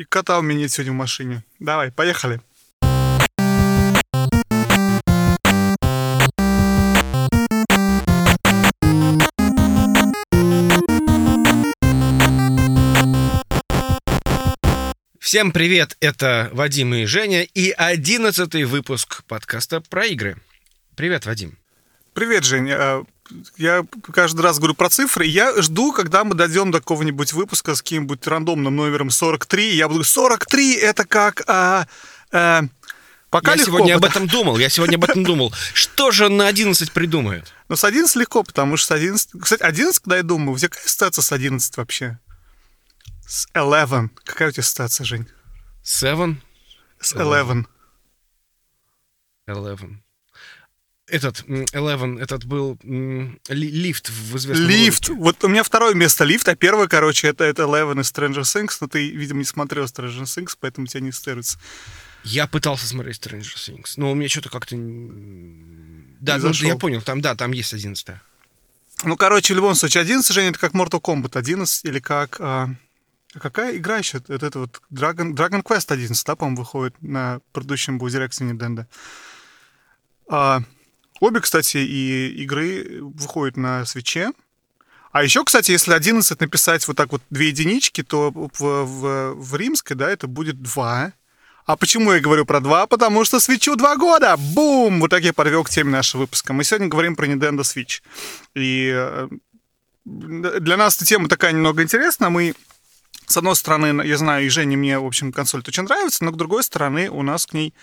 И кота у меня нет сегодня в машине. Давай, поехали. Всем привет, это Вадим и Женя и одиннадцатый выпуск подкаста про игры. Привет, Вадим. Привет, Женя. Я каждый раз говорю про цифры. Я жду, когда мы дойдем до какого-нибудь выпуска с каким-нибудь рандомным номером 43. и Я буду 43 это как... а, а, пока я легко, сегодня об потому- этом думал, я сегодня об этом думал. Что же на 11 придумают? Но с 11 легко, потому что с 11... Кстати, 11, когда я думаю, у тебя какая ситуация с 11 вообще? С 11. Какая у тебя ситуация, Жень? Seven, С 11. eleven. Этот, eleven, этот был лифт в известном Лифт. ролике. Вот у меня второе место лифт, а первое, короче, это, это Eleven из Stranger Things, но ты, видимо, не смотрел Stranger Things, поэтому тебя не стырится. Я пытался смотреть Stranger Things, но у меня что-то как-то... Да, Не ну, зашел. я понял, там, да, там есть 11 Ну, короче, в любом случае, 11, Женя, это как Mortal Kombat 11, или как... а, а какая игра еще? Это, это вот Dragon, Dragon Quest 11, да, по-моему, выходит на предыдущем Бузерексе Nintendo. А, обе, кстати, и игры выходят на свече. А еще, кстати, если 11 написать вот так вот две единички, то в, в, в римской, да, это будет 2. А почему я говорю про 2? Потому что свечу 2 года! Бум! Вот так я подвел к теме нашего выпуска. Мы сегодня говорим про Nintendo Switch. И э, для нас эта тема такая немного интересная. Мы, с одной стороны, я знаю, и Жене мне, в общем, консоль очень нравится, но, с другой стороны, у нас к ней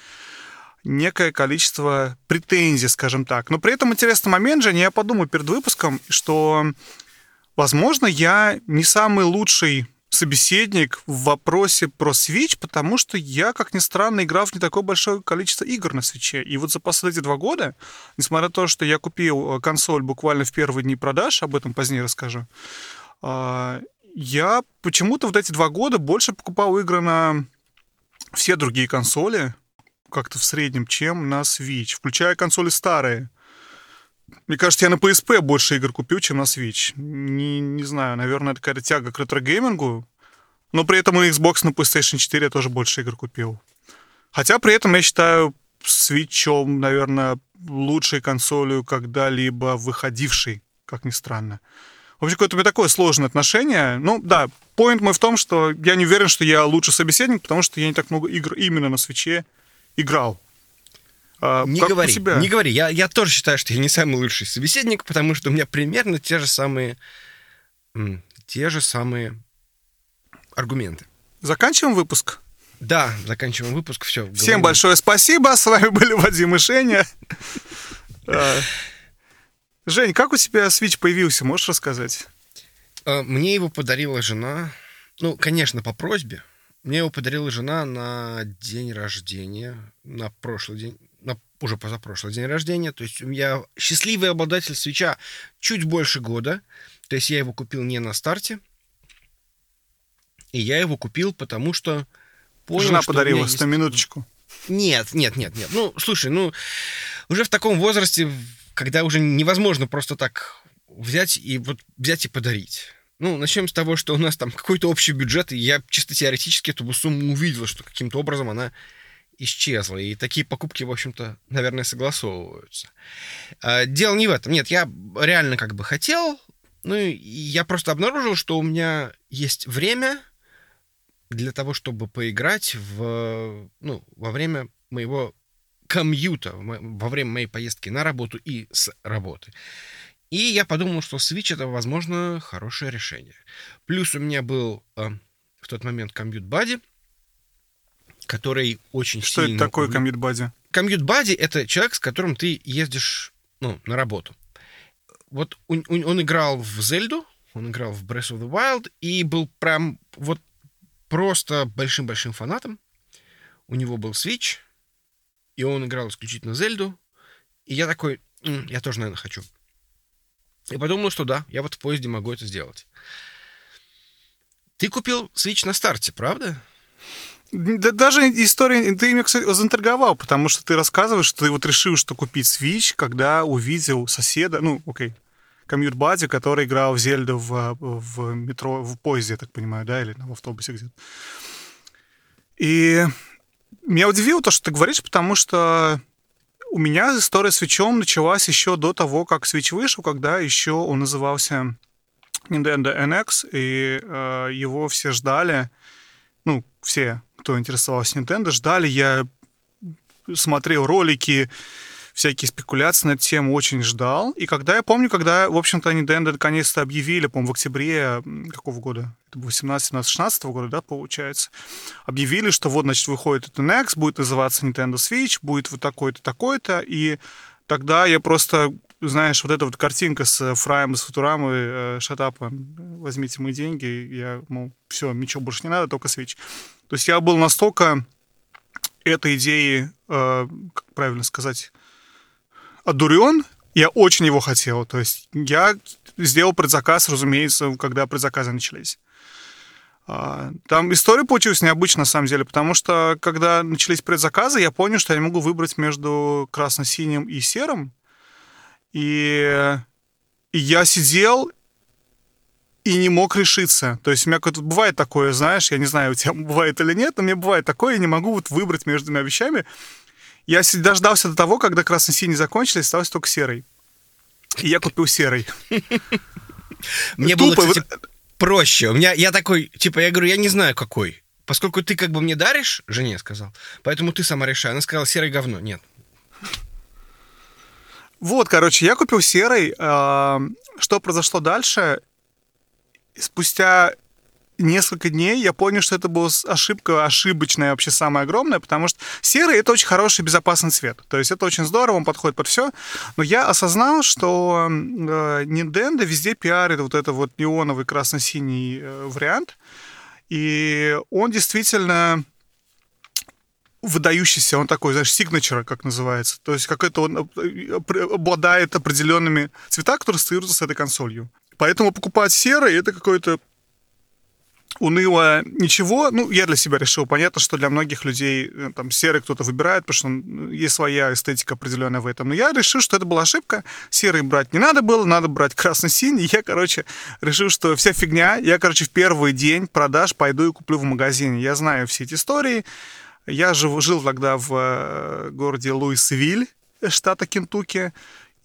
некое количество претензий, скажем так. Но при этом интересный момент, Женя, я подумал перед выпуском, что, возможно, я не самый лучший собеседник в вопросе про Switch, потому что я, как ни странно, играл в не такое большое количество игр на Switch. И вот за последние два года, несмотря на то, что я купил э, консоль буквально в первые дни продаж, об этом позднее расскажу, а, я почему-то вот эти два года больше покупал игры на все другие консоли, как-то в среднем, чем на Switch, включая консоли старые. Мне кажется, я на PSP больше игр купил, чем на Switch. Не, не знаю, наверное, это какая-то тяга к ретро-геймингу. Но при этом на Xbox, на PlayStation 4 я тоже больше игр купил. Хотя при этом я считаю Switch, наверное, лучшей консолью когда-либо выходившей, как ни странно. В общем, какое-то у меня такое сложное отношение. Ну, да, поинт мой в том, что я не уверен, что я лучший собеседник, потому что я не так много игр именно на свече играл. А, Не говори, тебя? не говори. Я, я тоже считаю, что я не самый лучший собеседник, потому что у меня примерно те же самые... те же самые аргументы. Заканчиваем выпуск. Да, заканчиваем выпуск. Все. Всем большое спасибо. С вами были Вадим и Женя. А, Жень, как у тебя Switch появился? Можешь рассказать? Э, Мне его подарила жена. Ну, конечно, по просьбе. Мне его подарила жена на день рождения. На прошлый день. На уже позапрошлый день рождения. То есть я счастливый обладатель свеча чуть больше года. То есть я его купил не на старте. И я его купил, потому что понял, Жена что у меня подарила, есть- на минуточку. нет, нет, нет, нет. Ну, слушай, ну, уже в таком возрасте, когда уже невозможно просто так взять и вот взять и подарить. Ну, начнем с того, что у нас там какой-то общий бюджет, и я чисто теоретически эту сумму увидел, что каким-то образом она исчезла. И такие покупки, в общем-то, наверное, согласовываются. А, Дело не в этом. Нет, я реально как бы хотел, ну, и я просто обнаружил, что у меня есть время для того, чтобы поиграть в, ну, во время моего комьюта, во время моей поездки на работу и с работы. И я подумал, что Switch это, возможно, хорошее решение. Плюс у меня был э, в тот момент Commute Buddy, который очень Что сильно... это такое комит бади? Commute Buddy — это человек, с которым ты ездишь ну, на работу. Вот он, он- он играл в Зельду, он играл в Breath of the Wild и был прям вот просто большим-большим фанатом. У него был Switch, и он играл исключительно Зельду. И я такой, «М, я тоже, наверное, хочу. И подумал, что да, я вот в поезде могу это сделать. Ты купил Switch на старте, правда? Да, даже история... Ты меня, кстати, заинтриговал, потому что ты рассказываешь, что ты вот решил, что купить Switch, когда увидел соседа, ну, окей, комьют Бади, который играл в Зельду в, в метро, в поезде, я так понимаю, да, или в автобусе где-то. И меня удивило то, что ты говоришь, потому что у меня история с Switch началась еще до того, как Switch вышел, когда еще он назывался Nintendo NX, и э, его все ждали, ну, все, кто интересовался Nintendo, ждали. Я смотрел ролики, всякие спекуляции на эту тему, очень ждал. И когда я помню, когда, в общем-то, Nintendo наконец-то объявили, по-моему, в октябре какого года? Это был 17, 17, 16 года, да, получается. Объявили, что вот, значит, выходит это NX, будет называться Nintendo Switch, будет вот такой-то, такой-то. И тогда я просто знаешь, вот эта вот картинка с Фраем с Футурамы, э, шатапа, возьмите мои деньги, я, мол, все, ничего больше не надо, только свеч. То есть я был настолько этой идеей, э, как правильно сказать, одурен, я очень его хотел. То есть я сделал предзаказ, разумеется, когда предзаказы начались. А, там история получилась необычная, на самом деле, потому что, когда начались предзаказы, я понял, что я могу выбрать между красно-синим и серым. И я сидел и не мог решиться. То есть у меня как-то бывает такое, знаешь, я не знаю, у тебя бывает или нет, но мне бывает такое, я не могу вот выбрать между двумя вещами. Я дождался до того, когда красно-синий закончились, осталось только серый. И я купил серый. Мне было, кстати, проще. У меня, я такой, типа, я говорю, я не знаю, какой. Поскольку ты как бы мне даришь, жене сказал, поэтому ты сама решай. Она сказала, серый говно. Нет. Вот, короче, я купил серый. А, что произошло дальше? Спустя несколько дней я понял, что это была ошибка, ошибочная вообще самая огромная, потому что серый — это очень хороший безопасный цвет. То есть это очень здорово, он подходит под все. Но я осознал, что э, Nintendo везде пиарит вот это вот неоновый красно-синий э, вариант, и он действительно выдающийся, он такой, знаешь, signature, как называется. То есть как это он э, обладает определенными цветами, которые ассоциируются с этой консолью. Поэтому покупать серый — это какой-то уныло ничего. Ну, я для себя решил. Понятно, что для многих людей э, там серый кто-то выбирает, потому что есть своя эстетика определенная в этом. Но я решил, что это была ошибка. Серый брать не надо было, надо брать красно-синий. Я, короче, решил, что вся фигня. Я, короче, в первый день продаж пойду и куплю в магазине. Я знаю все эти истории. Я жил, жил тогда в э, городе Луисвиль, штата Кентукки.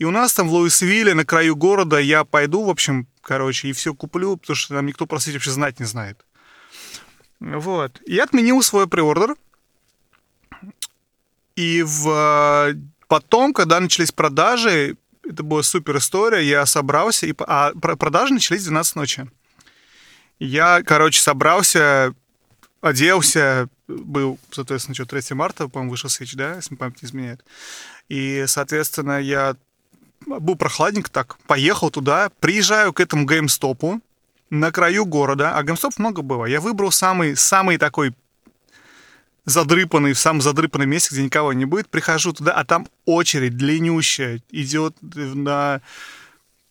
И у нас там в Луисвилле, на краю города, я пойду, в общем, короче, и все куплю, потому что там никто просить вообще знать не знает. Вот. И отменил свой преордер. И в... потом, когда начались продажи, это была супер история, я собрался, и... а продажи начались в 12 ночи. Я, короче, собрался, оделся, был, соответственно, что, 3 марта, по-моему, вышел Switch, да, если память не изменяет. И, соответственно, я был прохладненько так, поехал туда, приезжаю к этому геймстопу на краю города, а геймстоп много было. Я выбрал самый, самый такой задрыпанный, в самом задрыпанном месте, где никого не будет, прихожу туда, а там очередь длиннющая, идет на,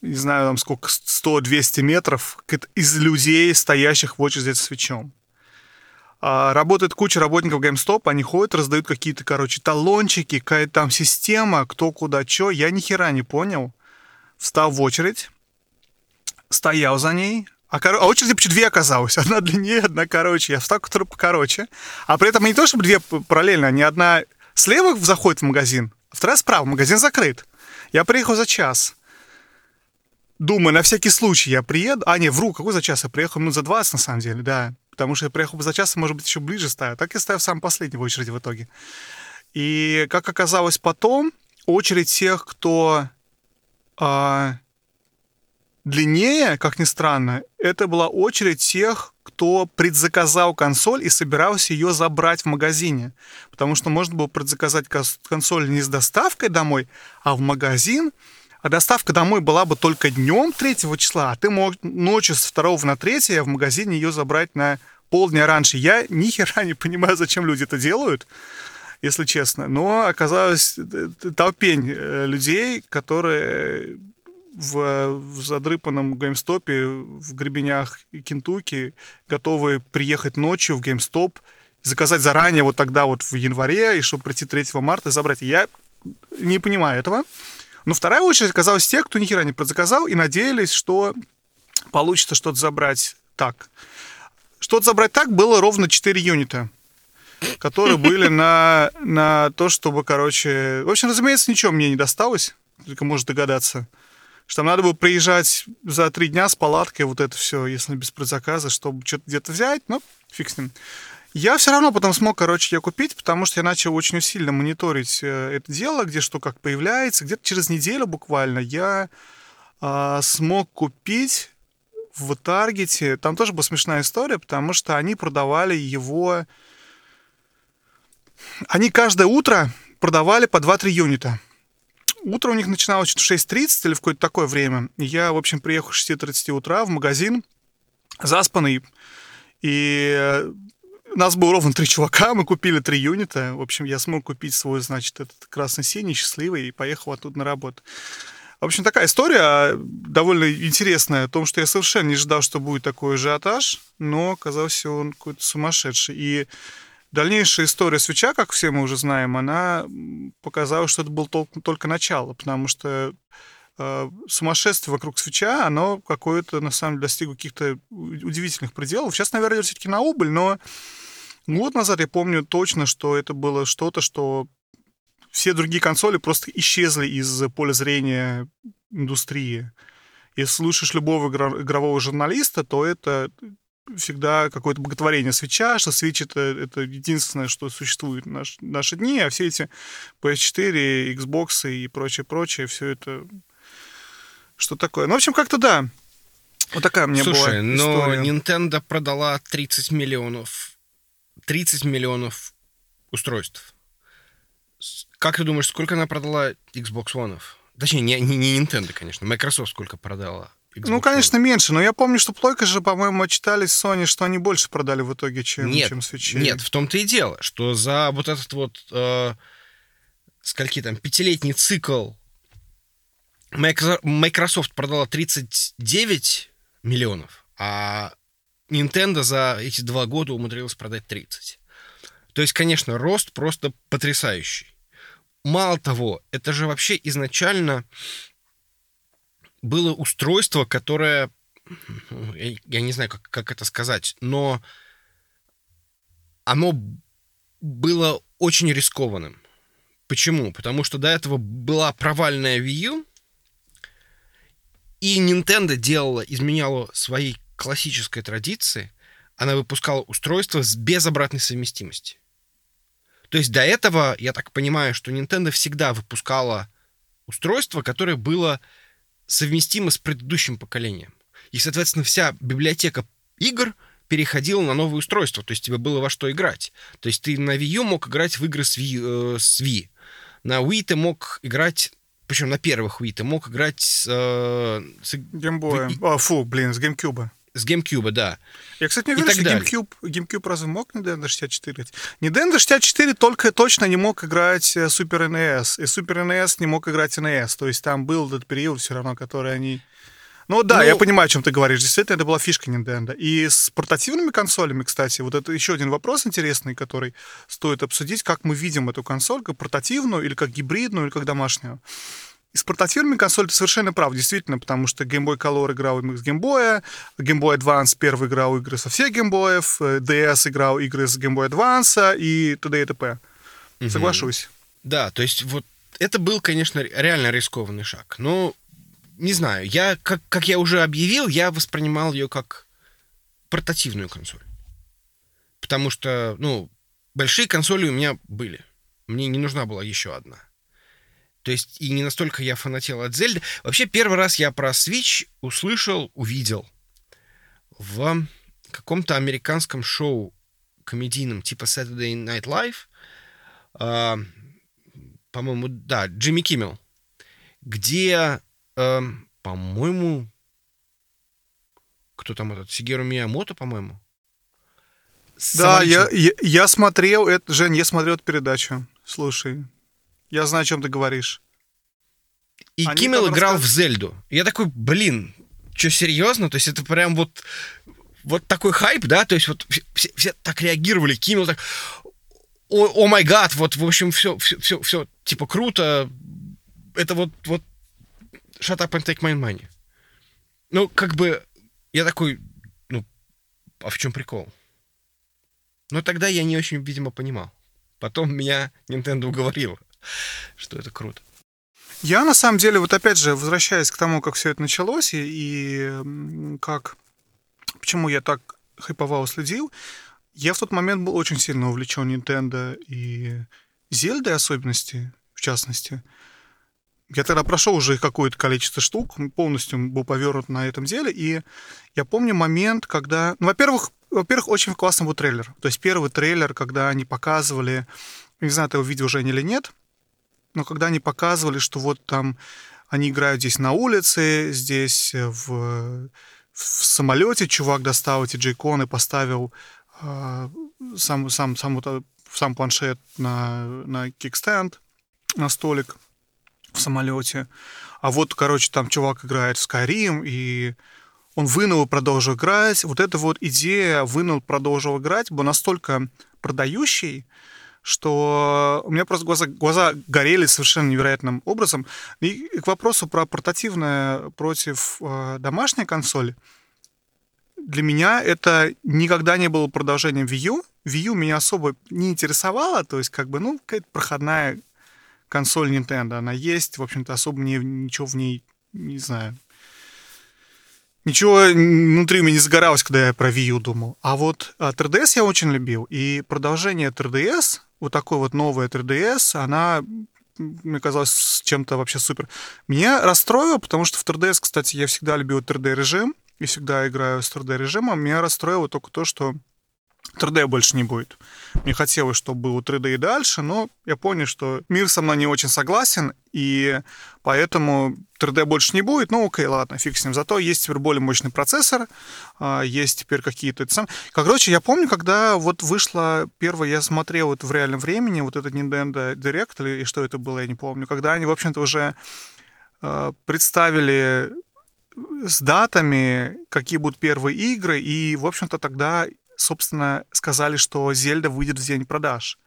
не знаю, там сколько, 100-200 метров из людей, стоящих в очереди с свечом. А, работает куча работников GameStop, они ходят, раздают какие-то, короче, талончики, какая-то там система, кто куда что. Я ни хера не понял. Встал в очередь, стоял за ней, а, кор... а очередь почти две оказалось. Одна длиннее, одна короче. Я встал, которая покороче. А при этом не то, чтобы две параллельно, не одна слева заходит в магазин, а вторая справа. Магазин закрыт. Я приехал за час. Думаю, на всякий случай я приеду. А, не, вру, какой за час? Я приехал минут за 20, на самом деле, да потому что я приехал бы за час, может быть, еще ближе ставил. Так я ставил сам последний в очереди в итоге. И, как оказалось потом, очередь тех, кто а, длиннее, как ни странно, это была очередь тех, кто предзаказал консоль и собирался ее забрать в магазине. Потому что можно было предзаказать консоль не с доставкой домой, а в магазин, а доставка домой была бы только днем 3 числа, а ты мог ночью с 2 на 3 в магазине ее забрать на полдня раньше. Я ни хера не понимаю, зачем люди это делают, если честно. Но оказалось э, толпень э, людей, которые в, в задрыпанном геймстопе в гребенях Кентукки готовы приехать ночью в геймстоп, заказать заранее вот тогда вот в январе, и чтобы прийти 3 марта и забрать. Я не понимаю этого. Но вторая очередь оказалась тех, кто ни хера не предзаказал и надеялись, что получится что-то забрать так. Что-то забрать так было ровно 4 юнита. которые были на, на то, чтобы, короче... В общем, разумеется, ничего мне не досталось, только можешь догадаться. Что там надо было приезжать за три дня с палаткой, вот это все, если без предзаказа, чтобы что-то где-то взять, ну, фиг с ним. Я все равно потом смог, короче, ее купить, потому что я начал очень сильно мониторить э, это дело, где что как появляется. Где-то через неделю буквально я э, смог купить в Таргете. Там тоже была смешная история, потому что они продавали его... Они каждое утро продавали по 2-3 юнита. Утро у них начиналось в 6.30 или в какое-то такое время. Я, в общем, приехал в 6.30 утра в магазин, заспанный, и у нас было ровно три чувака, мы купили три юнита. В общем, я смог купить свой, значит, этот красно-синий, счастливый, и поехал оттуда на работу. В общем, такая история довольно интересная о том, что я совершенно не ждал, что будет такой ажиотаж, но оказался он какой-то сумасшедший. И дальнейшая история свеча, как все мы уже знаем, она показала, что это было только начало, потому что э, сумасшествие вокруг свеча, оно какое-то, на самом деле, достигло каких-то удивительных пределов. Сейчас, наверное, все-таки на убыль, но Год назад я помню точно, что это было что-то, что все другие консоли просто исчезли из поля зрения индустрии. Если слушаешь любого игрового журналиста, то это всегда какое-то боготворение свеча, что свеч это, это единственное, что существует в наш, наши дни, а все эти PS4, Xbox и прочее-прочее, все это что такое. Ну, в общем, как-то да. Вот такая мне Слушай, была история. но Nintendo продала 30 миллионов 30 миллионов устройств. Как ты думаешь, сколько она продала Xbox One? Точнее, не, не, не Nintendo, конечно. Microsoft сколько продала? Xbox ну, конечно, One. меньше, но я помню, что плойка же, по-моему, отчитались Sony, что они больше продали в итоге, чем, нет, чем свечи. Нет, в том-то и дело, что за вот этот вот э, скольки там, пятилетний цикл Microsoft продала 39 миллионов, а Nintendo за эти два года умудрилась продать 30. То есть, конечно, рост просто потрясающий. Мало того, это же вообще изначально было устройство, которое, я не знаю, как, как это сказать, но оно было очень рискованным. Почему? Потому что до этого была провальная Wii U, и Nintendo делала, изменяла свои классической традиции она выпускала устройства с без обратной совместимости. То есть до этого, я так понимаю, что Nintendo всегда выпускала устройство, которое было совместимо с предыдущим поколением. И, соответственно, вся библиотека игр переходила на новые устройства, то есть тебе было во что играть. То есть ты на Wii U мог играть в игры с Wii, э, с Wii. На Wii ты мог играть причем на первых Wii ты мог играть с... Э, с... Геймбоя. А, фу, блин, с GameCube. С GameCube, да. Я, кстати, не уверен, что GameCube, GameCube разве мог Nintendo 64? Nintendo 64 только точно не мог играть э, Super NES, и Super NES не мог играть NES. То есть там был этот период все равно, который они... Ну да, ну, я понимаю, о чем ты говоришь. Действительно, это была фишка Nintendo. И с портативными консолями, кстати, вот это еще один вопрос интересный, который стоит обсудить, как мы видим эту консоль, как портативную или как гибридную, или как домашнюю. И с портативными консолями ты совершенно прав, действительно, потому что Game Boy Color играл игры с Game Boy, Game Boy Advance первый играл игры со всех Game Boy, DS играл игры с Game Boy Advance и т.д. и т.п. Угу. Соглашусь. Да, то есть вот это был, конечно, реально рискованный шаг. Но, не знаю, я, как, как я уже объявил, я воспринимал ее как портативную консоль. Потому что, ну, большие консоли у меня были. Мне не нужна была еще одна. То есть и не настолько я фанател от Зельды. Вообще первый раз я про Switch услышал, увидел в каком-то американском шоу комедийном типа Saturday Night Live. Э, по-моему, да, Джимми Киммел. Где, э, по-моему, кто там этот, Сигеру Миямото, по-моему. Да, я, я, я смотрел, это, Жень, я смотрел эту передачу. Слушай, я знаю, о чем ты говоришь. И Они Киммел играл в Зельду. Я такой, блин, что, серьезно? То есть это прям вот, вот такой хайп, да? То есть вот все, все так реагировали. Киммел так, о май гад, вот, в общем, все, все, все, все, типа, круто. Это вот, вот, shut up and take my money. Ну, как бы, я такой, ну, а в чем прикол? Но тогда я не очень, видимо, понимал. Потом меня Nintendo уговорил, что это круто. Я, на самом деле, вот опять же, возвращаясь к тому, как все это началось, и, и как... Почему я так хайповал следил, я в тот момент был очень сильно увлечен Nintendo и Зельдой особенности, в частности. Я тогда прошел уже какое-то количество штук, полностью был повернут на этом деле, и я помню момент, когда... Ну, во-первых, во-первых, очень классный был трейлер. То есть первый трейлер, когда они показывали, не знаю, ты его видел уже или нет, но когда они показывали, что вот там они играют здесь на улице, здесь в, в самолете чувак достал эти джейконы, поставил э, сам, сам, сам, сам планшет на, на кикстенд, на столик в самолете. А вот, короче, там чувак играет в Skyrim, и он вынул и продолжил играть. Вот эта вот идея вынул, продолжил играть была настолько продающей, что у меня просто глаза, глаза горели совершенно невероятным образом. И к вопросу про портативное против э, домашней консоли. Для меня это никогда не было продолжением Wii U. Wii U меня особо не интересовала, то есть как бы, ну, какая-то проходная консоль Nintendo. Она есть, в общем-то, особо мне ничего в ней, не знаю, ничего внутри меня не загоралось, когда я про Wii U думал. А вот 3DS а, я очень любил. И продолжение 3DS, вот такое вот новое 3DS, она мне казалось чем-то вообще супер. Меня расстроило, потому что в 3DS, кстати, я всегда любил 3D-режим, и всегда играю с 3D-режимом. Меня расстроило только то, что 3D больше не будет. Мне хотелось, чтобы было 3D и дальше, но я понял, что мир со мной не очень согласен, и поэтому 3D больше не будет. Ну, окей, ладно, фиг с ним. Зато есть теперь более мощный процессор, а, есть теперь какие-то... Короче, я помню, когда вот вышла первая, я смотрел это в реальном времени, вот этот Nintendo Direct, или что это было, я не помню, когда они, в общем-то, уже а, представили с датами, какие будут первые игры, и, в общем-то, тогда собственно, сказали, что Зельда выйдет в день продаж.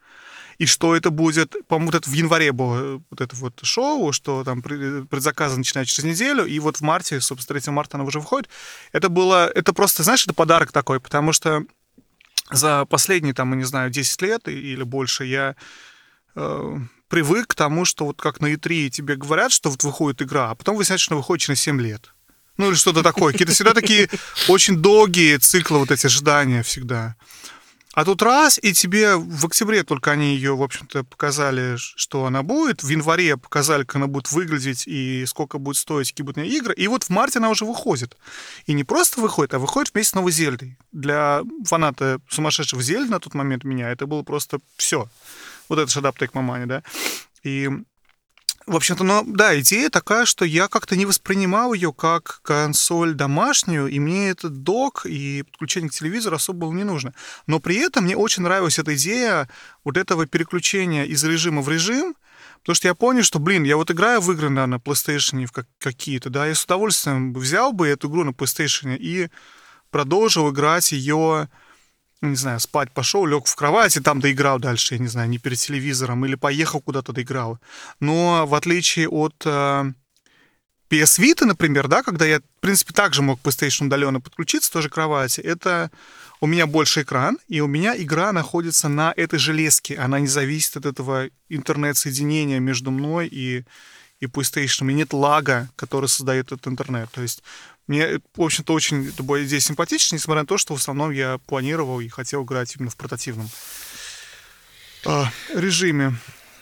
И что это будет, по-моему, вот это в январе было э, вот это вот шоу, что там предзаказы начинают через неделю, и вот в марте, собственно, 3 марта она уже выходит. Это было, это просто, знаешь, это подарок такой, потому что за последние, там, я не знаю, 10 лет или больше я э, привык к тому, что вот как на E3 тебе говорят, что вот выходит игра, а потом выясняется, что выходит через 7 лет. Ну или что-то такое. Какие-то всегда такие очень долгие циклы вот эти ожидания всегда. А тут раз, и тебе в октябре только они ее, в общем-то, показали, что она будет. В январе показали, как она будет выглядеть и сколько будет стоить, какие будут игры. И вот в марте она уже выходит. И не просто выходит, а выходит вместе с новой Зельдой. Для фаната сумасшедшего Зельды на тот момент меня это было просто все. Вот это Shut Up Take да. И в общем-то, ну, да, идея такая, что я как-то не воспринимал ее как консоль домашнюю, и мне этот док и подключение к телевизору особо было не нужно. Но при этом мне очень нравилась эта идея вот этого переключения из режима в режим, потому что я понял, что, блин, я вот играю в игры да, на PlayStation какие-то, да, я с удовольствием взял бы эту игру на PlayStation и продолжил играть ее не знаю, спать пошел, лег в кровать и там доиграл дальше, я не знаю, не перед телевизором, или поехал куда-то доиграл. Но в отличие от э, PS Vita, например, да, когда я, в принципе, также мог PlayStation удаленно подключиться, тоже кровати, это у меня больше экран, и у меня игра находится на этой железке, она не зависит от этого интернет-соединения между мной и, и PlayStation, и нет лага, который создает этот интернет. То есть мне, в общем-то, очень эта идея симпатична, несмотря на то, что в основном я планировал и хотел играть именно в портативном э, режиме.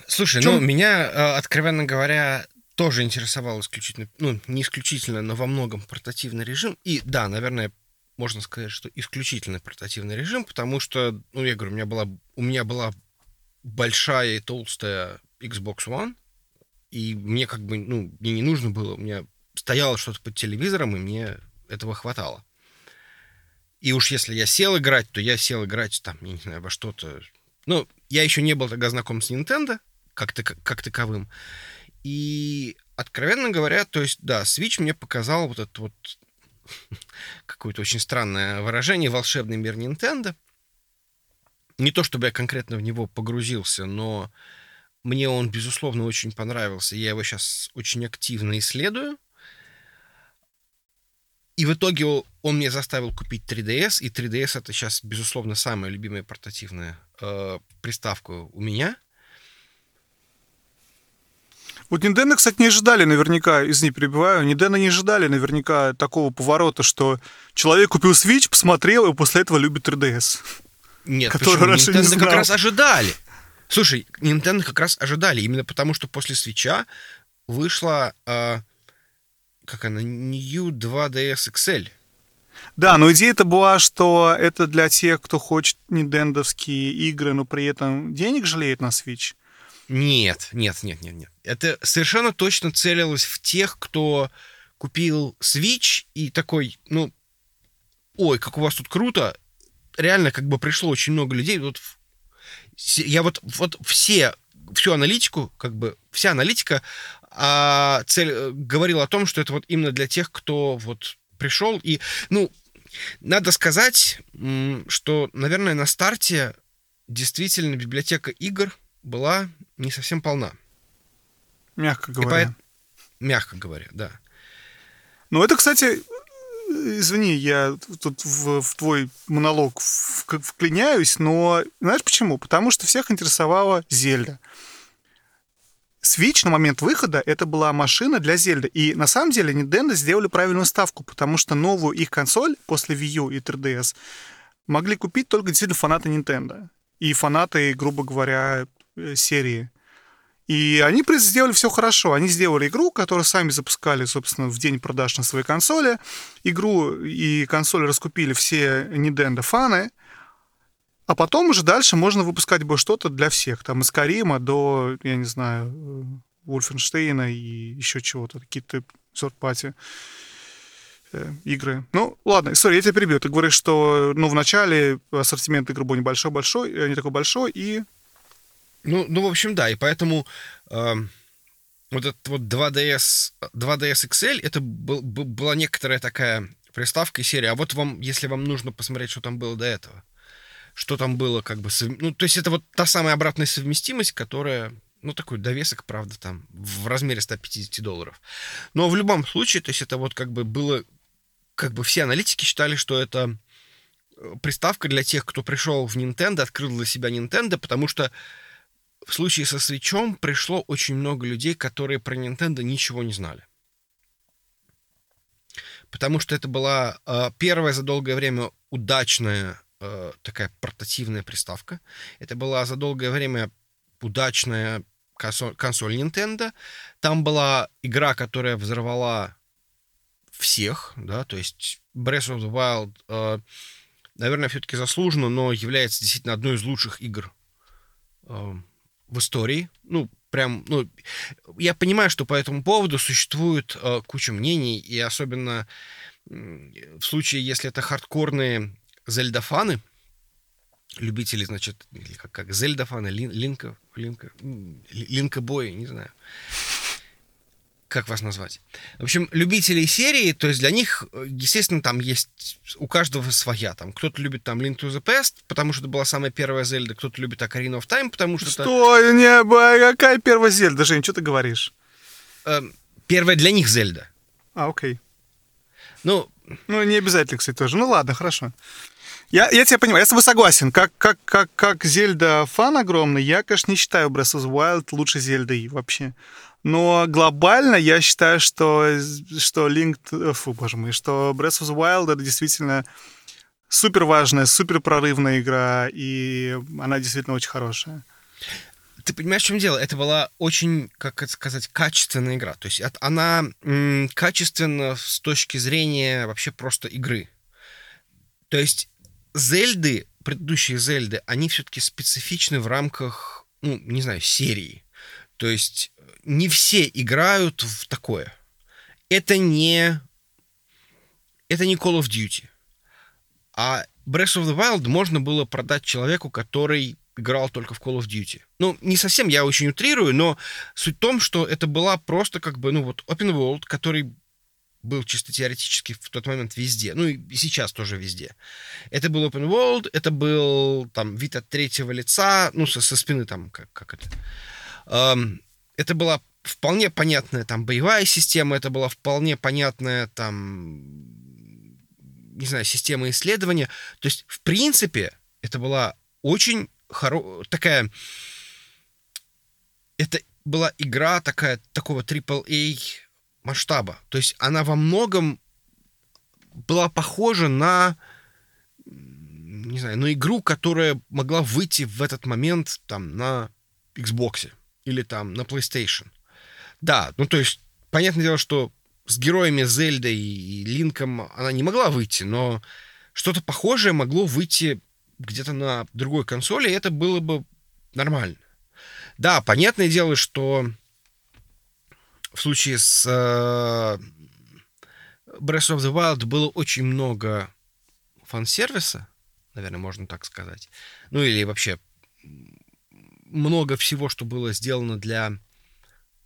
Слушай, Чем... ну, меня, э, откровенно говоря, тоже интересовал исключительно, ну, не исключительно, но во многом портативный режим. И да, наверное, можно сказать, что исключительно портативный режим, потому что, ну, я говорю, у меня была, у меня была большая и толстая Xbox One, и мне как бы, ну, мне не нужно было, у меня стояло что-то под телевизором, и мне этого хватало. И уж если я сел играть, то я сел играть там, я не знаю, во что-то... Ну, я еще не был тогда знаком с Nintendo как, -то, как таковым. И, откровенно говоря, то есть, да, Switch мне показал вот это вот какое-то очень странное выражение «волшебный мир Nintendo». Не то, чтобы я конкретно в него погрузился, но мне он, безусловно, очень понравился. Я его сейчас очень активно исследую. И в итоге он мне заставил купить 3DS, и 3DS это сейчас, безусловно, самая любимая портативная э, приставка у меня. Вот Nintendo, кстати, не ожидали наверняка, извини, перебиваю, Nintendo не ожидали наверняка такого поворота, что человек купил Switch, посмотрел, и после этого любит 3DS. Нет, который раньше не Nintendo знал. как раз ожидали. Слушай, Nintendo как раз ожидали, именно потому что после свеча вышла, э, как она, New 2DS XL. Да, но идея-то была, что это для тех, кто хочет нинтендовские игры, но при этом денег жалеет на Switch. Нет, нет, нет, нет, нет. Это совершенно точно целилось в тех, кто купил Switch и такой, ну, ой, как у вас тут круто. Реально, как бы пришло очень много людей. Вот я вот, вот все, всю аналитику, как бы вся аналитика а, цель, э, говорила о том, что это вот именно для тех, кто вот пришел. И, ну, надо сказать, что, наверное, на старте действительно библиотека игр была не совсем полна. Мягко И говоря. поэт- Мягко говоря, да. Ну, это, кстати, извини, я тут в, в твой монолог вклиняюсь, но знаешь почему? Потому что всех интересовала Зельда. Switch на момент выхода это была машина для Зельды. И на самом деле Nintendo сделали правильную ставку, потому что новую их консоль после Wii U и 3DS могли купить только действительно фанаты Nintendo. И фанаты, грубо говоря, э, серии. И они сделали все хорошо. Они сделали игру, которую сами запускали, собственно, в день продаж на своей консоли. Игру и консоль раскупили все Nintendo фаны. А потом уже дальше можно выпускать бы что-то для всех. Там из Карима до, я не знаю, э, Вольфенштейна и еще чего-то. Какие-то сорт-пати игры. Ну, ладно, сори, я тебя перебью. Ты говоришь, что ну, в начале ассортимент игр был небольшой-большой, э, не такой большой, и Ну, ну, в общем, да, и поэтому эм, вот этот вот 2DS, 2DS XL, это был- бу- была некоторая такая приставка и серия. А вот вам, если вам нужно посмотреть, что там было до этого, что там было как бы... сов- Ну, то есть это вот та самая обратная совместимость, которая, ну, такой довесок, правда, там, в размере 150 долларов. Но в любом случае, то есть это вот как бы было... Как бы все аналитики считали, что это э, приставка для тех, кто пришел в Nintendo, открыл для себя Nintendo, потому что в случае со свечом пришло очень много людей, которые про Nintendo ничего не знали. Потому что это была э, первая за долгое время удачная э, такая портативная приставка. Это была за долгое время удачная консоль, консоль Nintendo. Там была игра, которая взорвала всех, да, то есть Breath of the Wild, э, наверное, все-таки заслуженно, но является действительно одной из лучших игр э, в истории. Ну, прям, ну, я понимаю, что по этому поводу существует э, куча мнений, и особенно м, в случае, если это хардкорные зельдофаны, любители, значит, или как, как зельдофаны, лин, линка, линка, линкобои, не знаю. Как вас назвать? В общем, любителей серии, то есть для них, естественно, там есть у каждого своя. Там кто-то любит там Link to the Past, потому что это была самая первая Зельда, кто-то любит Ocarina of Time, потому что это Стой, не, какая первая Зельда, Жень, что ты говоришь? э, первая для них Зельда. А, окей. Ну, Ну, не обязательно, кстати, тоже. Ну, ладно, хорошо. Я, я тебя понимаю, я с тобой согласен. Как, как, как, как Зельда фан огромный, я, конечно, не считаю Breath of the Wild лучшей Зельдой вообще. Но глобально я считаю, что, что Link... to- Фу, боже мой, что Breath of the Wild это действительно супер важная, супер прорывная игра, и она действительно очень хорошая. ты понимаешь, в чем дело? Это была очень, как это сказать, качественная игра. То есть она м, качественна с точки зрения вообще просто игры. То есть Зельды, предыдущие Зельды, они все-таки специфичны в рамках, ну, не знаю, серии. То есть э, не все играют в такое. Это не... Это не Call of Duty. А Breath of the Wild можно было продать человеку, который играл только в Call of Duty. Ну, не совсем, я очень утрирую, но суть в том, что это была просто как бы, ну вот, open world, который был чисто теоретически в тот момент везде, ну и сейчас тоже везде. Это был open world, это был там вид от третьего лица, ну со, со спины там, как, как это. Это была вполне понятная там боевая система, это была вполне понятная там не знаю, система исследования. То есть, в принципе, это была очень хоро... такая... Это была игра такая, такого AAA масштаба. То есть она во многом была похожа на не знаю, на игру, которая могла выйти в этот момент там на Xbox или там на PlayStation. Да, ну то есть, понятное дело, что с героями Зельда и Линком она не могла выйти, но что-то похожее могло выйти где-то на другой консоли, и это было бы нормально. Да, понятное дело, что в случае с uh, Breath of the Wild было очень много фан-сервиса, наверное, можно так сказать. Ну или вообще много всего, что было сделано для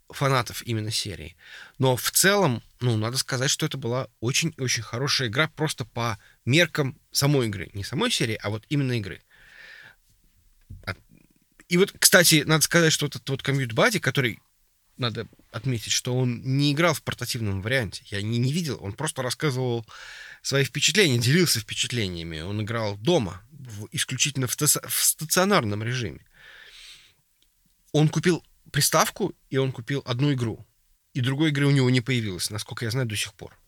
фанатов именно серии. Но в целом, ну, надо сказать, что это была очень-очень хорошая игра просто по меркам самой игры. Не самой серии, а вот именно игры. И вот, кстати, надо сказать, что этот вот Commute Buddy, который, надо отметить, что он не играл в портативном варианте. Я не, не видел, он просто рассказывал свои впечатления, делился впечатлениями. Он играл дома, в, исключительно в, в стационарном режиме. Он купил приставку, и он купил одну игру. И другой игры у него не появилось, насколько я знаю, до сих пор.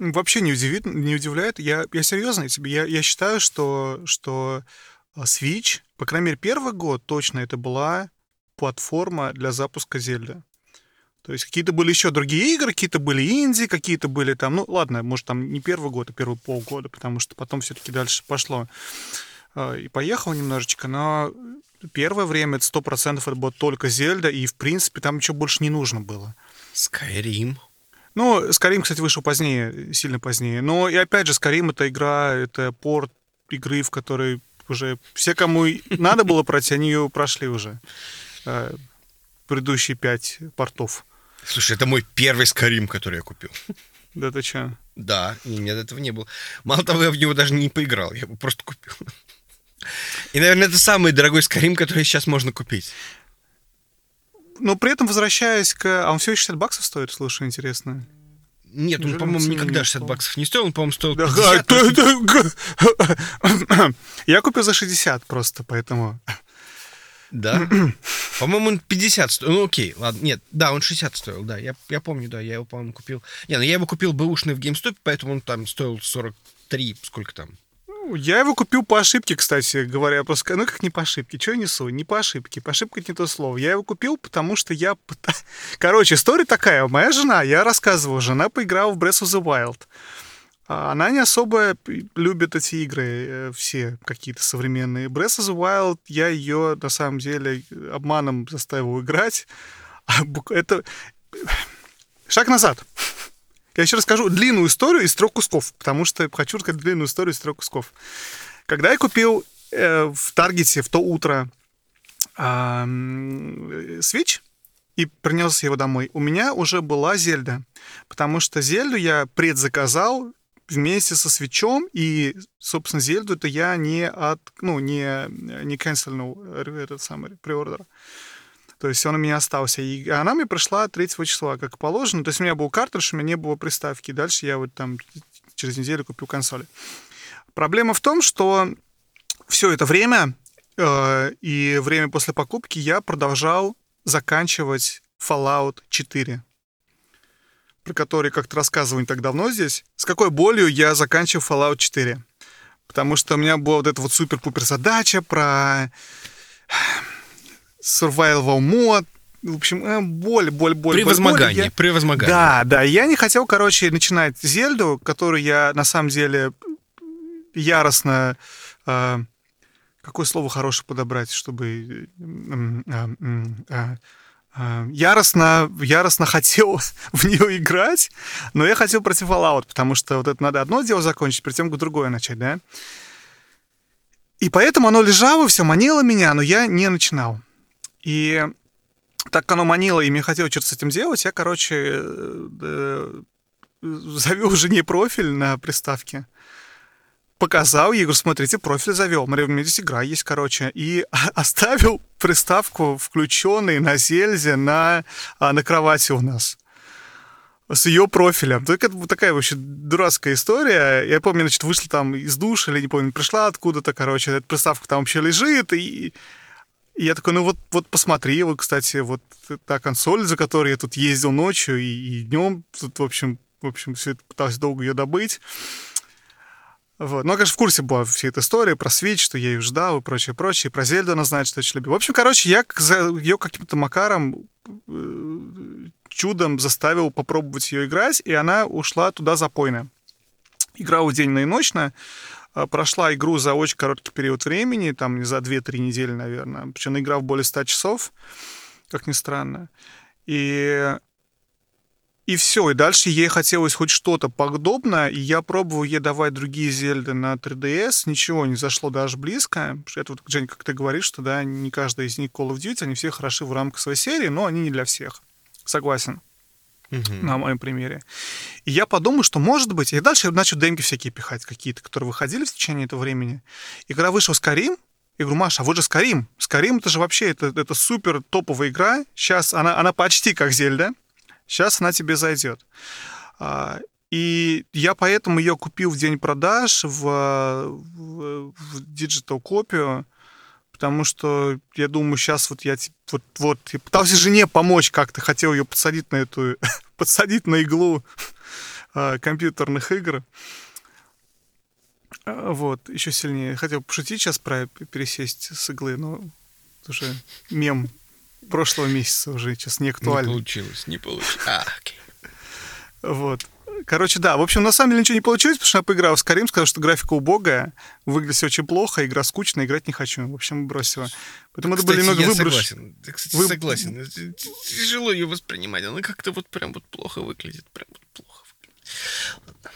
Вообще не, удивит, не удивляет. Я, я серьезно тебе, я, я считаю, что, что а, Switch, по крайней мере, первый год точно это была платформа для запуска Зельда. То есть какие-то были еще другие игры, какие-то были инди, какие-то были там, ну ладно, может там не первый год, а первый полгода, потому что потом все-таки дальше пошло э, и поехало немножечко, но первое время это сто процентов это было только Зельда, и в принципе там ничего больше не нужно было. Skyrim. Ну, Skyrim, кстати, вышел позднее, сильно позднее. Но и опять же, Skyrim это игра, это порт игры, в которой уже все, кому надо было пройти, они ее прошли уже. Э, предыдущие пять портов. Слушай, это мой первый Скарим, который я купил. Да ты что? Да, и нет, этого не было. Мало того, я в него даже не поиграл, я его просто купил. И, наверное, это самый дорогой Скарим, который сейчас можно купить. Но при этом, возвращаясь к... А он всего 60 баксов стоит, слушай, интересно. Нет, он, по-моему, никогда 60 баксов не стоил, он, по-моему, стоил 50. Я купил за 60 просто, поэтому... Да? По-моему, он 50 стоил. Ну, окей, ладно. Нет, да, он 60 стоил, да. Я, я помню, да, я его, по-моему, купил. Не, ну я его купил бэушный в GameStop, поэтому он там стоил 43, сколько там? Ну, я его купил по ошибке, кстати говоря. Просто, ну как не по ошибке? Что я несу? Не по ошибке. По ошибке это не то слово. Я его купил, потому что я... Короче, история такая. Моя жена, я рассказывал, жена поиграла в Breath of the Wild. А она не особо любит эти игры э, все какие-то современные. Breath of the Wild, я ее на самом деле обманом заставил играть. А это... Шаг назад. Я еще расскажу длинную историю из трех кусков, потому что хочу рассказать длинную историю из трех кусков. Когда я купил э, в Таргете в то утро э, и принес его домой, у меня уже была Зельда, потому что Зельду я предзаказал вместе со свечом, и, собственно, Зельду это я не от, ну, не, не канцельнул этот самый преордер. То есть он у меня остался. И она мне пришла 3 числа, как положено. То есть у меня был картридж, у меня не было приставки. Дальше я вот там через неделю купил консоли. Проблема в том, что все это время э, и время после покупки я продолжал заканчивать Fallout 4 про который как-то рассказывал не так давно здесь, с какой болью я заканчиваю Fallout 4. Потому что у меня была вот эта вот супер-пупер задача про survival мод, в общем, э, боль, боль, боль. Превозмогание, боль. Я... превозмогание. Да, да. Я не хотел, короче, начинать Зельду, которую я на самом деле яростно... Э, какое слово хорошее подобрать, чтобы... Э, э, э, Э, яростно, яростно хотел в нее играть, но я хотел против Fallout, потому что вот это надо одно дело закончить, перед тем, как другое начать, да? И поэтому оно лежало, все манило меня, но я не начинал. И так оно манило, и мне хотелось что-то с этим делать, я, короче, э, э, завел жене профиль на приставке показал ей, говорю, смотрите, профиль завел, смотри, у меня здесь игра есть, короче, и оставил приставку включенной на Зельзе на, а, на кровати у нас. с ее профилем. Только это такая вообще дурацкая история. Я помню, значит, вышла там из душа, или не помню, пришла откуда-то, короче, эта приставка там вообще лежит, и, и я такой, ну вот, вот посмотри, вот, кстати, вот та консоль, за которой я тут ездил ночью и, и днем, тут, в общем, в общем, все это пытался долго ее добыть. Вот. Ну, конечно, в курсе была вся эта история про Switch, что я ее ждал и прочее, прочее. И про Зельду она знает, что я очень любил. В общем, короче, я ее каким-то макаром э, чудом заставил попробовать ее играть, и она ушла туда запойно. Играла день и ночно, а, прошла игру за очень короткий период времени, там за 2-3 недели, наверное. Причем играл более 100 часов, как ни странно. И и все, и дальше ей хотелось хоть что-то подобное, и я пробовал ей давать другие Зельды на 3DS, ничего не зашло даже близко. Это вот, Жень, как ты говоришь, что да, не каждая из них Call of Duty, они все хороши в рамках своей серии, но они не для всех. Согласен. Угу. На моем примере. И я подумал, что может быть... И дальше я начал демки всякие пихать какие-то, которые выходили в течение этого времени. И когда вышел Скарим, я говорю, Маша, а вот же Скарим. Скарим это же вообще это, это супер топовая игра. Сейчас она, она почти как Зельда. Сейчас она тебе зайдет. А, и я поэтому ее купил в день продаж в, в, в digital копию, потому что я думаю, сейчас вот я вот, вот я пытался жене помочь как-то, хотел ее подсадить на эту, подсадить на иглу э, компьютерных игр. А, вот, еще сильнее. Хотел пошутить сейчас про пересесть с иглы, но уже мем прошлого месяца уже сейчас не актуально. Не получилось, не получилось. А, окей. Вот. Короче, да, в общем, на самом деле ничего не получилось, потому что я поиграл с Карим, сказал, что графика убогая, выглядит все очень плохо, игра скучная, играть не хочу. В общем, бросила. Поэтому кстати, это были немного я выброш... согласен. Я, кстати, Вы... согласен. Тяжело ее воспринимать, она как-то вот прям вот плохо выглядит, прям вот плохо выглядит.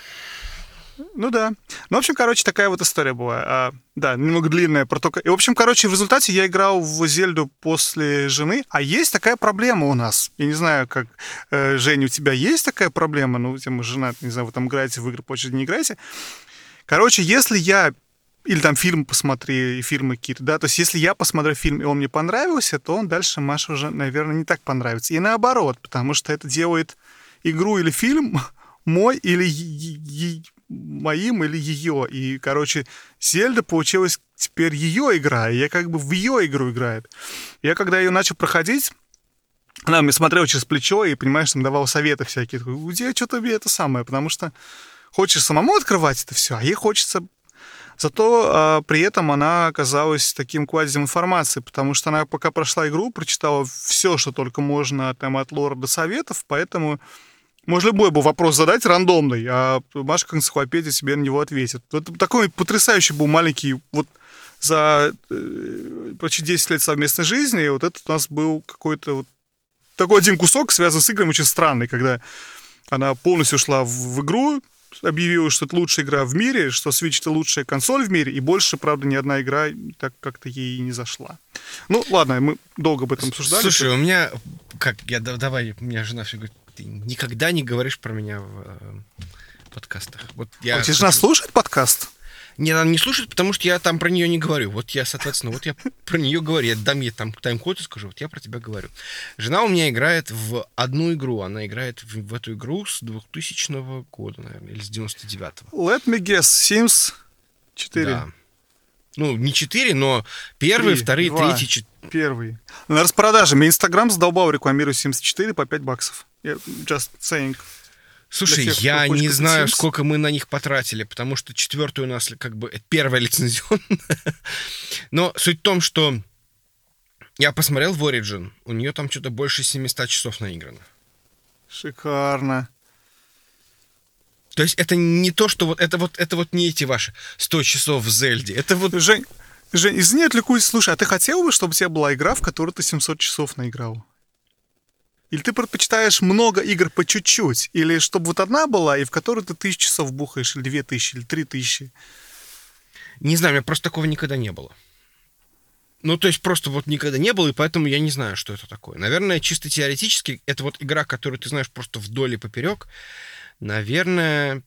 Ну да. Ну, в общем, короче, такая вот история была. А, да, немного длинная про то, И, в общем, короче, в результате я играл в Зельду после жены. А есть такая проблема у нас. Я не знаю, как, э, Женя, у тебя есть такая проблема? Ну, тем жена, не знаю, вы там играете в игры, по не играете. Короче, если я или там фильм посмотри, фильмы какие-то, да, то есть если я посмотрю фильм, и он мне понравился, то он дальше Маше уже, наверное, не так понравится. И наоборот, потому что это делает игру или фильм мой или моим или ее. И, короче, Зельда получилась теперь ее игра, и я как бы в ее игру играет. Я когда ее начал проходить, она мне смотрела через плечо и, понимаешь, там давала советы всякие. Где что-то мне это самое, потому что хочешь самому открывать это все, а ей хочется Зато а, при этом она оказалась таким кладезем информации, потому что она пока прошла игру, прочитала все, что только можно там, от лора до советов, поэтому можно любой был вопрос задать рандомный, а Маша как энциклопедия себе на него ответит. Вот такой потрясающий был маленький, вот за э, почти 10 лет совместной жизни, и вот этот у нас был какой-то вот такой один кусок, связан с играми, очень странный, когда она полностью шла в, в игру, объявила, что это лучшая игра в мире, что Switch это лучшая консоль в мире, и больше, правда, ни одна игра так как-то ей не зашла. Ну, ладно, мы долго об этом обсуждали. Слушай, у меня, как, я, давай, у меня жена все говорит, ты никогда не говоришь про меня в э, подкастах. Вот я тебе жена слушает подкаст? Не, она не слушает, потому что я там про нее не говорю. Вот я, соответственно, вот я про нее говорю. Я дам ей там тайм-код и скажу, вот я про тебя говорю. Жена у меня играет в одну игру. Она играет в, в эту игру с 2000 года, наверное, или с 99-го. Let me guess, Sims 4. Да. Ну, не 4, но первые, 3, вторые, 2, третий, 4. Первый. На распродаже. Мне Инстаграм задолбал рекламирую 74 по 5 баксов. Just saying. Слушай, тех, я не знаю, Sims. сколько мы на них потратили, потому что четвертый у нас как бы первая лицензионная. Но суть в том, что я посмотрел в Origin, у нее там что-то больше 700 часов наиграно. Шикарно. То есть это не то, что вот это вот это вот не эти ваши 100 часов в Зельде. Это вот... Жень, Жень, извини, отвлекусь. Слушай, а ты хотел бы, чтобы у тебя была игра, в которой ты 700 часов наиграл? Или ты предпочитаешь много игр по чуть-чуть? Или чтобы вот одна была, и в которой ты тысячу часов бухаешь, или две тысячи, или три тысячи? Не знаю, у меня просто такого никогда не было. Ну, то есть просто вот никогда не было, и поэтому я не знаю, что это такое. Наверное, чисто теоретически, это вот игра, которую ты знаешь просто вдоль и поперек. Наверное,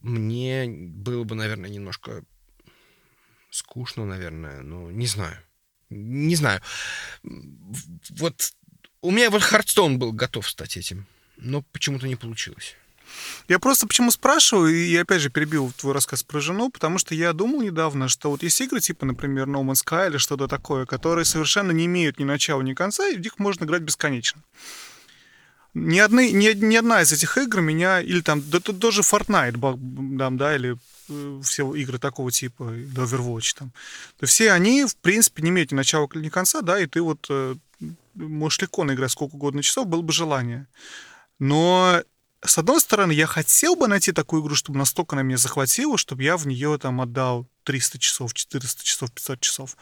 мне было бы, наверное, немножко скучно, наверное. Ну, не знаю. Не знаю. Вот у меня вот Хардстоун был готов стать этим. но почему-то не получилось. Я просто почему спрашиваю, и опять же перебил твой рассказ про жену, потому что я думал недавно, что вот есть игры типа, например, No Man's Sky или что-то такое, которые совершенно не имеют ни начала, ни конца, и в них можно играть бесконечно. Ни, одни, ни, ни одна из этих игр меня, или там, да тут даже Fortnite, да, да, или э, все игры такого типа, да, Overwatch там, то все они, в принципе, не имеют ни начала, ни конца, да, и ты вот э, можешь легко наиграть сколько угодно часов, было бы желание. Но с одной стороны, я хотел бы найти такую игру, чтобы настолько она меня захватила, чтобы я в нее там отдал 300 часов, 400 часов, 500 часов.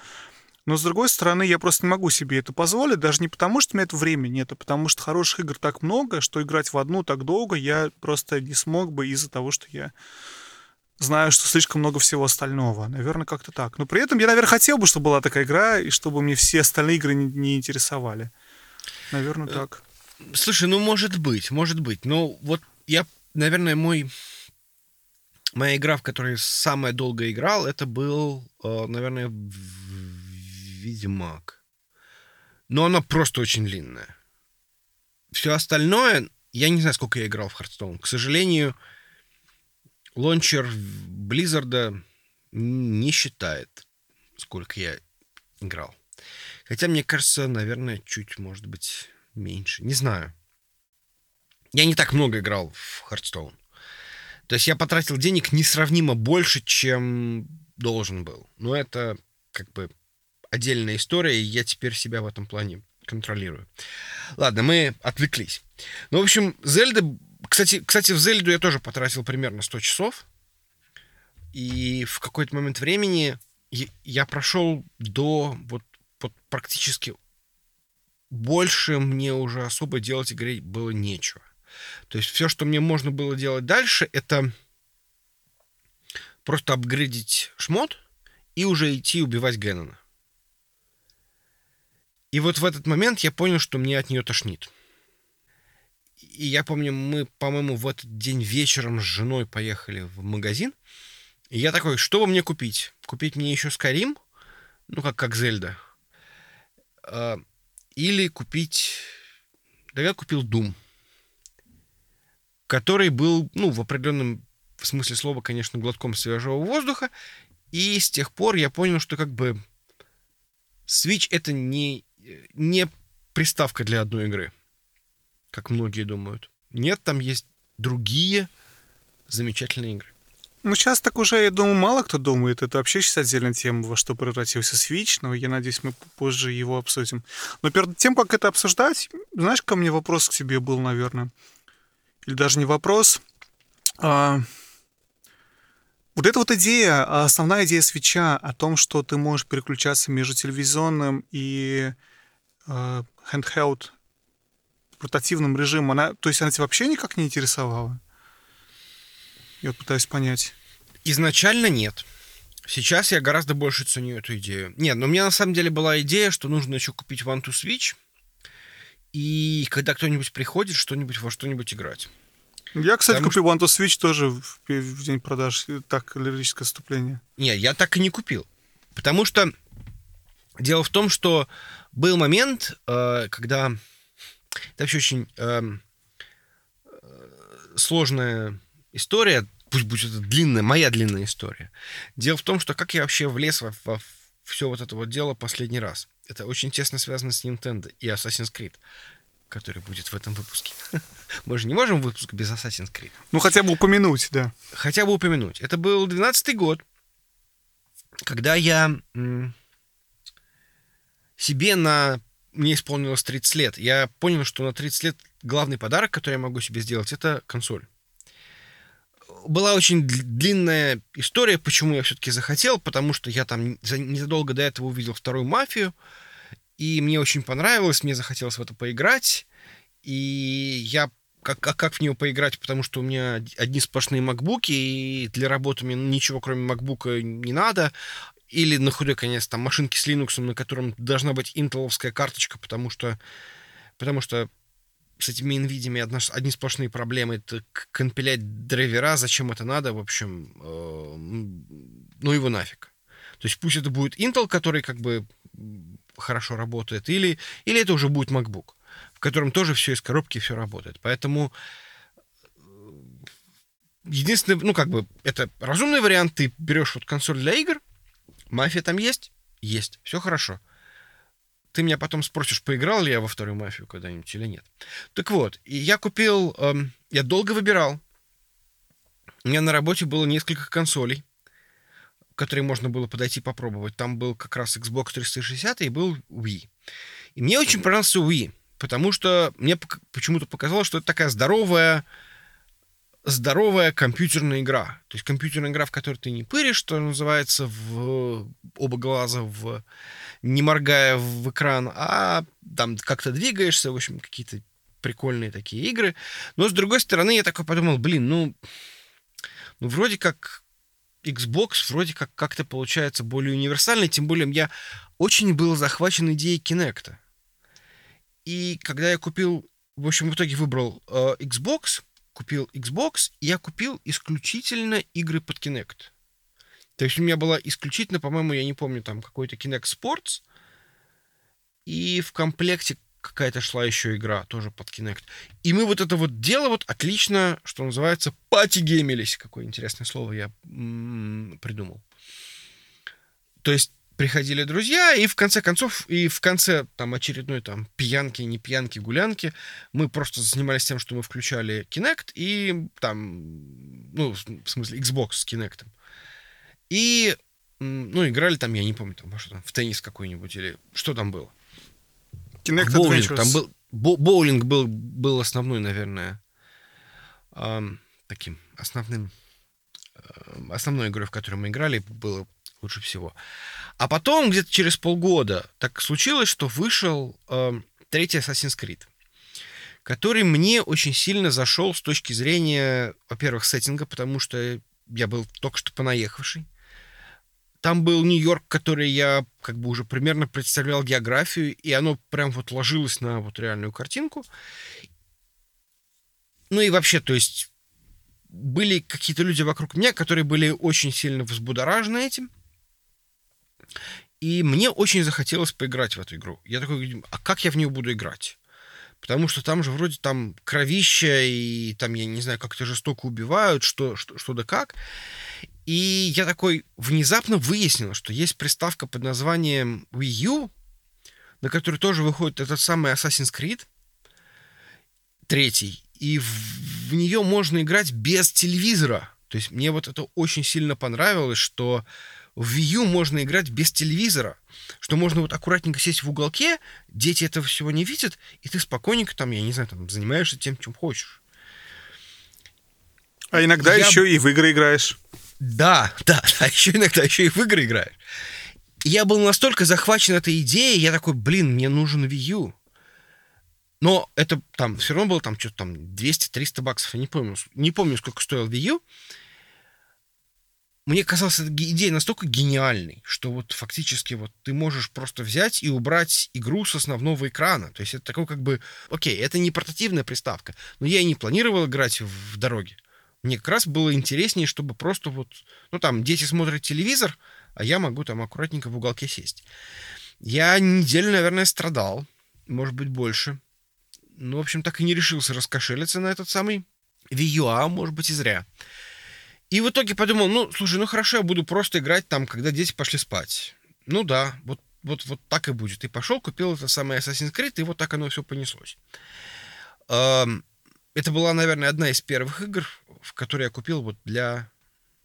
Но с другой стороны, я просто не могу себе это позволить, даже не потому, что у меня это время нет, а потому что хороших игр так много, что играть в одну так долго я просто не смог бы из-за того, что я знаю, что слишком много всего остального. Наверное, как-то так. Но при этом я, наверное, хотел бы, чтобы была такая игра, и чтобы мне все остальные игры не, не интересовали. Наверное, э, так. Слушай, ну может быть, может быть. Но вот я, наверное, мой моя игра, в которой самая долго играл, это был, э, наверное, Ведьмак. Но она просто очень длинная. Все остальное, я не знаю, сколько я играл в Hearthstone. К сожалению, лончер Blizzard не считает, сколько я играл. Хотя, мне кажется, наверное, чуть, может быть, меньше. Не знаю. Я не так много играл в Hearthstone. То есть я потратил денег несравнимо больше, чем должен был. Но это как бы отдельная история, и я теперь себя в этом плане контролирую. Ладно, мы отвлеклись. Ну, в общем, Зельда... Кстати, кстати, в Зельду я тоже потратил примерно 100 часов. И в какой-то момент времени я прошел до вот, вот практически больше мне уже особо делать игре было нечего. То есть все, что мне можно было делать дальше, это просто апгрейдить шмот и уже идти убивать Геннона. И вот в этот момент я понял, что мне от нее тошнит. И я помню, мы, по-моему, в этот день вечером с женой поехали в магазин. И я такой, что бы мне купить? Купить мне еще Скарим? Ну, как, как Зельда. А, или купить... Да я купил Doom, который был, ну, в определенном смысле слова, конечно, глотком свежего воздуха. И с тех пор я понял, что как бы Switch это не, не приставка для одной игры, как многие думают. Нет, там есть другие замечательные игры. Ну, сейчас так уже, я думаю, мало кто думает. Это вообще сейчас отдельная тема, во что превратился Switch, но я надеюсь, мы позже его обсудим. Но перед тем, как это обсуждать, знаешь, ко мне вопрос к тебе был, наверное. Или даже не вопрос. А... Вот эта вот идея, а основная идея свеча о том, что ты можешь переключаться между телевизионным и э, handheld портативным режимом, она, то есть она тебя вообще никак не интересовала? Я пытаюсь понять. Изначально нет. Сейчас я гораздо больше ценю эту идею. Нет, но у меня на самом деле была идея, что нужно еще купить One to Switch, и когда кто-нибудь приходит, что-нибудь во что-нибудь играть. Я, кстати, Потому купил One to Switch тоже в, в день продаж. Так, лирическое вступление. Нет, я так и не купил. Потому что дело в том, что был момент, э, когда... Это вообще очень эм, э, сложная история, пусть будет это длинная, моя длинная история. Дело в том, что как я вообще влез во, во все вот это вот дело последний раз. Это очень тесно связано с Nintendo и Assassin's Creed, который будет в этом выпуске. Мы же не можем выпуск без Assassin's Creed. Ну, хотя бы упомянуть, да. Хотя бы упомянуть. Это был 12-й год, когда я себе на... Мне исполнилось 30 лет. Я понял, что на 30 лет главный подарок, который я могу себе сделать, это консоль. Была очень длинная история, почему я все-таки захотел, потому что я там незадолго до этого увидел вторую мафию, и мне очень понравилось, мне захотелось в это поиграть, и я как, как, как в нее поиграть, потому что у меня одни сплошные макбуки, и для работы мне ничего кроме макбука не надо, или на худой конец там машинки с Linux, на котором должна быть интеловская карточка, потому что потому что с этими NVIDIA одна, одни сплошные проблемы. Это компилять драйвера, зачем это надо, в общем, э, ну его нафиг. То есть пусть это будет Intel, который как бы хорошо работает, или, или это уже будет MacBook. в котором тоже все из коробки, все работает. Поэтому э, единственный, ну, как бы, это разумный вариант. Ты берешь вот консоль для игр, мафия там есть? Есть. Все хорошо. Ты меня потом спросишь, поиграл ли я во вторую мафию когда-нибудь или нет. Так вот, я купил, эм, я долго выбирал. У меня на работе было несколько консолей, которые можно было подойти попробовать. Там был как раз Xbox 360 и был Wii. И мне очень понравился Wii, потому что мне почему-то показалось, что это такая здоровая, здоровая компьютерная игра. То есть компьютерная игра, в которой ты не пыришь, что называется, в оба глаза, в, не моргая в экран, а там как-то двигаешься, в общем, какие-то прикольные такие игры. Но, с другой стороны, я такой подумал, блин, ну, ну вроде как Xbox вроде как как-то получается более универсальный, тем более я очень был захвачен идеей Kinect. И когда я купил, в общем, в итоге выбрал э, Xbox, купил Xbox, я купил исключительно игры под Kinect. То есть у меня была исключительно, по-моему, я не помню, там какой-то Kinect Sports, и в комплекте какая-то шла еще игра, тоже под Kinect. И мы вот это вот дело вот отлично, что называется, патигеймились. Какое интересное слово я м-м, придумал. То есть приходили друзья, и в конце концов, и в конце там очередной там пьянки, не пьянки, гулянки, мы просто занимались тем, что мы включали Kinect и там, ну, в смысле, Xbox с Kinect. И, ну, играли там, я не помню, там, что там, в теннис какой-нибудь или что там было. Kinect боулинг, Adventures. там был, бо, боулинг был, был основной, наверное, эм, таким основным, э, основной игрой, в которой мы играли, было лучше всего. А потом, где-то через полгода, так случилось, что вышел э, третий Assassin's Creed, который мне очень сильно зашел с точки зрения, во-первых, сеттинга, потому что я был только что понаехавший. Там был Нью-Йорк, который я как бы уже примерно представлял географию, и оно прям вот ложилось на вот реальную картинку. Ну и вообще, то есть были какие-то люди вокруг меня, которые были очень сильно взбудоражены этим. И мне очень захотелось поиграть в эту игру. Я такой, а как я в нее буду играть? Потому что там же вроде там кровища, и там, я не знаю, как-то жестоко убивают, что, что, что да как. И я такой внезапно выяснил, что есть приставка под названием Wii U, на которой тоже выходит этот самый Assassin's Creed, третий, и в, в нее можно играть без телевизора. То есть мне вот это очень сильно понравилось, что в Wii U можно играть без телевизора, что можно вот аккуратненько сесть в уголке, дети этого всего не видят, и ты спокойненько там, я не знаю, там занимаешься тем, чем хочешь. А иногда Я- еще и в игры играешь. Да, да, а еще иногда еще и в игры играешь. Я был настолько захвачен этой идеей, я такой, блин, мне нужен Wii U. Но это там все равно было там что-то там 200-300 баксов, я не помню, не помню, сколько стоил Wii U. Мне казалось, эта идея настолько гениальной, что вот фактически вот ты можешь просто взять и убрать игру с основного экрана. То есть это такой как бы, окей, это не портативная приставка, но я и не планировал играть в, в дороге. Мне как раз было интереснее, чтобы просто вот, ну там, дети смотрят телевизор, а я могу там аккуратненько в уголке сесть. Я неделю, наверное, страдал, может быть, больше. Ну, в общем, так и не решился раскошелиться на этот самый Wii U, а может быть и зря. И в итоге подумал, ну, слушай, ну хорошо, я буду просто играть там, когда дети пошли спать. Ну да, вот, вот, вот так и будет. И пошел, купил это самое Assassin's Creed, и вот так оно все понеслось. Эм, Это была, наверное, одна из первых игр, в которые я купил вот для,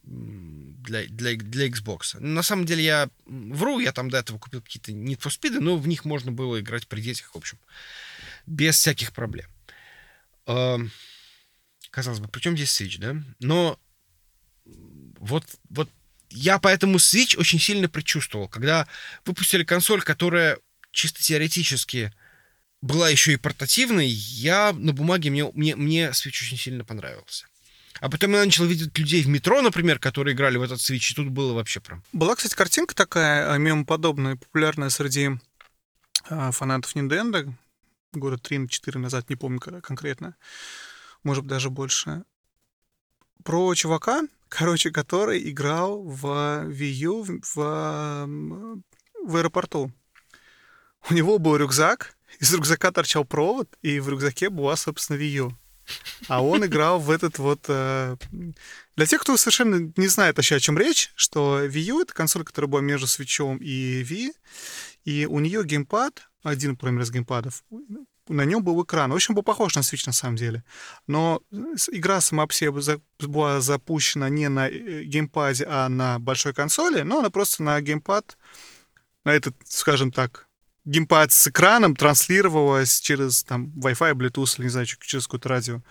для, для, для Xbox. На самом деле я вру, я там до этого купил какие-то Need for Speed, но в них можно было играть при детях, в общем, без всяких проблем. Эм, Казалось бы, причем здесь Switch, да? Но вот, вот я поэтому Switch очень сильно предчувствовал. Когда выпустили консоль, которая чисто теоретически была еще и портативной, я на бумаге, мне, мне, мне Switch очень сильно понравился. А потом я начал видеть людей в метро, например, которые играли в этот Switch, и тут было вообще прям... Была, кстати, картинка такая, а, мемоподобная, популярная среди а, фанатов Nintendo, года 3-4 назад, не помню когда конкретно, может быть, даже больше, про чувака, короче, который играл в U в, в, в аэропорту. У него был рюкзак, из рюкзака торчал провод, и в рюкзаке была, собственно, Wii U. А он играл в этот вот... Э, для тех, кто совершенно не знает вообще, о чем речь, что Wii U — это консоль, которая была между Switch и Wii, и у нее геймпад, один, например, из геймпадов, на нем был экран. В общем, был похож на Switch на самом деле. Но игра сама по себе была запущена не на э, геймпаде, а на большой консоли, но она просто на геймпад, на этот, скажем так, геймпад с экраном транслировалась через там Wi-Fi, Bluetooth, или не знаю, через какое-то радио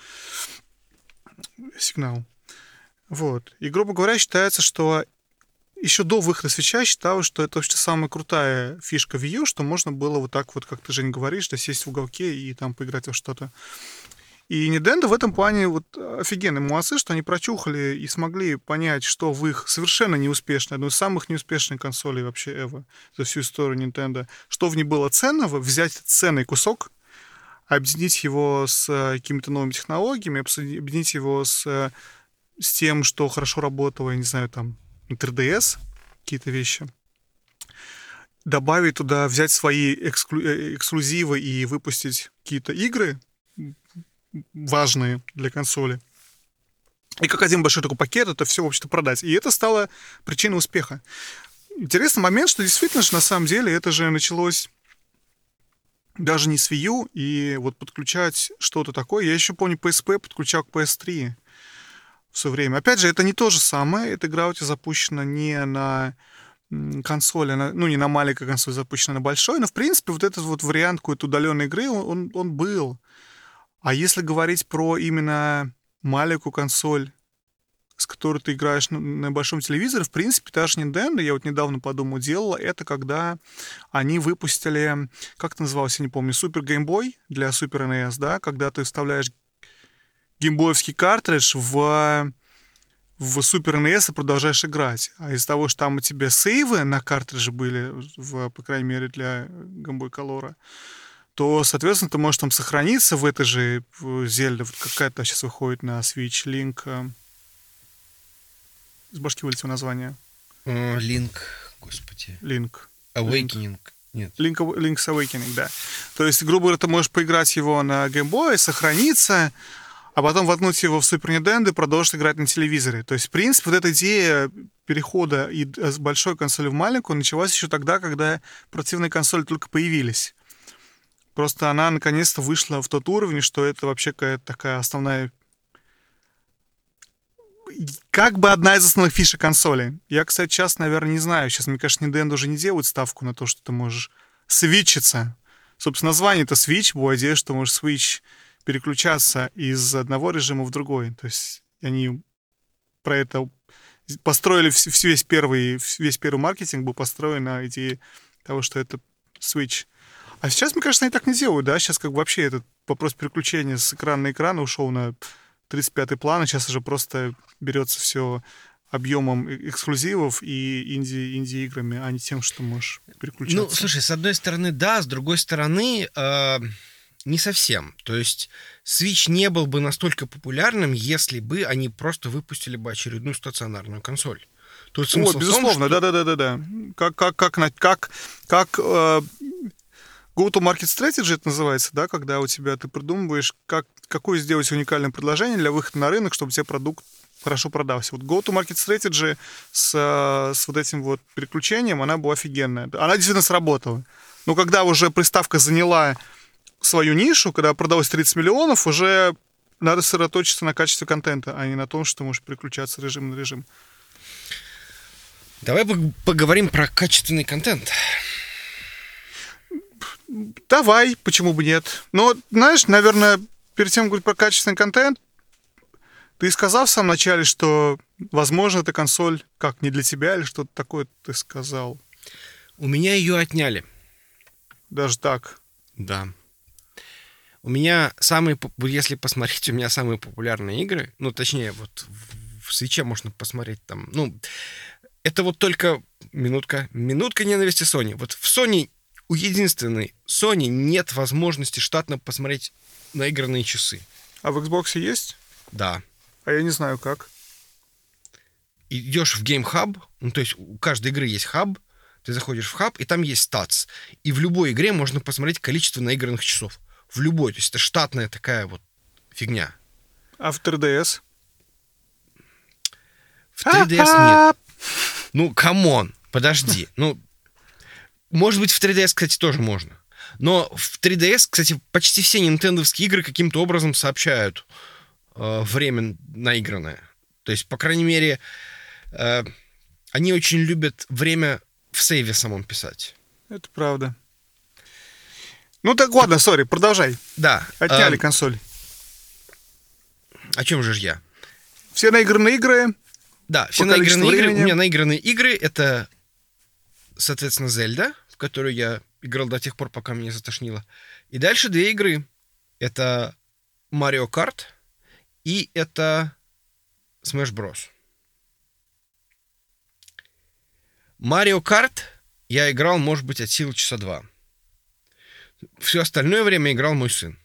сигнал. Вот. И, грубо говоря, считается, что еще до выхода свеча считалось, что это вообще самая крутая фишка Wii U, что можно было вот так вот, как ты, Жень, говоришь, да, сесть в уголке и там поиграть во что-то. И Nintendo в этом плане вот офигенные молодцы, что они прочухали и смогли понять, что в их совершенно неуспешной, одной из самых неуспешных консолей вообще Evo за всю историю Nintendo, что в ней было ценного, взять ценный кусок, объединить его с э, какими-то новыми технологиями, объединить его с, с тем, что хорошо работало, я не знаю, там, 3DS, какие-то вещи, добавить туда, взять свои эксклю- э, эксклюзивы и выпустить какие-то игры, важные для консоли. И как один большой такой пакет это все, в общем-то, продать. И это стало причиной успеха. Интересный момент, что действительно же на самом деле это же началось даже не с Wii U, и вот подключать что-то такое. Я еще помню PSP подключал к PS3 все время. Опять же, это не то же самое. Эта игра у тебя запущена не на консоли, ну, не на маленькой консоли, запущена на большой, но, в принципе, вот этот вот вариант какой-то удаленной игры, он, он был. А если говорить про именно маленькую консоль, с которой ты играешь на, на большом телевизоре, в принципе, даже Nintendo, я вот недавно подумал, делала это, когда они выпустили, как это называлось, я не помню, Super Game Boy для Super NES, да, когда ты вставляешь геймбоевский картридж в в Super NES и продолжаешь играть. А из-за того, что там у тебя сейвы на картридже были, в, по крайней мере, для Boy Color, то, соответственно, ты можешь там сохраниться в этой же Зельде. Вот какая-то сейчас выходит на Switch Link. Из башки вылетело название. Link, господи. Link. Awakening. Нет. Link, Link's Awakening, да. То есть, грубо говоря, ты можешь поиграть его на Game Boy, сохраниться, а потом воткнуть его в Super Nintendo и продолжить играть на телевизоре. То есть, в принципе, вот эта идея перехода из большой консоли в маленькую началась еще тогда, когда противные консоли только появились. Просто она наконец-то вышла в тот уровень, что это вообще какая-то такая основная как бы одна из основных фишек консоли. Я, кстати, сейчас, наверное, не знаю. Сейчас, мне кажется, Nintendo уже не делают ставку на то, что ты можешь свитчиться. Собственно, название это Switch, была идея, что можешь Switch переключаться из одного режима в другой. То есть они про это построили весь первый, весь первый маркетинг был построен на идее того, что это Switch. А сейчас, мне кажется, они так не делают, да? Сейчас как бы вообще этот вопрос переключения с экрана на экран ушел на 35-й план, и сейчас уже просто берется все объемом эксклюзивов и инди, инди-играми, а не тем, что можешь переключаться. Ну, слушай, с одной стороны, да, с другой стороны, э, не совсем. То есть Switch не был бы настолько популярным, если бы они просто выпустили бы очередную стационарную консоль. Тут смысл О, безусловно, да-да-да-да-да. Как, как, как, как, как э, Go-to-market strategy это называется, да, когда у тебя ты придумываешь, как, какое сделать уникальное предложение для выхода на рынок, чтобы тебе продукт хорошо продался. Вот go-to-market strategy с, с вот этим вот переключением, она была офигенная. Она действительно сработала. Но когда уже приставка заняла свою нишу, когда продалось 30 миллионов, уже надо сосредоточиться на качестве контента, а не на том, что ты можешь переключаться режим на режим. Давай поговорим про качественный контент. Давай, почему бы нет. Но, знаешь, наверное, перед тем, как говорить про качественный контент, ты сказал в самом начале, что, возможно, эта консоль как не для тебя или что-то такое ты сказал. У меня ее отняли. Даже так? Да. У меня самые, если посмотреть, у меня самые популярные игры, ну, точнее, вот в свече можно посмотреть там, ну, это вот только минутка, минутка ненависти Sony. Вот в Sony у единственной Sony нет возможности штатно посмотреть наигранные часы. А в Xbox есть? Да. А я не знаю как. Идешь в Game Hub, ну то есть у каждой игры есть хаб, Ты заходишь в хаб, и там есть статс. И в любой игре можно посмотреть количество наигранных часов. В любой. То есть это штатная такая вот фигня. А в 3DS? В 3DS нет. Ну, come on, подожди. Ну, может быть, в 3DS, кстати, тоже можно. Но в 3DS, кстати, почти все нинтендовские игры каким-то образом сообщают э, время наигранное. То есть, по крайней мере, э, они очень любят время в сейве самом писать. Это правда. Ну так ладно, сори, продолжай. Да. Отняли э, консоль. О чем же ж я? Все наигранные игры. Да, все наигранные игры. У меня наигранные игры это, соответственно, Зельда, в которую я играл до тех пор, пока меня затошнило. И дальше две игры. Это Марио Карт и это Smash Bros. Марио Карт я играл, может быть, от силы часа два. Все остальное время играл мой сын.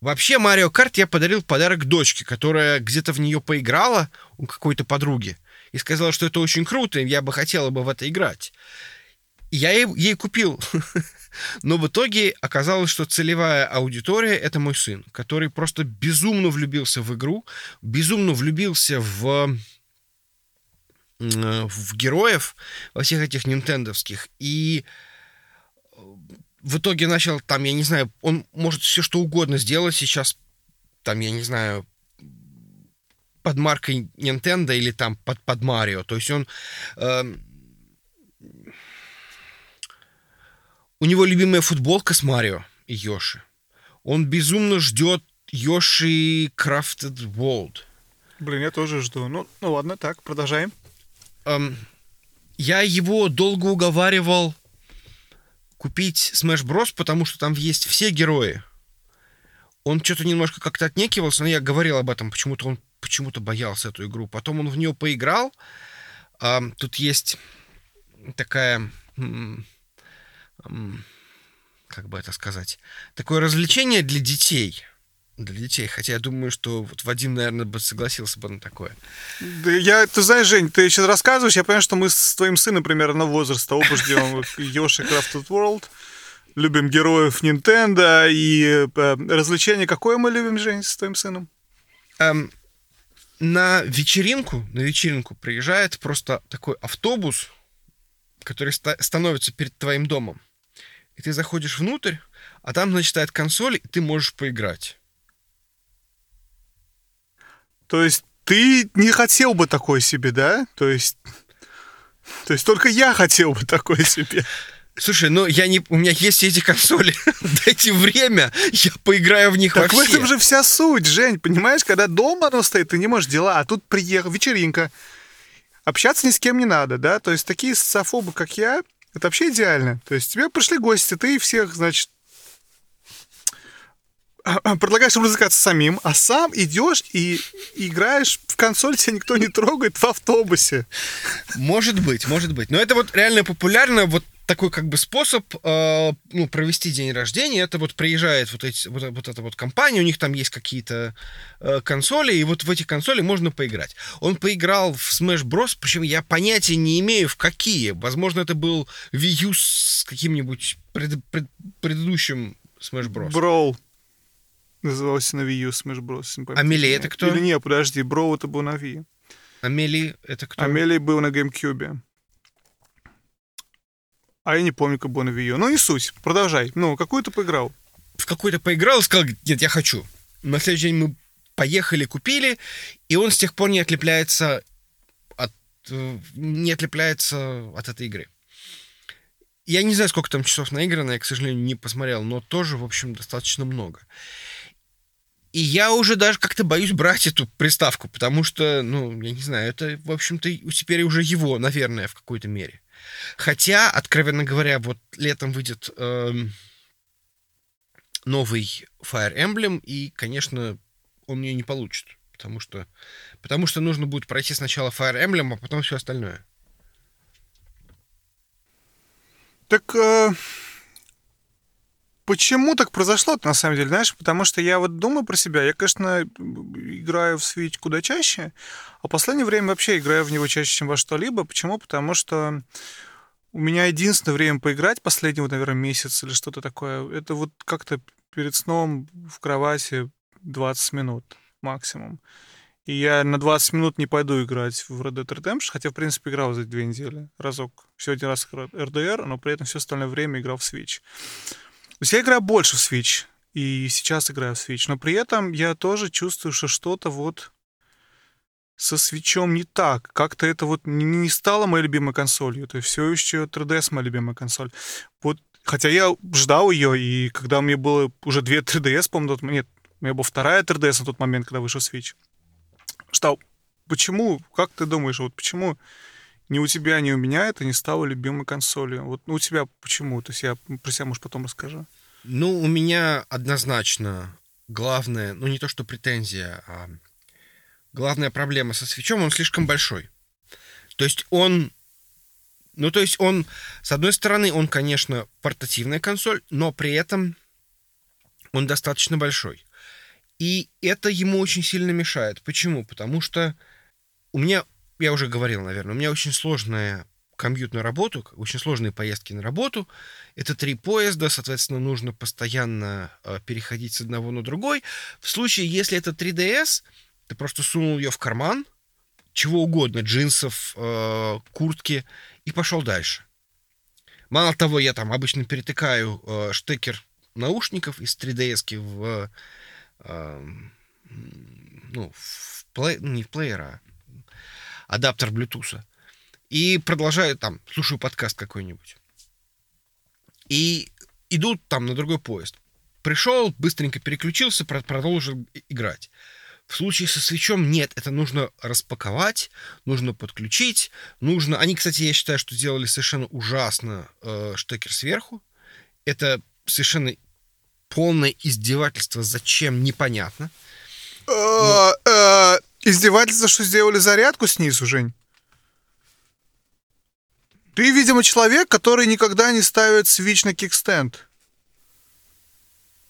Вообще, Марио Карт я подарил подарок дочке, которая где-то в нее поиграла у какой-то подруги и сказала, что это очень круто, и я бы хотела бы в это играть. Я ей, ей купил. Но в итоге оказалось, что целевая аудитория — это мой сын, который просто безумно влюбился в игру, безумно влюбился в, э, в героев во всех этих нинтендовских. И в итоге начал там, я не знаю, он может все что угодно сделать сейчас, там, я не знаю, под маркой Nintendo или там под, под Марио. То есть он... эм, у него любимая футболка с Марио и Йоши. Он безумно ждет Йоши Crafted World. Блин, я тоже жду. Ну, ну ладно, так, продолжаем. Эм, я его долго уговаривал купить Smash Bros, потому что там есть все герои. Он что-то немножко как-то отнекивался, но я говорил об этом, почему-то он почему-то боялся эту игру. Потом он в нее поиграл. Ам, тут есть такая... Как бы это сказать? Такое развлечение для детей. Для детей. Хотя я думаю, что вот Вадим, наверное, бы согласился бы на такое. Да я, ты знаешь, Жень, ты сейчас рассказываешь, я понимаю, что мы с твоим сыном примерно возраста, оба ждем Йоши Crafted World, любим героев Nintendo, и э, развлечение какое мы любим, Жень, с твоим сыном? Эм, на вечеринку, на вечеринку приезжает просто такой автобус, который ста- становится перед твоим домом. И ты заходишь внутрь, а там, значит, стоит консоль, и ты можешь поиграть. То есть ты не хотел бы такой себе, да? То есть... То есть только я хотел бы такой себе. Слушай, ну я не... У меня есть эти консоли. Дайте время, я поиграю в них Так в вообще. этом же вся суть, Жень, понимаешь? Когда дома оно стоит, ты не можешь дела, а тут приехал, вечеринка. Общаться ни с кем не надо, да? То есть такие социофобы, как я, это вообще идеально. То есть тебе пришли гости, ты всех, значит, предлагаешь им развлекаться самим, а сам идешь и играешь в консоль, тебя никто не трогает в автобусе. Может быть, может быть. Но это вот реально популярно, вот такой как бы способ э, ну, провести день рождения. Это вот приезжает вот, эти, вот, вот эта вот компания, у них там есть какие-то э, консоли, и вот в эти консоли можно поиграть. Он поиграл в Smash Bros, причем я понятия не имею в какие. Возможно, это был Wii U с каким-нибудь пред- пред- предыдущим Smash Bros. Броул. Назывался на Wii U Smash Bros. не А Melee изменяет. это кто? Или не, подожди, Броул это был на Wii. Амели, это кто? А Melee был на GameCube. А я не помню, как был на Wii U. Ну, не суть. Продолжай. Ну, какую ты поиграл? в какой-то поиграл и сказал, нет, я хочу. На следующий день мы поехали, купили, и он с тех пор не отлепляется от, э, не отлепляется от этой игры. Я не знаю, сколько там часов наиграно, я, к сожалению, не посмотрел, но тоже, в общем, достаточно много. И я уже даже как-то боюсь брать эту приставку, потому что, ну, я не знаю, это, в общем-то, теперь уже его, наверное, в какой-то мере. Хотя, откровенно говоря, вот летом выйдет эм, новый Fire Emblem, и, конечно, он ее не получит. Потому что, потому что нужно будет пройти сначала Fire Emblem, а потом все остальное. Так, э, Почему так произошло на самом деле, знаешь? Потому что я вот думаю про себя. Я, конечно, играю в Switch куда чаще, а в последнее время вообще играю в него чаще, чем во что-либо. Почему? Потому что у меня единственное время поиграть, последний, вот, наверное, месяц или что-то такое, это вот как-то перед сном в кровати 20 минут максимум. И я на 20 минут не пойду играть в Red Dead Redemption, хотя, в принципе, играл за две недели, разок. Все один раз RDR, но при этом все остальное время играл в Switch. Я играю больше в Switch, и сейчас играю в Switch, но при этом я тоже чувствую, что что-то вот со свечом не так. Как-то это вот не стало моей любимой консолью. То есть все еще 3DS моя любимая консоль. Вот, хотя я ждал ее, и когда меня было уже две 3DS, по-моему, тот, нет, у меня была вторая 3DS на тот момент, когда вышел Switch. Ждал. Почему, как ты думаешь, вот почему ни у тебя, ни у меня это не стало любимой консолью? Вот ну, у тебя почему? То есть я про себя, может, потом расскажу. Ну, у меня однозначно главное, ну не то что претензия, а главная проблема со свечом, он слишком большой. То есть он... Ну, то есть он, с одной стороны, он, конечно, портативная консоль, но при этом он достаточно большой. И это ему очень сильно мешает. Почему? Потому что у меня, я уже говорил, наверное, у меня очень сложная комьют на работу, очень сложные поездки на работу. Это три поезда, соответственно, нужно постоянно э, переходить с одного на другой. В случае, если это 3DS, ты просто сунул ее в карман, чего угодно, джинсов, э, куртки, и пошел дальше. Мало того, я там обычно перетыкаю э, штекер наушников из 3DS в, э, ну, в плей, не в плеера, а адаптер Bluetooth. И продолжаю там, слушаю подкаст какой-нибудь. И идут там на другой поезд. Пришел, быстренько переключился, продолжил играть. В случае со свечом нет, это нужно распаковать, нужно подключить, нужно... Они, кстати, я считаю, что сделали совершенно ужасно э, штекер сверху. Это совершенно полное издевательство. Зачем? Непонятно. Но... Издевательство, что сделали зарядку снизу, Жень? Ты, видимо, человек, который никогда не ставит свич на кикстенд.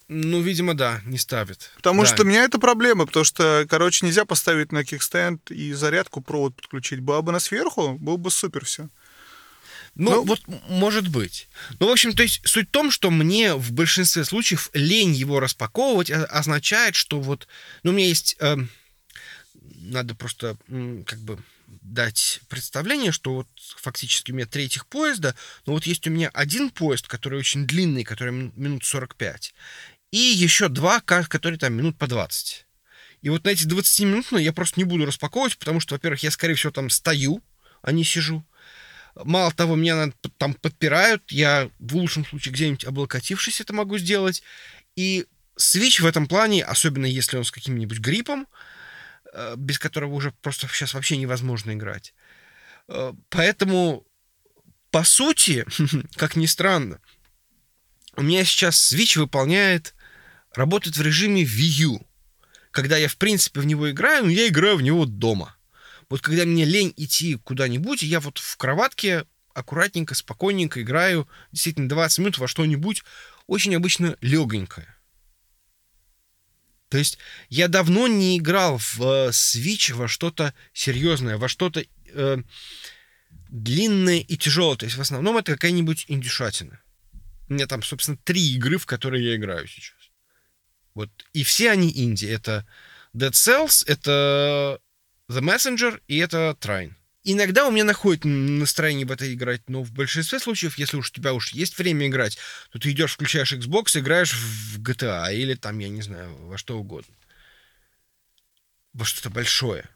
Ну, видимо, да, не ставит. Потому да. что у меня это проблема, потому что, короче, нельзя поставить на кикстенд и зарядку провод подключить. Было бы на сверху, было бы супер все. Ну, ну, вот, может быть. Ну, в общем, то есть суть в том, что мне в большинстве случаев лень его распаковывать означает, что вот... Ну, у меня есть... Э, надо просто как бы дать представление, что вот фактически у меня три этих поезда, но вот есть у меня один поезд, который очень длинный, который минут 45, и еще два, которые там минут по 20. И вот на эти 20 минут ну, я просто не буду распаковывать, потому что, во-первых, я, скорее всего, там стою, а не сижу. Мало того, меня там подпирают, я в лучшем случае где-нибудь облокотившись это могу сделать. И Switch в этом плане, особенно если он с каким-нибудь гриппом, без которого уже просто сейчас вообще невозможно играть. Э, поэтому, по сути, как ни странно, у меня сейчас Switch выполняет работает в режиме Wii U. Когда я, в принципе, в него играю, но я играю в него дома. Вот когда мне лень идти куда-нибудь, я вот в кроватке аккуратненько, спокойненько играю, действительно, 20 минут во что-нибудь очень обычно легонькое. То есть я давно не играл в э, Switch во что-то серьезное, во что-то э, длинное и тяжелое. То есть в основном это какая-нибудь индюшатина. У меня там, собственно, три игры, в которые я играю сейчас. Вот. И все они инди. Это Dead Cells, это The Messenger и это Trine. Иногда у меня находит настроение в это играть, но в большинстве случаев, если уж у тебя уж есть время играть, то ты идешь, включаешь Xbox, играешь в GTA или там, я не знаю, во что угодно. Во что-то большое.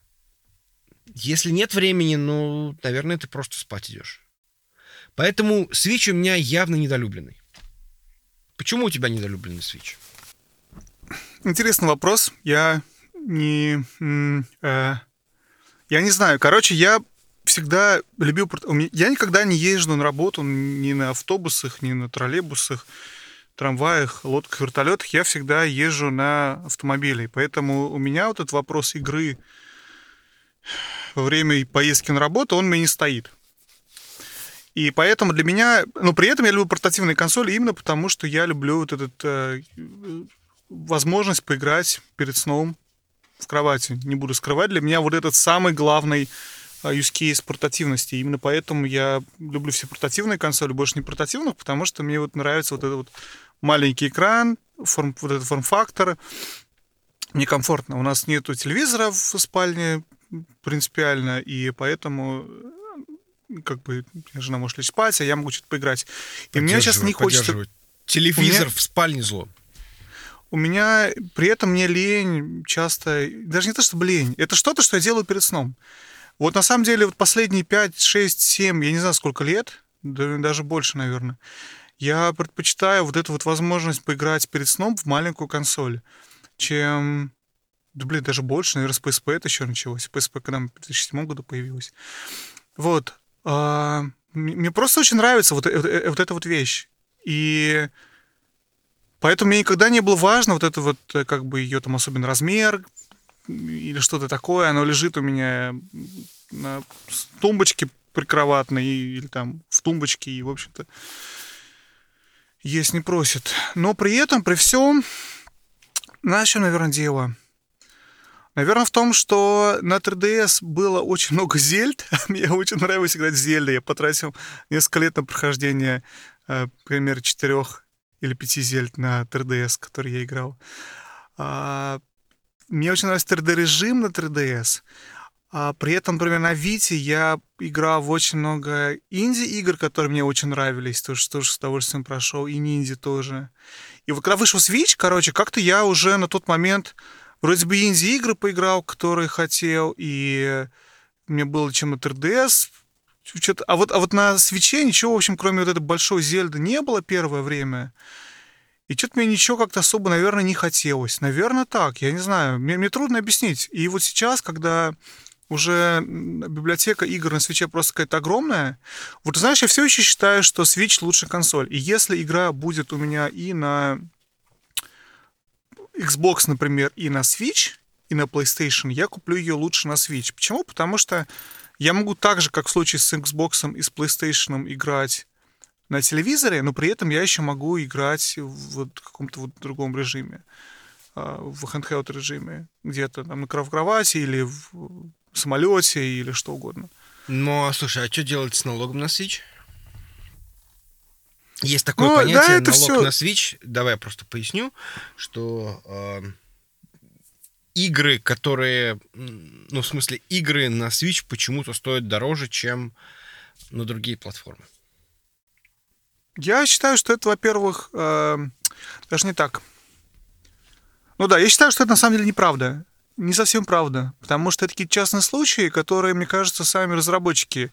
Если нет времени, ну, наверное, ты просто спать идешь. Поэтому Switch у меня явно недолюбленный. Почему у тебя недолюбленный Switch? Интересный вопрос. Я не... Э, я не знаю. Короче, я всегда любил... Я никогда не езжу на работу ни на автобусах, ни на троллейбусах, трамваях, лодках, вертолетах. Я всегда езжу на автомобиле. Поэтому у меня вот этот вопрос игры во время поездки на работу, он мне не стоит. И поэтому для меня... Ну, при этом я люблю портативные консоли именно потому, что я люблю вот этот... Э, возможность поиграть перед сном в кровати. Не буду скрывать. Для меня вот этот самый главный use case портативности. Именно поэтому я люблю все портативные консоли, больше не портативных, потому что мне вот нравится вот этот вот маленький экран, форм, вот этот форм-фактор. Мне комфортно. У нас нету телевизора в спальне принципиально, и поэтому как бы жена может лечь спать, а я могу что-то поиграть. И мне сейчас не хочется... Телевизор меня... в спальне зло. У меня при этом мне лень часто... Даже не то, чтобы лень. Это что-то, что я делаю перед сном. Вот на самом деле вот последние 5, 6, 7, я не знаю, сколько лет, даже больше, наверное, я предпочитаю вот эту вот возможность поиграть перед сном в маленькую консоль, чем... Да, блин, даже больше, наверное, с PSP это еще началось. PSP когда в 2007 году появилась. Вот. А, мне просто очень нравится вот, вот, вот эта вот вещь. И поэтому мне никогда не было важно вот это вот, э, как бы ее там особенно размер или что-то такое. Оно лежит у меня на тумбочке прикроватной или там в тумбочке, и, в общем-то, есть не просит. Но при этом, при всем, знаешь, что, наверное, дело? Наверное, в том, что на 3DS было очень много зельд. Мне очень нравилось играть в зельды. Я потратил несколько лет на прохождение, э, например, четырех или пяти зельд на 3DS, которые я играл. Мне очень нравится 3D-режим на 3DS. А при этом, например, на Вите я играл в очень много инди-игр, которые мне очень нравились, тоже, тоже с удовольствием прошел, и ниндзя тоже. И вот когда вышел Switch, короче, как-то я уже на тот момент Вроде бы инди-игры поиграл, которые хотел, и мне было чем на 3DS. А вот, а вот на свече ничего, в общем, кроме вот этой большой Зельды не было первое время. И что-то мне ничего как-то особо, наверное, не хотелось. Наверное, так, я не знаю. Мне, мне трудно объяснить. И вот сейчас, когда уже библиотека игр на свече просто какая-то огромная. Вот знаешь, я все еще считаю, что Switch лучше консоль. И если игра будет у меня и на Xbox, например, и на Switch, и на PlayStation, я куплю ее лучше на Switch. Почему? Потому что я могу так же, как в случае с Xbox и с PlayStation, играть на телевизоре, но при этом я еще могу играть в вот каком-то вот другом режиме, а, в handheld режиме, где-то там на кровати или в самолете или что угодно. Ну, а слушай, а что делать с налогом на Switch? Есть такое ну, понятие да, это налог все... на Switch. Давай я просто поясню, что э, игры, которые, ну, в смысле, игры на Switch почему-то стоят дороже, чем на другие платформы. Я считаю, что это, во-первых, э, даже не так. Ну да, я считаю, что это на самом деле неправда. Не совсем правда. Потому что это такие частные случаи, которые, мне кажется, сами разработчики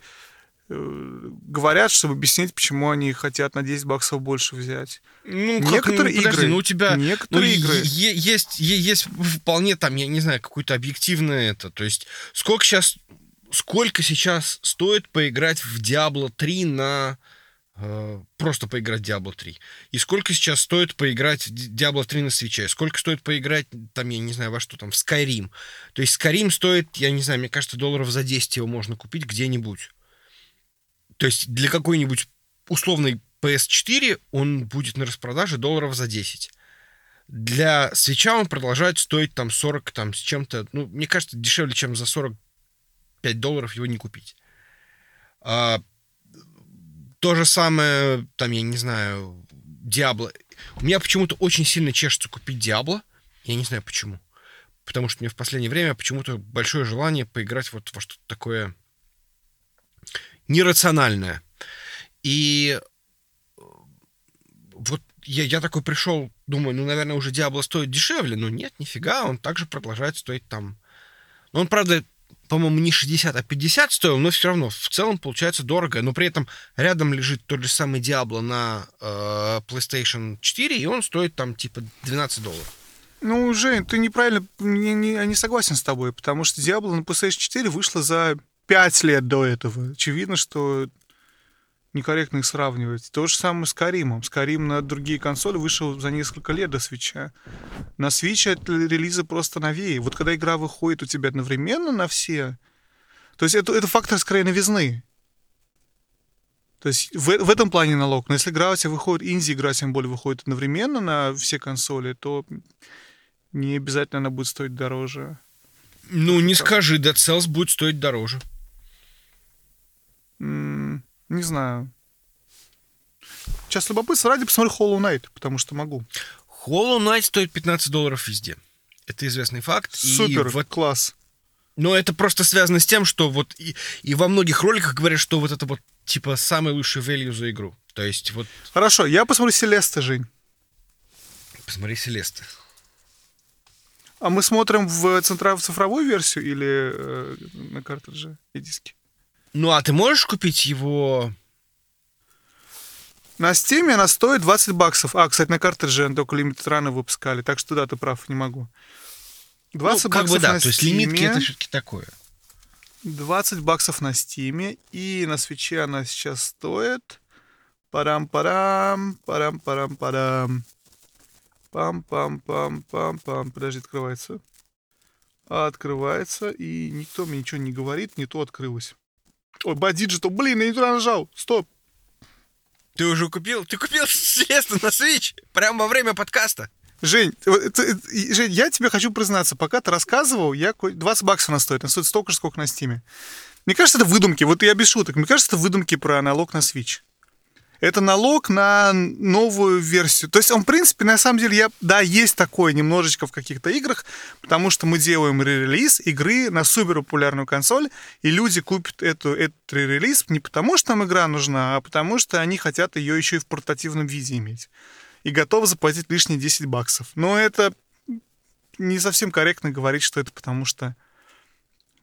Э, говорят, чтобы объяснить, почему они хотят на 10 баксов больше взять. Ну, некоторые как, ну, подожди, игры, ну у тебя некоторые ну, игры есть есть вполне там, я не знаю, какое-то объективное это, то есть сколько сейчас сколько сейчас стоит поиграть в Diablo 3 на просто поиграть в Diablo 3. И сколько сейчас стоит поиграть в Diablo 3 на свече? Сколько стоит поиграть, там, я не знаю, во что там, в Skyrim? То есть Skyrim стоит, я не знаю, мне кажется, долларов за 10 его можно купить где-нибудь. То есть для какой-нибудь условной PS4 он будет на распродаже долларов за 10. Для свеча он продолжает стоить там 40 там с чем-то. Ну, мне кажется, дешевле, чем за 45 долларов его не купить. А, то же самое, там, я не знаю, Диабло. У меня почему-то очень сильно чешется купить Диабло. Я не знаю почему. Потому что мне в последнее время почему-то большое желание поиграть вот во что-то такое нерациональное. И э, вот я, я такой пришел, думаю, ну, наверное, уже Диабло стоит дешевле, но нет, нифига, он также продолжает стоить там. Он, правда, по-моему, не 60, а 50 стоил, но все равно в целом получается дорого. Но при этом рядом лежит тот же самый Diablo на э, PlayStation 4, и он стоит там типа 12 долларов. Ну, Жень, ты неправильно, не, не, не согласен с тобой, потому что Diablo на PlayStation 4 вышла за пять лет до этого. Очевидно, что некорректно их сравнивать. То же самое с Каримом. С Карим на другие консоли вышел за несколько лет до свеча. На свече релизы просто новее. Вот когда игра выходит у тебя одновременно на все, то есть это, это фактор скорее новизны. То есть в, в этом плане налог. Но если игра у тебя выходит, инди-игра тем более выходит одновременно на все консоли, то не обязательно она будет стоить дороже. Ну, не скажи, Dead Cells будет стоить дороже. М, Не знаю. Сейчас любопытство ради посмотрю Hollow Knight, потому что могу. Hollow Knight стоит 15 долларов везде. Это известный факт. И Супер, вот класс. Но это просто связано с тем, что вот и, и во многих роликах говорят, что вот это вот типа самый лучший value за игру. То есть вот Хорошо, я посмотрю Селеста, Жень. посмотри Селеста. А мы смотрим в центра- в цифровую версию или э, на картридже и диске? Ну а ты можешь купить его? На Steam она стоит 20 баксов. А, кстати, на картридже только лимит рано выпускали, так что да, ты прав, не могу. 20 ну, как баксов бы да, на то есть лимитки это все-таки такое. 20 баксов на Стиме, и на свече она сейчас стоит... Парам-парам, парам-парам-парам. Пам-пам-пам-пам-пам. Подожди, открывается. Открывается, и никто мне ничего не говорит, не то открылось. Ой, buy digital, блин, я не туда нажал. Стоп. Ты уже купил? Ты купил Селесту на Switch? Прямо во время подкаста? Жень, это- это- и, Жень, я тебе хочу признаться, пока ты рассказывал, я ко- 20 баксов она стоит, она стоит столько же, сколько на Стиме. Мне кажется, это выдумки, вот я без шуток, мне кажется, это выдумки про налог на Switch. Это налог на новую версию. То есть он, в принципе, на самом деле, я, да, есть такое немножечко в каких-то играх, потому что мы делаем ререлиз игры на супер популярную консоль, и люди купят эту, этот ререлиз не потому, что нам игра нужна, а потому что они хотят ее еще и в портативном виде иметь. И готовы заплатить лишние 10 баксов. Но это не совсем корректно говорить, что это потому что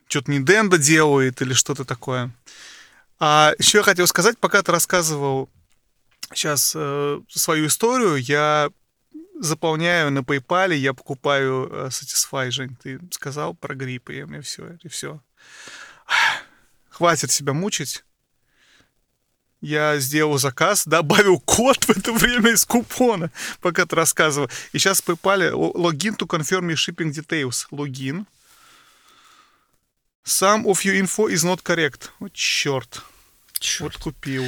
что-то Nintendo делает или что-то такое. А еще я хотел сказать, пока ты рассказывал сейчас э, свою историю, я заполняю на PayPal, я покупаю э, Satisfy, Жень, ты сказал про грипп, и мне все, и все. Хватит себя мучить. Я сделал заказ, добавил код в это время из купона, пока ты рассказывал. И сейчас в PayPal о- логин to confirm your shipping details. Логин. Some of your info is not correct. Вот черт. Чёрт. Вот купил.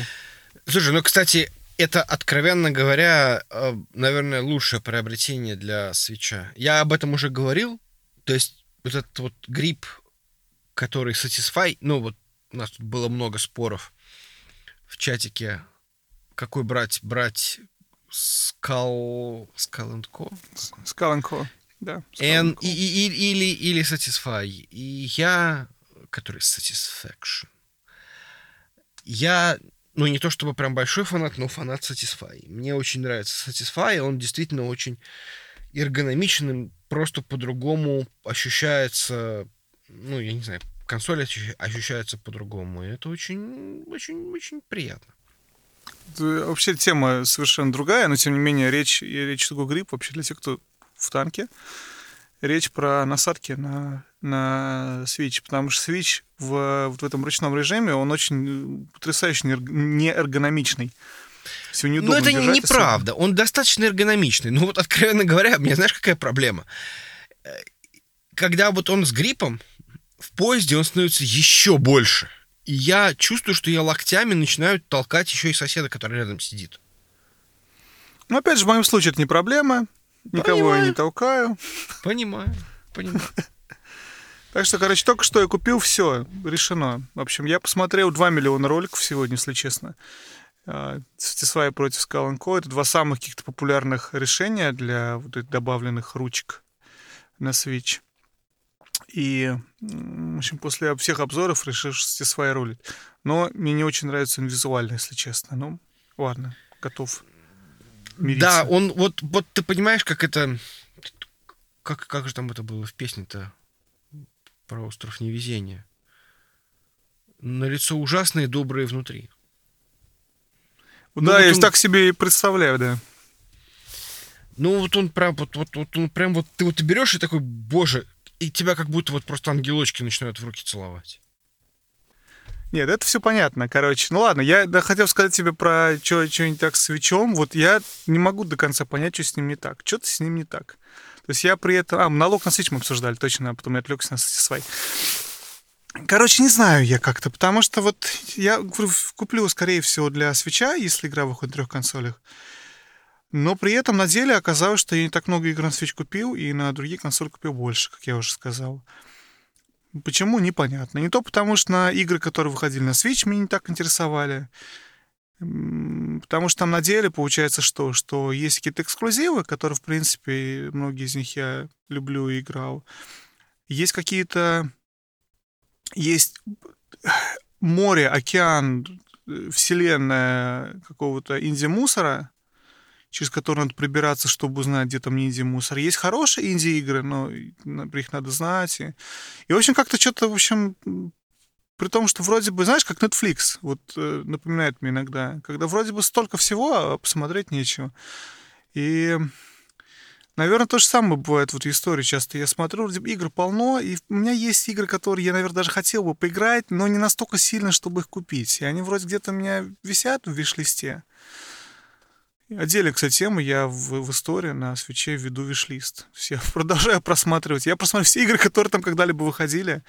Слушай, ну, кстати, это, откровенно говоря, э, наверное, лучшее приобретение для свеча. Я об этом уже говорил. То есть вот этот вот грипп, который Satisfy, ну вот у нас тут было много споров в чатике, какой брать, брать and Co? Скаленко. Да. Skull и, и- и- или, или Satisfy. И я, который Satisfaction, я, ну не то чтобы прям большой фанат, но фанат Satisfy. Мне очень нравится Satisfy, он действительно очень эргономичным, просто по-другому ощущается, ну, я не знаю, консоль ощу- ощущается по-другому. И это очень, очень, очень приятно. Вообще тема совершенно другая, но тем не менее речь, речь такой грипп вообще для тех, кто в танке. Речь про насадки на, на Switch, потому что Switch в, вот в этом ручном режиме, он очень э, потрясающе неэрг- неэргономичный. Все Но неудобно Ну, это держать, неправда. Он достаточно эргономичный. Ну вот, откровенно говоря, мне знаешь, какая проблема? Э, Когда вот он с гриппом, в поезде он становится еще больше. И я чувствую, что я локтями начинаю толкать еще и соседа, который рядом сидит. Но опять же, в моем случае это не проблема. Никого я Понимаю. не толкаю. Понимаю, понимаю. Так что, короче, только что я купил, все, решено. В общем, я посмотрел 2 миллиона роликов сегодня, если честно. А, Satisfy против Skull Co. Это два самых каких-то популярных решения для вот этих добавленных ручек на Switch. И, в общем, после всех обзоров решил, что Satisfy рулит. Но мне не очень нравится он визуально, если честно. Ну, ладно, готов мириться. Да, он вот, вот ты понимаешь, как это... Как, как же там это было в песне-то про остров невезения? На лицо ужасное, доброе внутри. Да, ну, вот я он- так себе и представляю, да. Ну, вот он прям, вот, вот, вот он прям вот, ты вот ты берешь и такой, боже, и тебя как будто вот просто ангелочки начинают в руки целовать. Нет, это все понятно, короче. Ну ладно, я да, хотел сказать тебе про что-нибудь так с свечом. Вот я не могу до конца понять, что с ним не так. Что-то с ним не так. То есть я при этом... А, налог на свеч мы обсуждали, точно, а потом я отвлекся на Satisfy. Короче, не знаю я как-то, потому что вот я куплю, скорее всего, для свеча, если игра выходит на трех консолях. Но при этом на деле оказалось, что я не так много игр на Switch купил, и на другие консоли купил больше, как я уже сказал. Почему, непонятно. Не то потому, что на игры, которые выходили на Switch, меня не так интересовали. Потому что там на деле получается что? Что есть какие-то эксклюзивы, которые, в принципе, многие из них я люблю и играл. Есть какие-то... Есть море, океан, э, вселенная какого-то инди-мусора, через который надо прибираться, чтобы узнать, где там не инди-мусор. Есть хорошие инди-игры, но их надо знать. И, и в общем, как-то что-то, в общем, при том, что вроде бы, знаешь, как Netflix, вот э, напоминает мне иногда, когда вроде бы столько всего, а посмотреть нечего. И, наверное, то же самое бывает вот в истории часто. Я смотрю, вроде бы игр полно, и у меня есть игры, которые я, наверное, даже хотел бы поиграть, но не настолько сильно, чтобы их купить. И они вроде где-то у меня висят в виш-листе. Отдельно, кстати, тема, я в, в истории на свече веду виш-лист. Я продолжаю просматривать. Я просматриваю все игры, которые там когда-либо выходили.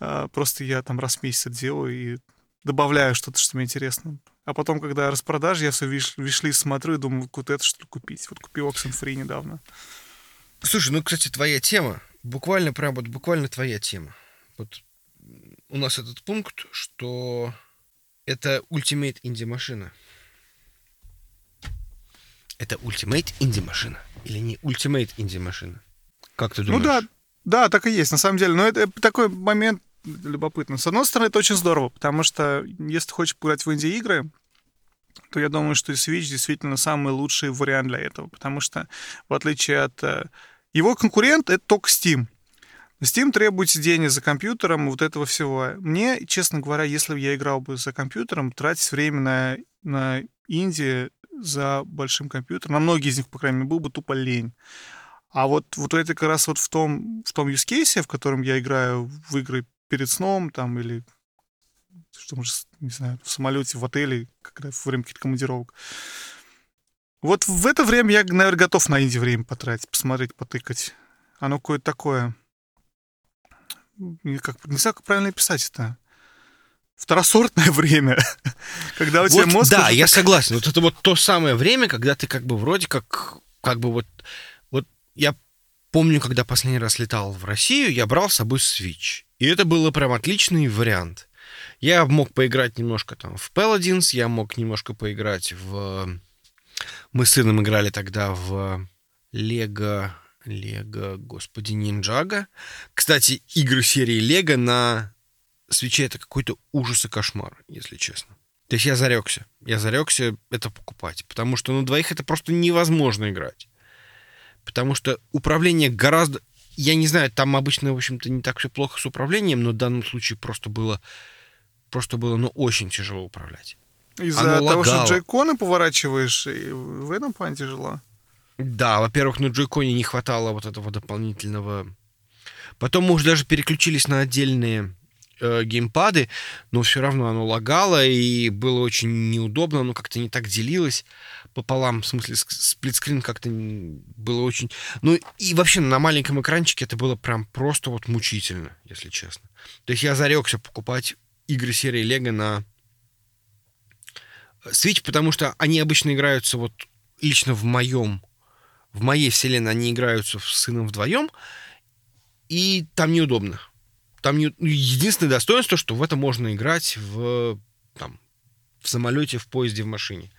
А, просто я там раз в месяц делаю и добавляю что-то, что мне интересно. А потом, когда распродажа, я все виш, виш-лист смотрю и думаю, вот это что ли купить. Вот купил Oxenfree недавно. Слушай, ну, кстати, твоя тема, буквально, прям вот буквально твоя тема. Вот у нас этот пункт, что это Ultimate Indie машина. Это Ultimate Indie машина или не Ultimate Indie машина? Как ты думаешь? Ну да, да, так и есть, на самом деле. Но это такой момент любопытный. С одной стороны, это очень здорово, потому что если ты хочешь поиграть в инди-игры, то я думаю, что Switch действительно самый лучший вариант для этого, потому что, в отличие от... Э, его конкурент — это только Steam. Steam требует сидения за компьютером, вот этого всего. Мне, честно говоря, если бы я играл бы за компьютером, тратить время на, на инди за большим компьютером, на многие из них, по крайней мере, был бы тупо лень. А вот, вот это как раз вот в том, в том use case, в котором я играю в игры перед сном, там, или что может, не знаю, в самолете, в отеле, когда во время каких-то командировок. Вот в это время я, наверное, готов на инди время потратить, посмотреть, потыкать. Оно какое-то такое... Как, не знаю, как правильно писать это второсортное время, когда у тебя вот, мозг... Да, я так... согласен. Вот это вот то самое время, когда ты как бы вроде как, как бы вот... Вот я помню, когда последний раз летал в Россию, я брал с собой Switch. И это было прям отличный вариант. Я мог поиграть немножко там в Paladins, я мог немножко поиграть в... Мы с сыном играли тогда в Лего... Лего, господи, Ниндзяго. Кстати, игры серии Лего на свече это какой-то ужас и кошмар, если честно. То есть я зарекся. Я зарекся это покупать. Потому что на двоих это просто невозможно играть. Потому что управление гораздо... Я не знаю, там обычно, в общем-то, не так все плохо с управлением, но в данном случае просто было... Просто было, ну, очень тяжело управлять. Из-за того, лагало. что джойконы поворачиваешь, и в этом плане тяжело? Да, во-первых, на джойконе не хватало вот этого дополнительного... Потом мы уже даже переключились на отдельные э, геймпады, но все равно оно лагало, и было очень неудобно, оно как-то не так делилось пополам, в смысле сплитскрин как-то было очень... Ну и вообще на маленьком экранчике это было прям просто вот мучительно, если честно. То есть я зарекся покупать игры серии Лего на Switch, потому что они обычно играются вот лично в моем, в моей вселенной они играются с сыном вдвоем, и там неудобно. Там не... единственное достоинство, что в это можно играть в, там, в самолете, в поезде, в машине.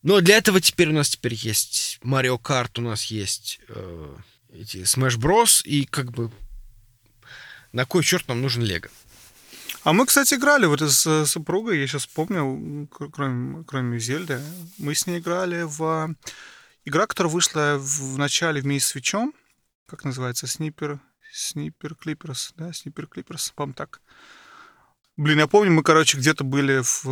Но для этого теперь у нас теперь есть Mario Kart, у нас есть э, эти Smash Bros. И как бы на кой черт нам нужен Лего? А мы, кстати, играли вот с супругой, я сейчас помню, кроме, кроме Зельды, мы с ней играли в игра, которая вышла в начале вместе с Вичом, как называется, Снипер, Снипер Клиперс, да, Снипер Клиперс, по так. Блин, я помню, мы, короче, где-то были в,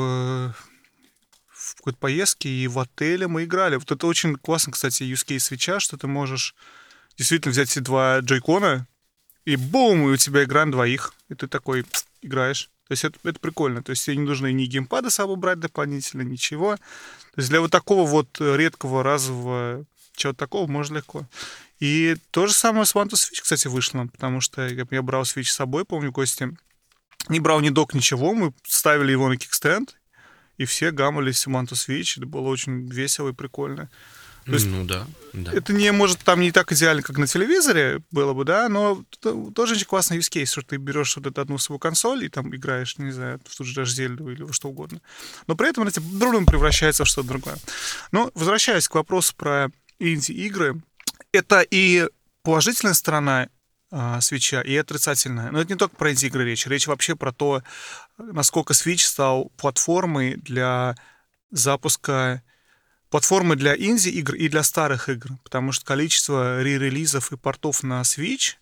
в какой-то поездке, и в отеле мы играли. Вот это очень классно, кстати, use case свеча, что ты можешь действительно взять эти два джойкона, и бум, и у тебя игра на двоих, и ты такой играешь. То есть это, это прикольно. То есть тебе не нужно ни геймпада с собой брать дополнительно, ничего. То есть для вот такого вот редкого разового чего-то такого можно легко. И то же самое с to Switch, кстати, вышло, потому что я, брал Switch с собой, помню, Кости. Не брал ни док, ничего, мы ставили его на кикстенд, и все гамались to Switch, это было очень весело и прикольно. То есть ну да, да. Это не, может, там не так идеально, как на телевизоре было бы, да, но тоже очень классный use case, что ты берешь вот эту одну свою консоль и там играешь, не знаю, в ту же даже Зельду или во что угодно. Но при этом это другом превращается в что-то другое. Но возвращаясь к вопросу про инди-игры, это и положительная сторона а, свеча и отрицательная. Но это не только про инди-игры речь. Речь вообще про то, насколько Switch стал платформой для запуска платформы для инди-игр и для старых игр, потому что количество re-релизов и портов на Switch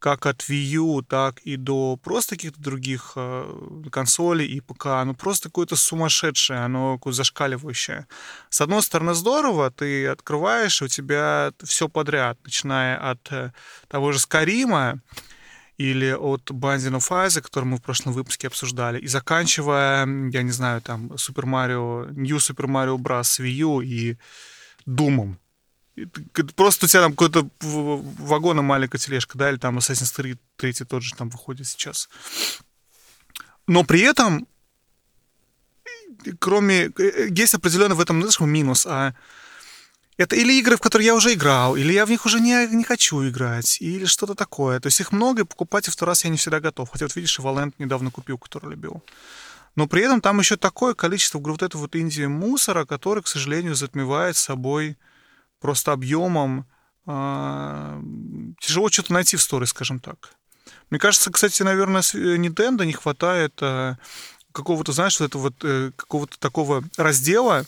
как от Wii U, так и до просто каких-то других э, консолей и ПК, оно просто какое-то сумасшедшее, оно какое-то зашкаливающее. С одной стороны, здорово, ты открываешь, у тебя все подряд, начиная от э, того же Скарима, или от Binding Isaac, который мы в прошлом выпуске обсуждали, и заканчивая, я не знаю, там, Super Mario, New Super Mario Bros. Wii U и Думом. Просто у тебя там какой-то вагон и маленькая тележка, да, или там Assassin's Creed 3 тот же там выходит сейчас. Но при этом, кроме... Э, есть определенно в этом, знаешь, минус, а это или игры, в которые я уже играл, или я в них уже не, не хочу играть, или что-то такое. То есть их много, и покупать и второй раз я не всегда готов. Хотя вот видишь, Valent недавно купил, который любил. Но при этом там еще такое количество вот этого вот Индии мусора, который, к сожалению, затмевает собой просто объемом. Э, тяжело что-то найти в сторе, скажем так. Мне кажется, кстати, наверное, Nintendo не хватает э, какого-то, знаешь, вот этого вот, э, какого-то такого раздела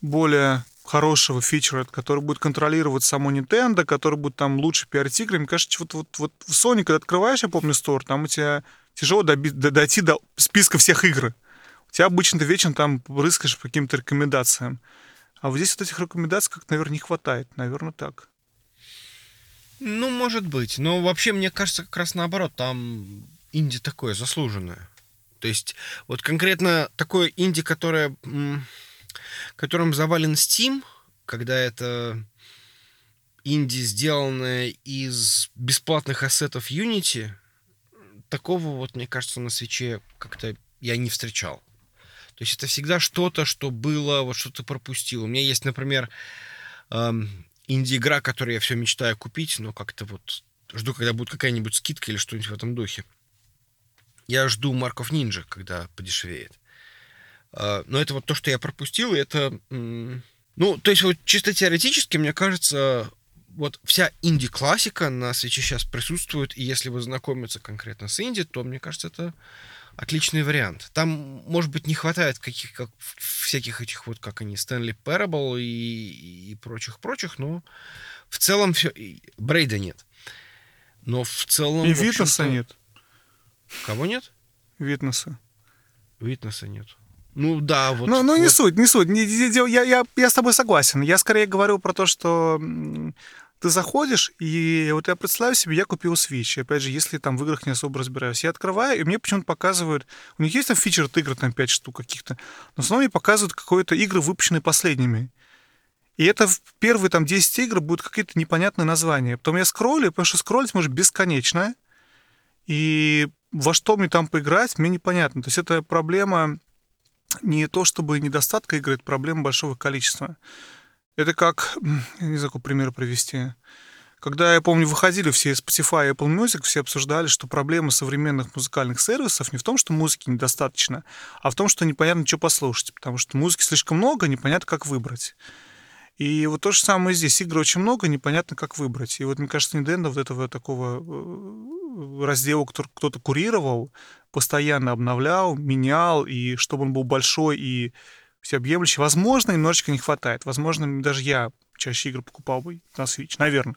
более хорошего фичера, который будет контролировать само Nintendo, который будет там лучше пиарить игры. Мне кажется, вот, вот, вот в Sony, когда открываешь, я помню, стор, там у тебя тяжело доби- дойти до списка всех игр. У тебя обычно ты вечером там рыскаешь по каким-то рекомендациям. А вот здесь вот этих рекомендаций как наверное, не хватает. Наверное, так. Ну, может быть. Но вообще, мне кажется, как раз наоборот, там инди такое заслуженное. То есть, вот конкретно такое инди, которое которым завален Steam, когда это инди, сделанное из бесплатных ассетов Unity, такого вот, мне кажется, на свече как-то я не встречал. То есть это всегда что-то, что было, вот что то пропустил. У меня есть, например, инди-игра, которую я все мечтаю купить, но как-то вот жду, когда будет какая-нибудь скидка или что-нибудь в этом духе. Я жду Марков Ninja, когда подешевеет. А, но это вот то, что я пропустил, и это... Ну, то есть вот чисто теоретически, мне кажется, вот вся инди-классика на свече сейчас присутствует, и если вы знакомиться конкретно с инди, то, мне кажется, это отличный вариант. Там, может быть, не хватает каких как всяких этих вот, как они, Стэнли Parable и, и прочих-прочих, но в целом все... Брейда нет. Но в целом... И Витнеса нет. Кого нет? Витнеса. Витнеса нет. Ну да, вот. Ну, ну вот. не суть, не суть. Я, я, я с тобой согласен. Я скорее говорю про то, что ты заходишь, и вот я представляю себе, я купил Switch. Опять же, если там в играх не особо разбираюсь, я открываю, и мне почему-то показывают... У них есть там фичер от игр, там 5 штук каких-то, но в основном мне показывают какие-то игры, выпущенные последними. И это в первые там 10 игр будут какие-то непонятные названия. Потом я скроллю, потому что скроллить может бесконечно. И во что мне там поиграть, мне непонятно. То есть это проблема не то чтобы недостатка игры, это проблема большого количества. Это как, не знаю, какой пример привести. Когда, я помню, выходили все Spotify и Apple Music, все обсуждали, что проблема современных музыкальных сервисов не в том, что музыки недостаточно, а в том, что непонятно, что послушать, потому что музыки слишком много, непонятно, как выбрать. И вот то же самое здесь. Игр очень много, непонятно, как выбрать. И вот, мне кажется, Nintendo вот этого такого э, раздела, который кто-то курировал, постоянно обновлял, менял, и чтобы он был большой и всеобъемлющий, возможно, немножечко не хватает. Возможно, даже я чаще игры покупал бы на Switch. Наверное.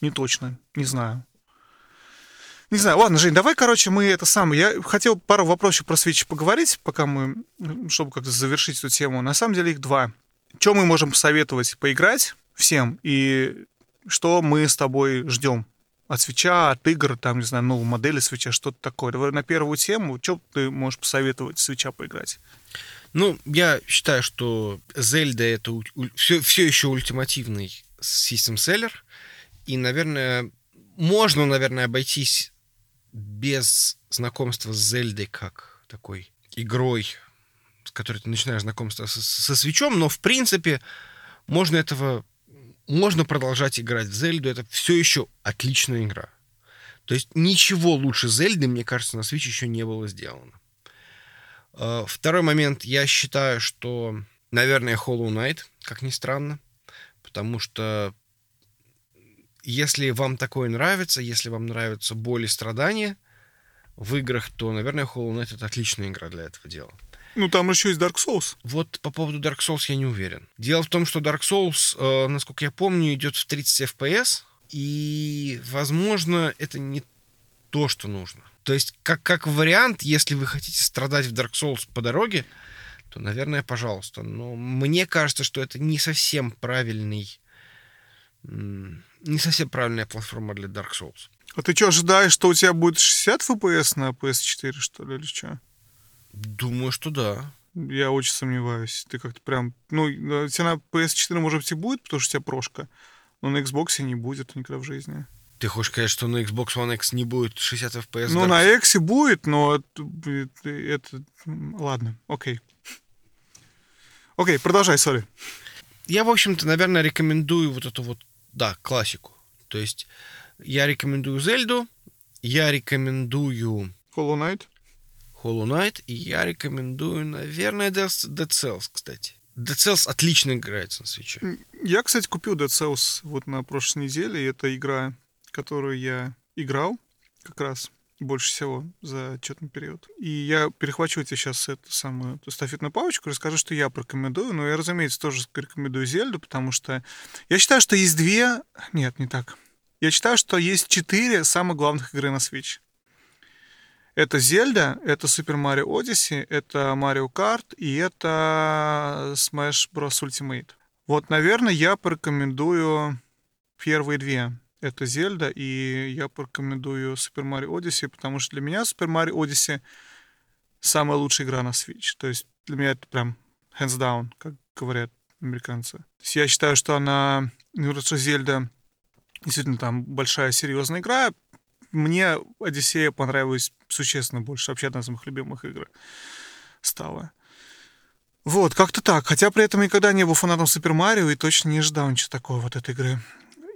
Не точно. Не знаю. Не знаю. Ладно, Жень, давай, короче, мы это самое... Я хотел пару вопросов про Switch поговорить, пока мы... Чтобы как-то завершить эту тему. На самом деле их два. Что мы можем посоветовать поиграть всем? И что мы с тобой ждем от свеча, от игр, там, не знаю, новой модели свеча, что-то такое. Давай на первую тему, что ты можешь посоветовать свеча поиграть? Ну, я считаю, что Зельда это все, все еще ультимативный систем селлер. И, наверное, можно, наверное, обойтись без знакомства с Зельдой как такой игрой, с которой ты начинаешь знакомство со, со свечом, но в принципе можно этого можно продолжать играть в Зельду, это все еще отличная игра. То есть ничего лучше Зельды, мне кажется, на Switch еще не было сделано. А, второй момент, я считаю, что, наверное, Hollow Knight, как ни странно, потому что если вам такое нравится, если вам нравятся боли и страдания в играх, то, наверное, Hollow Knight это отличная игра для этого дела. Ну, там еще есть Dark Souls. Вот по поводу Dark Souls я не уверен. Дело в том, что Dark Souls, э, насколько я помню, идет в 30 FPS, и, возможно, это не то, что нужно. То есть, как, как вариант, если вы хотите страдать в Dark Souls по дороге, то, наверное, пожалуйста. Но мне кажется, что это не совсем правильный... Не совсем правильная платформа для Dark Souls. А ты что, ожидаешь, что у тебя будет 60 FPS на PS4, что ли, или что? Думаю, что да. Я очень сомневаюсь. Ты как-то прям... Ну, у тебя на PS4, может быть, и будет, потому что у тебя прошка. Но на Xbox не будет никогда в жизни. Ты хочешь сказать, что на Xbox One X не будет 60 FPS? Ну, на X будет, но это... это... Ладно, окей. Окей, продолжай, сори. Я, в общем-то, наверное, рекомендую вот эту вот, да, классику. То есть я рекомендую Зельду, я рекомендую... Hollow Knight? Hollow Knight, и я рекомендую, наверное, Dead Cells, кстати. Dead Cells отлично играется на свече. Я, кстати, купил Dead Cells вот на прошлой неделе. Это игра, которую я играл как раз больше всего за отчетный период. И я перехвачу тебе сейчас эту самую эстафетную палочку, расскажу, что я порекомендую. Но я, разумеется, тоже рекомендую Зельду, потому что я считаю, что есть две... Нет, не так. Я считаю, что есть четыре самых главных игры на Switch. Это Зельда, это Super Mario Odyssey, это Mario Kart и это Smash Bros. Ultimate. Вот, наверное, я порекомендую первые две. Это Зельда, и я порекомендую Super Mario Odyssey, потому что для меня Super Mario Odyssey самая лучшая игра на Switch. То есть для меня это прям hands down, как говорят американцы. То есть я считаю, что она, ну, что Зельда действительно там большая серьезная игра, мне Одиссея понравилась существенно больше. Вообще одна из моих любимых игр стала. Вот, как-то так. Хотя при этом никогда не был фанатом Супер Марио и точно не ждал ничего такого вот этой игры.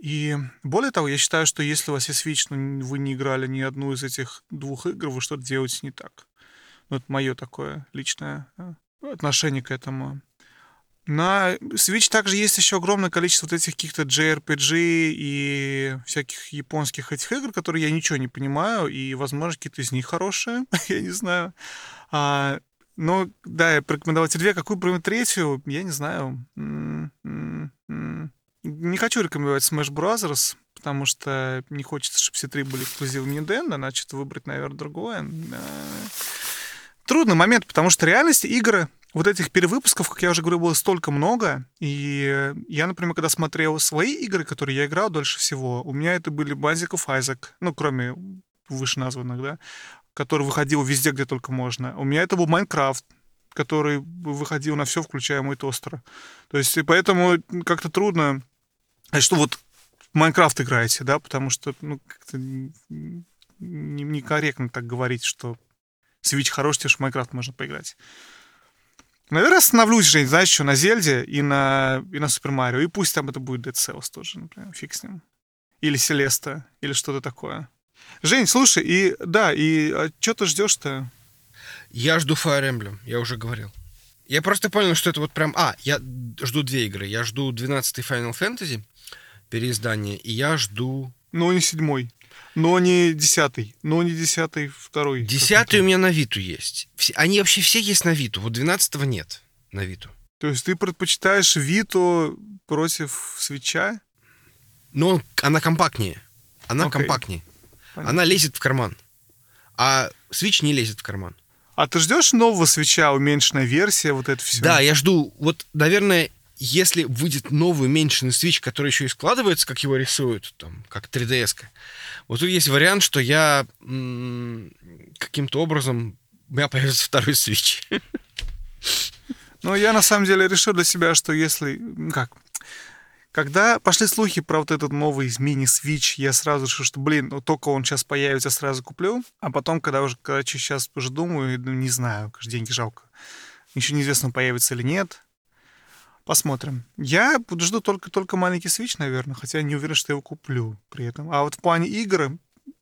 И более того, я считаю, что если у вас есть Switch, но вы не играли ни одну из этих двух игр, вы что-то делаете не так. Ну, это мое такое личное э, отношение к этому. На Switch также есть еще огромное количество вот этих каких-то JRPG и всяких японских этих игр, которые я ничего не понимаю, и, возможно, какие-то из них хорошие, я не знаю. А, но, да, я порекомендовал тебе две, какую примерно третью, я не знаю. Не хочу рекомендовать Smash Bros., потому что не хочется, чтобы все три были эксклюзивы Nintendo, значит, выбрать, наверное, другое. Трудный момент, потому что реальность игры вот этих перевыпусков, как я уже говорю, было столько много. И я, например, когда смотрел свои игры, которые я играл дольше всего, у меня это были of Isaac, ну, кроме вышеназванных, да, который выходил везде, где только можно. У меня это был Майнкрафт, который выходил на все, включая мой тостер. То есть, и поэтому как-то трудно... А что вот Майнкрафт играете, да, потому что, ну, как-то некорректно так говорить, что Switch хороший, тебе в Майнкрафт можно поиграть. Наверное, остановлюсь, Жень, знаешь, что, на Зельде и на, и на Супер Марио. И пусть там это будет Dead Cells тоже, например, фиг с ним. Или Селеста, или что-то такое. Жень, слушай, и да, и а что ты ждешь-то? Я жду Fire Emblem, я уже говорил. Я просто понял, что это вот прям... А, я жду две игры. Я жду 12-й Final Fantasy переиздание, и я жду... Ну, не седьмой. Но не десятый. Но не десятый, второй. Десятый у меня на Виту есть. Все, они вообще все есть на Виту. Вот двенадцатого нет на Виту. То есть ты предпочитаешь Виту против свеча? Но она компактнее. Она okay. компактнее. Понятно. Она лезет в карман. А Switch не лезет в карман. А ты ждешь нового свеча, уменьшенная версия, вот это все? Да, я жду. Вот, наверное, если выйдет новый уменьшенный Switch, который еще и складывается, как его рисуют, там, как 3DS, вот тут есть вариант, что я каким-то образом у меня появится второй Switch. Ну, я на самом деле решил для себя, что если... Как? Когда пошли слухи про вот этот новый мини-свич, я сразу решил, что, блин, ну, только он сейчас появится, сразу куплю. А потом, когда уже, короче, сейчас уже думаю, ну, не знаю, конечно, деньги жалко. Еще неизвестно, появится или нет. Посмотрим. Я жду только, только маленький свич, наверное, хотя не уверен, что я его куплю при этом. А вот в плане игр,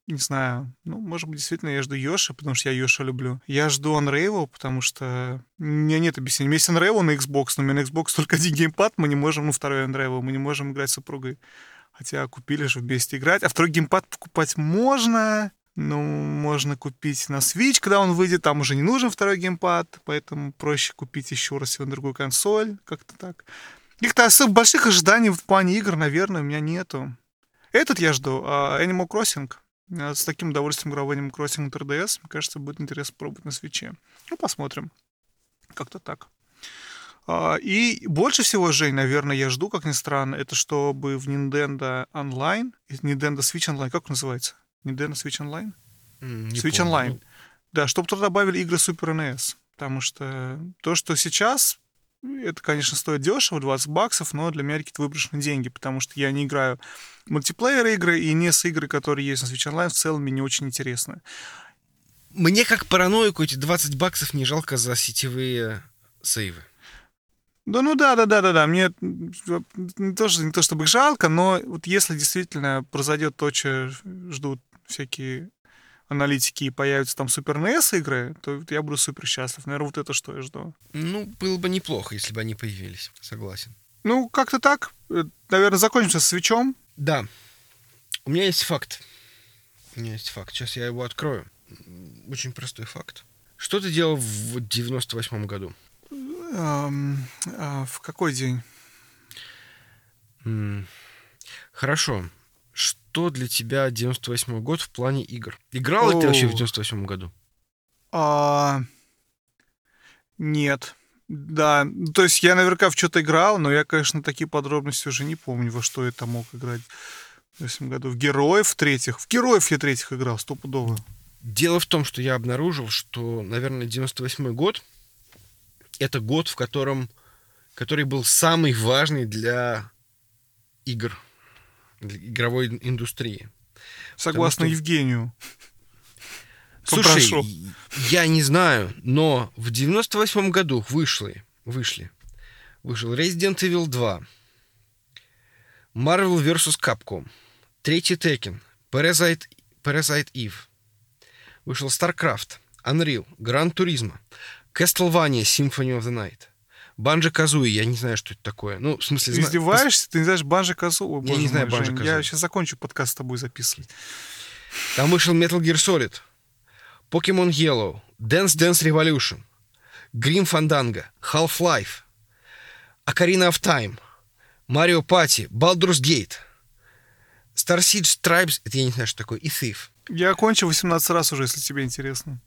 не знаю, ну, может быть, действительно я жду Йоши, потому что я Йоши люблю. Я жду Unravel, потому что у меня нет объяснения. У меня есть Unravel на Xbox, но у меня на Xbox только один геймпад, мы не можем, ну, второй Unravel, мы не можем играть с супругой. Хотя купили же вместе играть. А второй геймпад покупать можно, ну, можно купить на Switch, когда он выйдет, там уже не нужен второй геймпад, поэтому проще купить еще раз его на другую консоль, как-то так. Каких-то особо больших ожиданий в плане игр, наверное, у меня нету. Этот я жду, а Animal Crossing. Я с таким удовольствием играл в Animal Crossing на 3DS. Мне кажется, будет интересно пробовать на свече. Ну, посмотрим. Как-то так. А, И больше всего, Жень, наверное, я жду, как ни странно, это чтобы в Nintendo Online, Nintendo Switch Online, как он называется? Nintendo Switch Online? М, не Switch помню. Online. Да, чтобы туда добавили игры Super NES. Потому что то, что сейчас, это, конечно, стоит дешево, 20 баксов, но для меня какие-то выброшенные деньги, потому что я не играю в мультиплеер игры, и NES игры, которые есть на Switch Online, в целом мне не очень интересны. Мне как параноику эти 20 баксов не жалко за сетевые сейвы. Да, ну да, да, да, да, да. Мне не то, не то чтобы их жалко, но вот если действительно произойдет то, что ждут всякие аналитики и появятся там Super NES игры, то я буду супер счастлив. Наверное, вот это что я жду. Ну, было бы неплохо, если бы они появились. Согласен. Ну, как-то так. Э, Наверное, закончимся с свечом. Да. У меня есть факт. У меня есть факт. Сейчас я его открою. Очень простой факт. Что ты делал в 98 году? Эм, а в какой день? Хорошо. Что для тебя 98 год в плане игр? Играл ли ты вообще в О. 98 году? А, нет. Да, ну, то есть я наверняка в что-то играл, но я, конечно, такие подробности уже не помню, во что я там мог играть в этом году. В героев в третьих. В героев я третьих играл, стопудово. Дело в том, что я обнаружил, что, наверное, 98 год это год, в котором который был самый важный для игр, игровой индустрии. Согласно что- Евгению. Слушай, Попрошу. я не знаю, но в 98 году вышли, вышли, вышел Resident Evil 2, Marvel vs. Capcom, третий Tekken, Parasite, Parasite Eve, вышел StarCraft, Unreal, Gran Turismo, Castlevania Symphony of the Night, Банджо Казуи, я не знаю, что это такое. Ну, в смысле, Ты зна- издеваешься? Ты не знаешь Банжи Казу? Я не знаю Банжо-Казуи. Я сейчас закончу подкаст с тобой записывать. Там вышел Metal Gear Solid, Pokemon Yellow, Dance Dance Revolution, Grim Fandango, Half-Life, Ocarina of Time, Mario Party, Baldur's Gate, Star Siege Tribes, это я не знаю, что такое, и Thief. Я окончил 18 раз уже, если тебе интересно.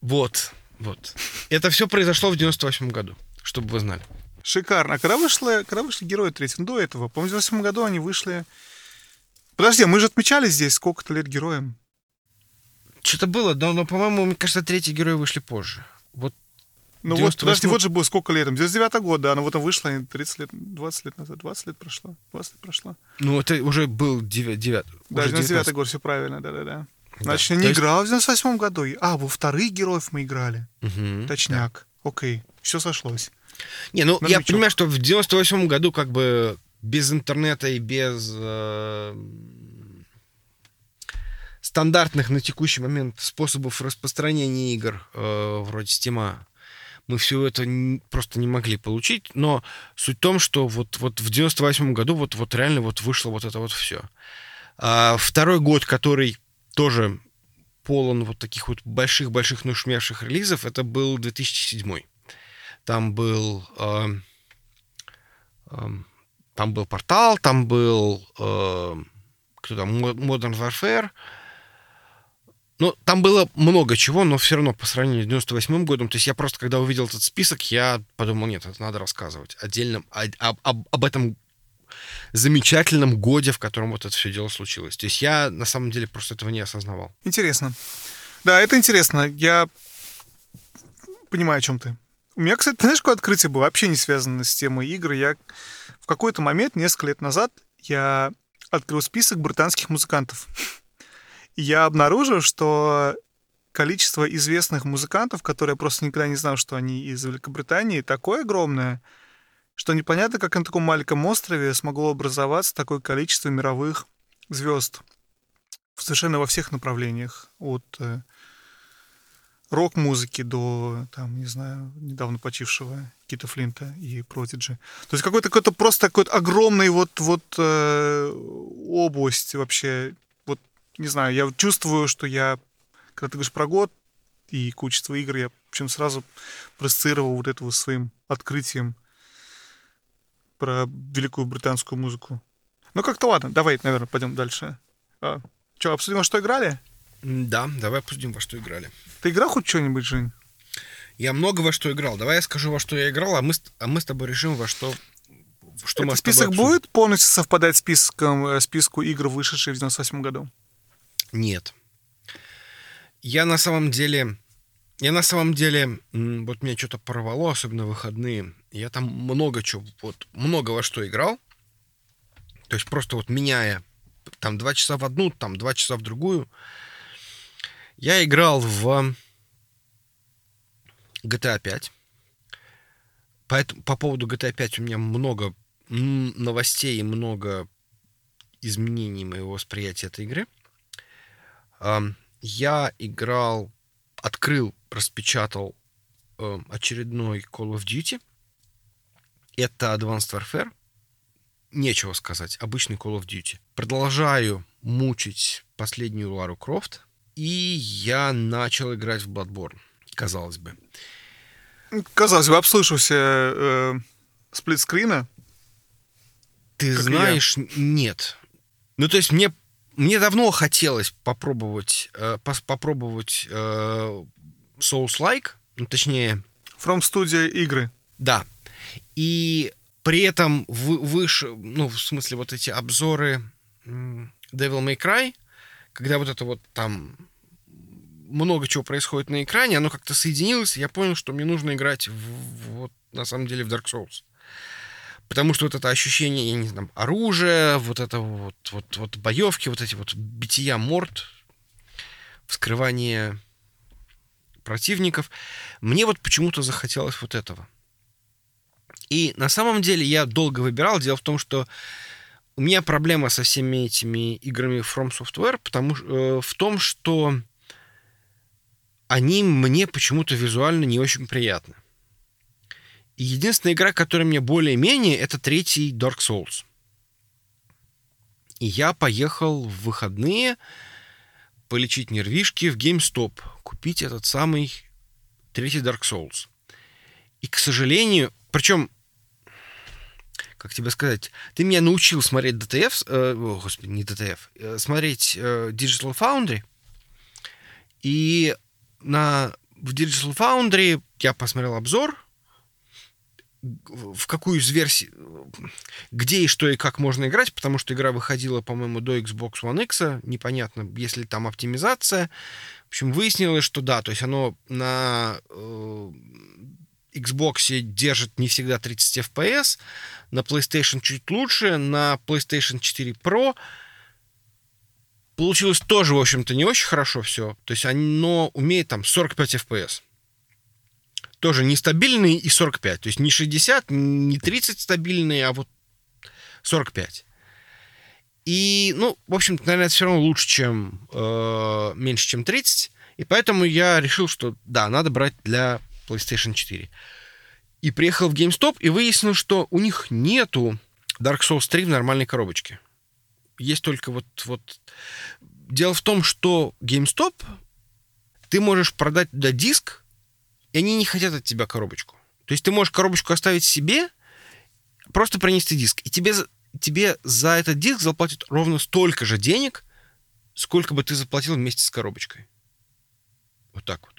Вот, вот. Это все произошло в 98 году, чтобы вы знали. Шикарно. А когда вышли, когда вышли герои третьего? Ну, до этого. По-моему, в 98 году они вышли... Подожди, мы же отмечали здесь сколько-то лет героям. Что-то было, но, но, по-моему, мне кажется, третьи герои вышли позже. Вот Ну 98 вот, подожди, вот же было сколько лет? 99 год, да, ну вот он вышло 30 лет, 20 лет назад, 20 лет прошло, 20 лет прошло. Ну, это уже был 9, 9 Да, уже 99 19. год, все правильно, да-да-да. Да. Значит, я То не есть- играл в 98 году. А, во вторых героев мы играли. Мгм. Точняк. Окей, все сошлось. Не, ну На я понимаю, что в 98 году как бы без интернета и без э, стандартных на текущий момент способов распространения игр э, вроде Стима мы все это н- просто не могли получить, но суть в том, что вот, вот в 98 году вот, вот реально вот вышло вот это вот все. второй год, который тоже полон вот таких вот больших-больших нашумевших релизов, это был 2007. Там был... эм, эм, там был Портал, там был... эм, кто там? Modern Warfare. Ну, там было много чего, но все равно по сравнению с 98 годом, то есть я просто, когда увидел этот список, я подумал, нет, это надо рассказывать отдельно об, об- об этом замечательном годе, в котором вот это все дело случилось. То есть я на самом деле просто этого не осознавал. Интересно. Да, это интересно. Я понимаю, о чем ты. У меня, кстати, знаешь, какое открытие было? Вообще не связано с темой игр. Я в какой-то момент, несколько лет назад, я открыл список британских музыкантов. И я обнаружил, что количество известных музыкантов, которые я просто никогда не знал, что они из Великобритании, такое огромное, что непонятно, как на таком маленьком острове смогло образоваться такое количество мировых звезд совершенно во всех направлениях, от э, рок-музыки до, там, не знаю, недавно почившего Кита Флинта и Протиджи. То есть какой-то какой-то просто какой-то огромный вот, вот э, область вообще. Вот, не знаю, я чувствую, что я, когда ты говоришь про год и количество игр, я причем сразу проассоциировал вот это вот своим открытием про великую британскую музыку. Ну как-то ладно, давай, наверное, пойдем дальше. А, что, обсудим, что играли? Да, давай обсудим, во что играли. Ты играл хоть что-нибудь, Жень? Я много во что играл. Давай я скажу, во что я играл, а мы, а мы с тобой решим, во что... что Этот список будет полностью совпадать с списком, э, списку игр, вышедших в 98 году? Нет. Я на самом деле... Я на самом деле... Вот меня что-то порвало, особенно выходные. Я там много чего... Вот много во что играл. То есть просто вот меняя там два часа в одну, там два часа в другую. Я играл в GTA 5. По, по поводу GTA 5 у меня много новостей и много изменений моего восприятия этой игры. Я играл, открыл, распечатал эм, очередной Call of Duty. Это Advanced Warfare нечего сказать. Обычный Call of Duty. Продолжаю мучить последнюю Лару Крофт. И я начал играть в Bloodborne, казалось бы. Казалось бы, обслышался э, сплитскрина. Ты знаешь, я. нет. Ну, то есть мне, мне давно хотелось попробовать, э, пос, попробовать э, Souls-like, ну, точнее... From Studio игры. Да. И при этом выше, ну, в смысле, вот эти обзоры Devil May Cry, когда вот это вот там много чего происходит на экране, оно как-то соединилось, и я понял, что мне нужно играть в, вот, на самом деле в Dark Souls. Потому что вот это ощущение, я не знаю, оружия, вот это вот, вот, вот боевки, вот эти вот бития морд, вскрывание противников, мне вот почему-то захотелось вот этого. И на самом деле я долго выбирал. Дело в том, что у меня проблема со всеми этими играми From Software потому, э, в том, что они мне почему-то визуально не очень приятны. И единственная игра, которая мне более-менее, это третий Dark Souls. И я поехал в выходные полечить нервишки в GameStop, купить этот самый третий Dark Souls. И, к сожалению, причем как тебе сказать, ты меня научил смотреть DTF, э, о, господи, не DTF, э, смотреть э, Digital Foundry, и на, в Digital Foundry я посмотрел обзор, в какую из версий, где и что и как можно играть, потому что игра выходила, по-моему, до Xbox One X, непонятно, есть ли там оптимизация. В общем, выяснилось, что да, то есть оно на э, Xbox держит не всегда 30 FPS, на PlayStation чуть лучше, на PlayStation 4 Pro получилось тоже, в общем-то, не очень хорошо все. То есть оно умеет там 45 FPS. Тоже нестабильный и 45. То есть не 60, не 30 стабильные, а вот 45. И, ну, в общем-то, наверное, это все равно лучше, чем э, меньше, чем 30. И поэтому я решил, что да, надо брать для PlayStation 4. И приехал в GameStop и выяснил, что у них нету Dark Souls 3 в нормальной коробочке. Есть только вот, вот... Дело в том, что GameStop ты можешь продать туда диск, и они не хотят от тебя коробочку. То есть ты можешь коробочку оставить себе, просто принести диск, и тебе, тебе за этот диск заплатят ровно столько же денег, сколько бы ты заплатил вместе с коробочкой. Вот так вот.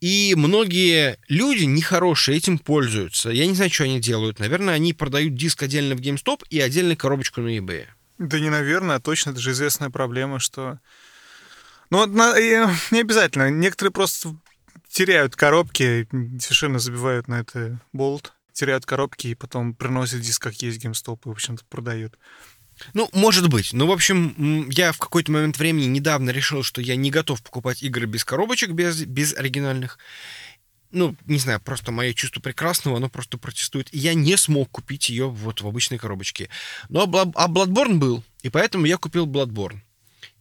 И многие люди нехорошие этим пользуются. Я не знаю, что они делают. Наверное, они продают диск отдельно в GameStop и отдельно коробочку на eBay. Да не наверное, а точно. Это же известная проблема, что... Ну, не обязательно. Некоторые просто теряют коробки, совершенно забивают на это болт, теряют коробки и потом приносят диск, как есть GameStop, и, в общем-то, продают. Ну, может быть. Ну, в общем, я в какой-то момент времени недавно решил, что я не готов покупать игры без коробочек, без, без оригинальных. Ну, не знаю, просто мое чувство прекрасного, оно просто протестует. И я не смог купить ее вот в обычной коробочке. Но а Bloodborne был, и поэтому я купил Bloodborne.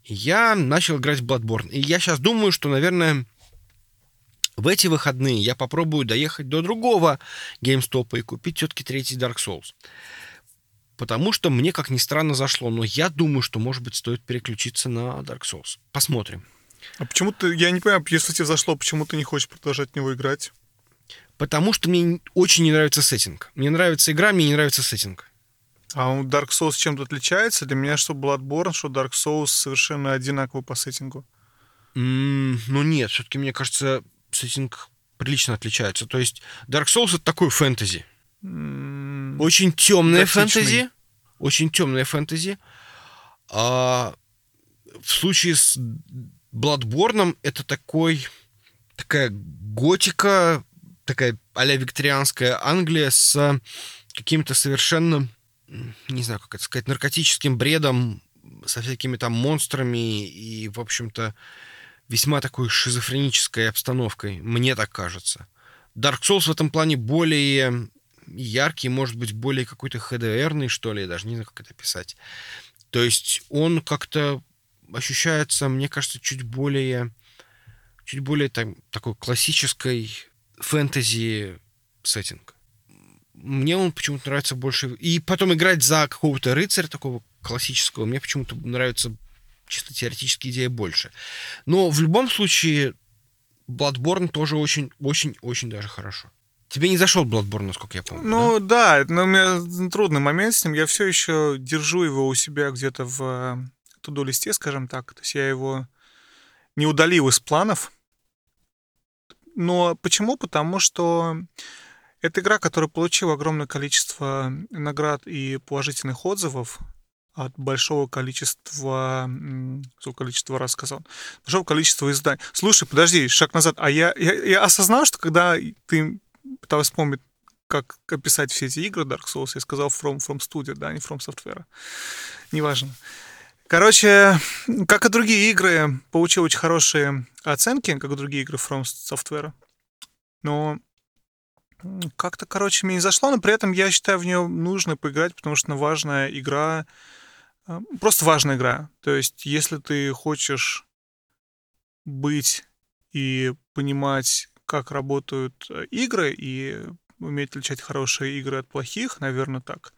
Я начал играть в Bloodborne. И я сейчас думаю, что, наверное, в эти выходные я попробую доехать до другого GameStop и купить все-таки третий Dark Souls потому что мне, как ни странно, зашло. Но я думаю, что, может быть, стоит переключиться на Dark Souls. Посмотрим. А почему ты, я не понимаю, если тебе зашло, почему ты не хочешь продолжать в него играть? Потому что мне очень не нравится сеттинг. Мне нравится игра, мне не нравится сеттинг. А у Dark Souls чем-то отличается? Для меня что Bloodborne, что Dark Souls совершенно одинаковы по сеттингу. Mm, ну нет, все-таки мне кажется, сеттинг прилично отличается. То есть Dark Souls это такой фэнтези. Очень темная фэнтези. Очень темная фэнтези. А в случае с Bloodborne это такой такая готика, такая а викторианская Англия с каким-то совершенно, не знаю, как это сказать, наркотическим бредом, со всякими там монстрами и, в общем-то, весьма такой шизофренической обстановкой, мне так кажется. Dark Souls в этом плане более яркий, может быть, более какой-то хдр что ли, я даже не знаю, как это писать. То есть он как-то ощущается, мне кажется, чуть более, чуть более там, такой классической фэнтези сеттинг. Мне он почему-то нравится больше. И потом играть за какого-то рыцаря такого классического, мне почему-то нравится чисто теоретически идея больше. Но в любом случае Bloodborne тоже очень-очень-очень даже хорошо. Тебе не зашел Bloodborne, насколько я помню. Ну да? да, но у меня трудный момент с ним. Я все еще держу его у себя где-то в э, туду-листе, скажем так. То есть я его не удалил из планов. Но почему? Потому что это игра, которая получила огромное количество наград и положительных отзывов от большого количества... Сколько количество раз сказал? Большого количества изданий. Слушай, подожди, шаг назад. А я, я, я осознал, что когда ты пытался вспомнить, как описать все эти игры Dark Souls, я сказал From, from Studio, да, не From Software. Неважно. Короче, как и другие игры, получил очень хорошие оценки, как и другие игры From Software. Но как-то, короче, мне не зашло, но при этом я считаю, в нее нужно поиграть, потому что важная игра, э, просто важная игра. То есть, если ты хочешь быть и понимать как работают э, игры и уметь отличать хорошие игры от плохих, наверное, так.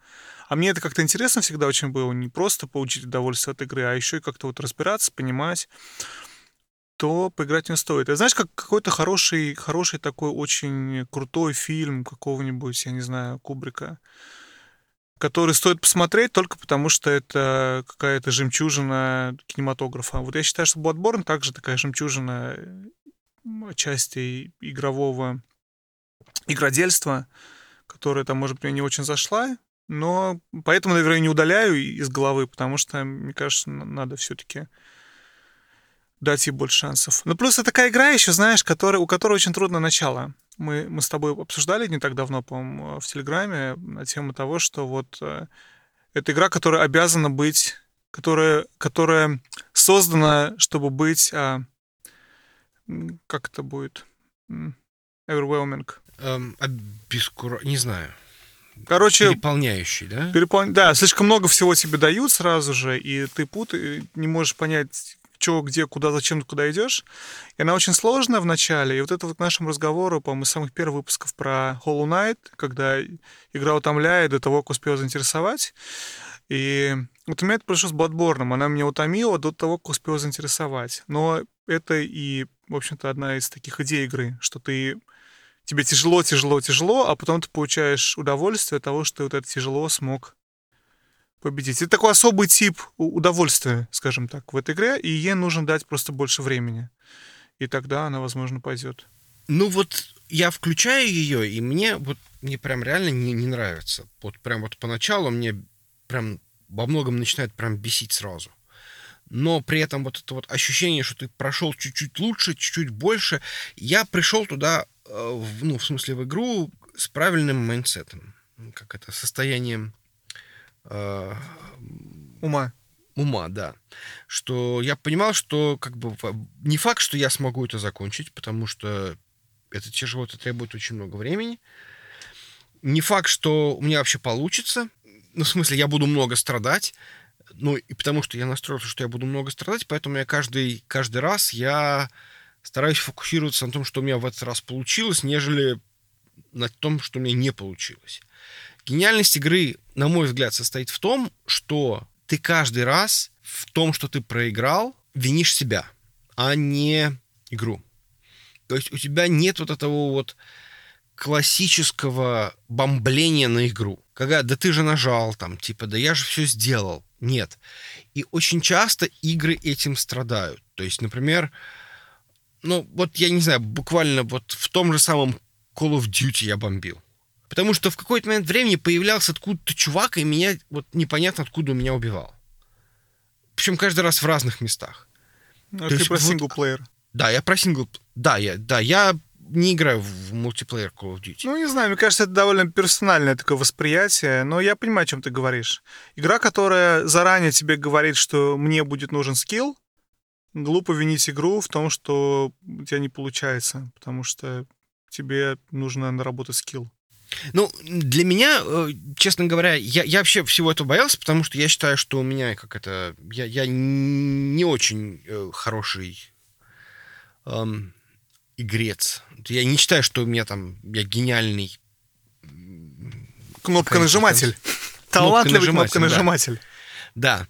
А мне это как-то интересно всегда очень было, не просто получить удовольствие от игры, а еще и как-то вот разбираться, понимать, то поиграть не стоит. И знаешь, как какой-то хороший, хороший такой очень крутой фильм какого-нибудь, я не знаю, Кубрика, который стоит посмотреть только потому, что это какая-то жемчужина кинематографа. Вот я считаю, что Bloodborne также такая жемчужина части игрового игродельства, которая там, может быть, мне не очень зашла, но поэтому, наверное, не удаляю из головы, потому что, мне кажется, надо все-таки дать ей больше шансов. Ну, плюс это такая игра еще, знаешь, которая, у которой очень трудное начало. Мы, мы с тобой обсуждали не так давно, по-моему, в Телеграме на тему того, что вот э, это игра, которая обязана быть, которая, которая создана, чтобы быть а, как это будет? Overwhelming. Эм, обескура... Не знаю. Короче... Переполняющий, да? Перепол... Да, слишком много всего тебе дают сразу же, и ты путаешь, не можешь понять, что, где, куда, зачем куда идешь. И она очень сложная в начале. И вот это вот нашему разговору, по-моему, из самых первых выпусков про Hollow Knight, когда игра утомляет до того, как успела заинтересовать. И вот у меня это произошло с Bloodborne. Она меня утомила до того, как успела заинтересовать. Но это и, в общем-то, одна из таких идей игры, что ты тебе тяжело, тяжело, тяжело, а потом ты получаешь удовольствие от того, что ты вот это тяжело смог победить. Это такой особый тип удовольствия, скажем так, в этой игре, и ей нужно дать просто больше времени. И тогда она, возможно, пойдет. Ну вот я включаю ее, и мне вот мне прям реально не, не нравится. Вот прям вот поначалу мне прям во многом начинает прям бесить сразу. Но при этом вот это вот ощущение, что ты прошел чуть-чуть лучше, чуть-чуть больше, я пришел туда, э, в, ну, в смысле, в игру с правильным mindset ом, как это, состоянием э, Ума. ума, да. Что я понимал, что как бы не факт, что я смогу это закончить, потому что это тяжело, это требует очень много времени. Не факт, что у меня вообще получится. Ну, в смысле, я буду много страдать. Ну, и потому что я настроился, что я буду много страдать, поэтому я каждый, каждый раз я стараюсь фокусироваться на том, что у меня в этот раз получилось, нежели на том, что у меня не получилось. Гениальность игры, на мой взгляд, состоит в том, что ты каждый раз в том, что ты проиграл, винишь себя, а не игру. То есть у тебя нет вот этого вот классического бомбления на игру. Когда, да ты же нажал там, типа, да я же все сделал. Нет. И очень часто игры этим страдают. То есть, например, ну, вот я не знаю, буквально вот в том же самом Call of Duty я бомбил. Потому что в какой-то момент времени появлялся откуда-то чувак, и меня вот непонятно откуда меня убивал. Причем каждый раз в разных местах. Ну, ты есть про вот- синглплеер. Да, я про сингл... Да, я, да, я не играю в мультиплеер Call of Duty. Ну, не знаю, мне кажется, это довольно персональное такое восприятие, но я понимаю, о чем ты говоришь. Игра, которая заранее тебе говорит, что мне будет нужен скилл, глупо винить игру в том, что у тебя не получается, потому что тебе нужно наработать скилл. Ну, для меня, э, честно говоря, я, я вообще всего этого боялся, потому что я считаю, что у меня как это... Я, я не очень э, хороший эм, игрец. Я не считаю, что у меня там... Я гениальный. Кнопконажиматель. Талантливый Кнопконажиматель, кнопконажиматель. Да.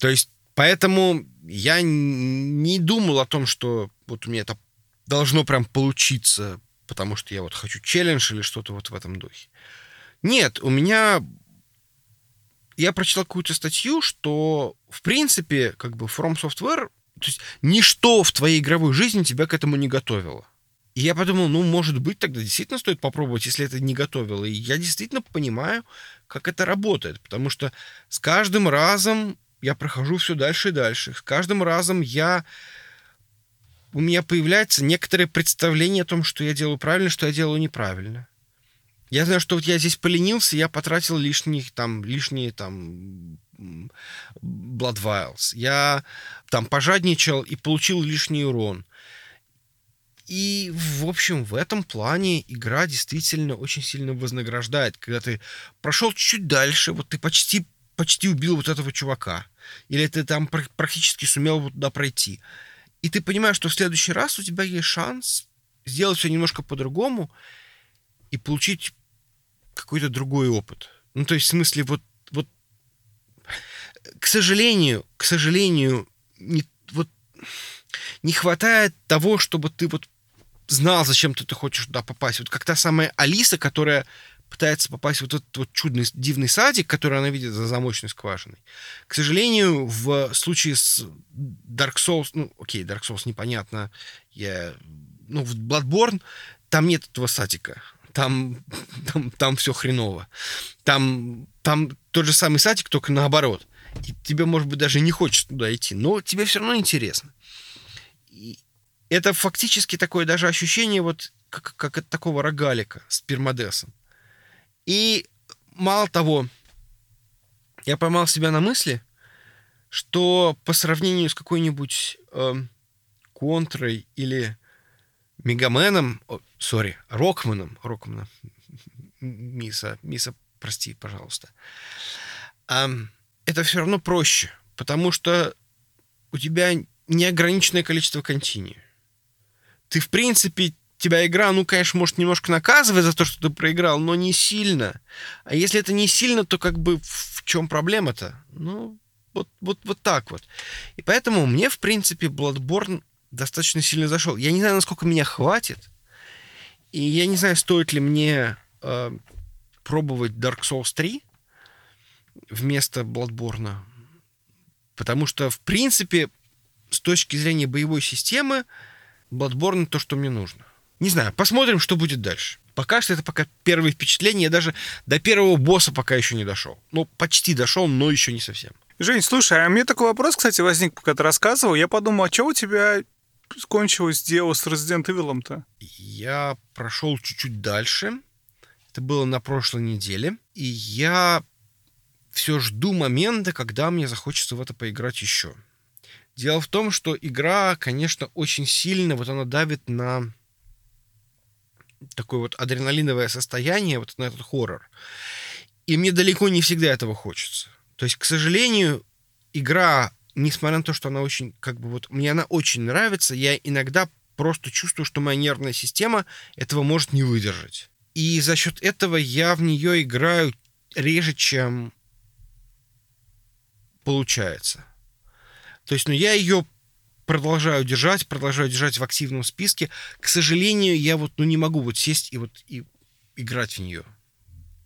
То есть, поэтому я не думал о том, что вот у меня это должно прям получиться, потому что я вот хочу челлендж или что-то вот в этом духе. Нет, у меня... Я прочитал какую-то статью, что, в принципе, как бы From Software, то есть ничто в твоей игровой жизни тебя к этому не готовило. И я подумал, ну, может быть, тогда действительно стоит попробовать, если это не готовило. И я действительно понимаю, как это работает, потому что с каждым разом я прохожу все дальше и дальше. С каждым разом я у меня появляется некоторое представление о том, что я делаю правильно, что я делаю неправильно. Я знаю, что вот я здесь поленился, я потратил лишних там, лишние там Blood Vials. Я там пожадничал и получил лишний урон. И, в общем, в этом плане игра действительно очень сильно вознаграждает. Когда ты прошел чуть-чуть дальше, вот ты почти, почти убил вот этого чувака. Или ты там пр- практически сумел вот туда пройти. И ты понимаешь, что в следующий раз у тебя есть шанс сделать все немножко по-другому и получить какой-то другой опыт. Ну, то есть, в смысле, вот к сожалению, к сожалению, не, вот, не хватает того, чтобы ты вот знал, зачем ты, ты хочешь туда попасть. Вот как та самая Алиса, которая пытается попасть в вот этот вот чудный, дивный садик, который она видит за замочной скважиной. К сожалению, в случае с Dark Souls, ну, окей, Dark Souls непонятно, я, ну, в Bloodborne там нет этого садика. Там, там, там все хреново. Там, там тот же самый садик, только наоборот. И тебе, может быть, даже не хочется туда идти, но тебе все равно интересно. И это фактически такое даже ощущение вот как, как от такого рогалика с пермодесом. И мало того, я поймал себя на мысли, что по сравнению с какой-нибудь эм, Контрой или Мегаменом, сори, Рокманом, М- Миса, Миса, прости, пожалуйста, ам, это все равно проще, потому что у тебя неограниченное количество континью. Ты, в принципе, тебя игра, ну, конечно, может немножко наказывать за то, что ты проиграл, но не сильно. А если это не сильно, то как бы в чем проблема-то? Ну, вот, вот, вот так вот. И поэтому мне, в принципе, Bloodborne достаточно сильно зашел. Я не знаю, насколько меня хватит. И я не знаю, стоит ли мне э, пробовать Dark Souls 3 вместо Bloodborne. Потому что, в принципе, с точки зрения боевой системы, Bloodborne то, что мне нужно. Не знаю, посмотрим, что будет дальше. Пока что это пока первые впечатления. Я даже до первого босса пока еще не дошел. Ну, почти дошел, но еще не совсем. Жень, слушай, а мне такой вопрос, кстати, возник, пока ты рассказывал. Я подумал, а что у тебя кончилось дело с Resident Evil-то? Я прошел чуть-чуть дальше. Это было на прошлой неделе. И я все жду момента, когда мне захочется в это поиграть еще. Дело в том, что игра, конечно, очень сильно вот она давит на такое вот адреналиновое состояние, вот на этот хоррор. И мне далеко не всегда этого хочется. То есть, к сожалению, игра, несмотря на то, что она очень, как бы вот, мне она очень нравится, я иногда просто чувствую, что моя нервная система этого может не выдержать. И за счет этого я в нее играю реже, чем получается. То есть, ну, я ее продолжаю держать, продолжаю держать в активном списке. К сожалению, я вот, ну, не могу вот сесть и вот и играть в нее.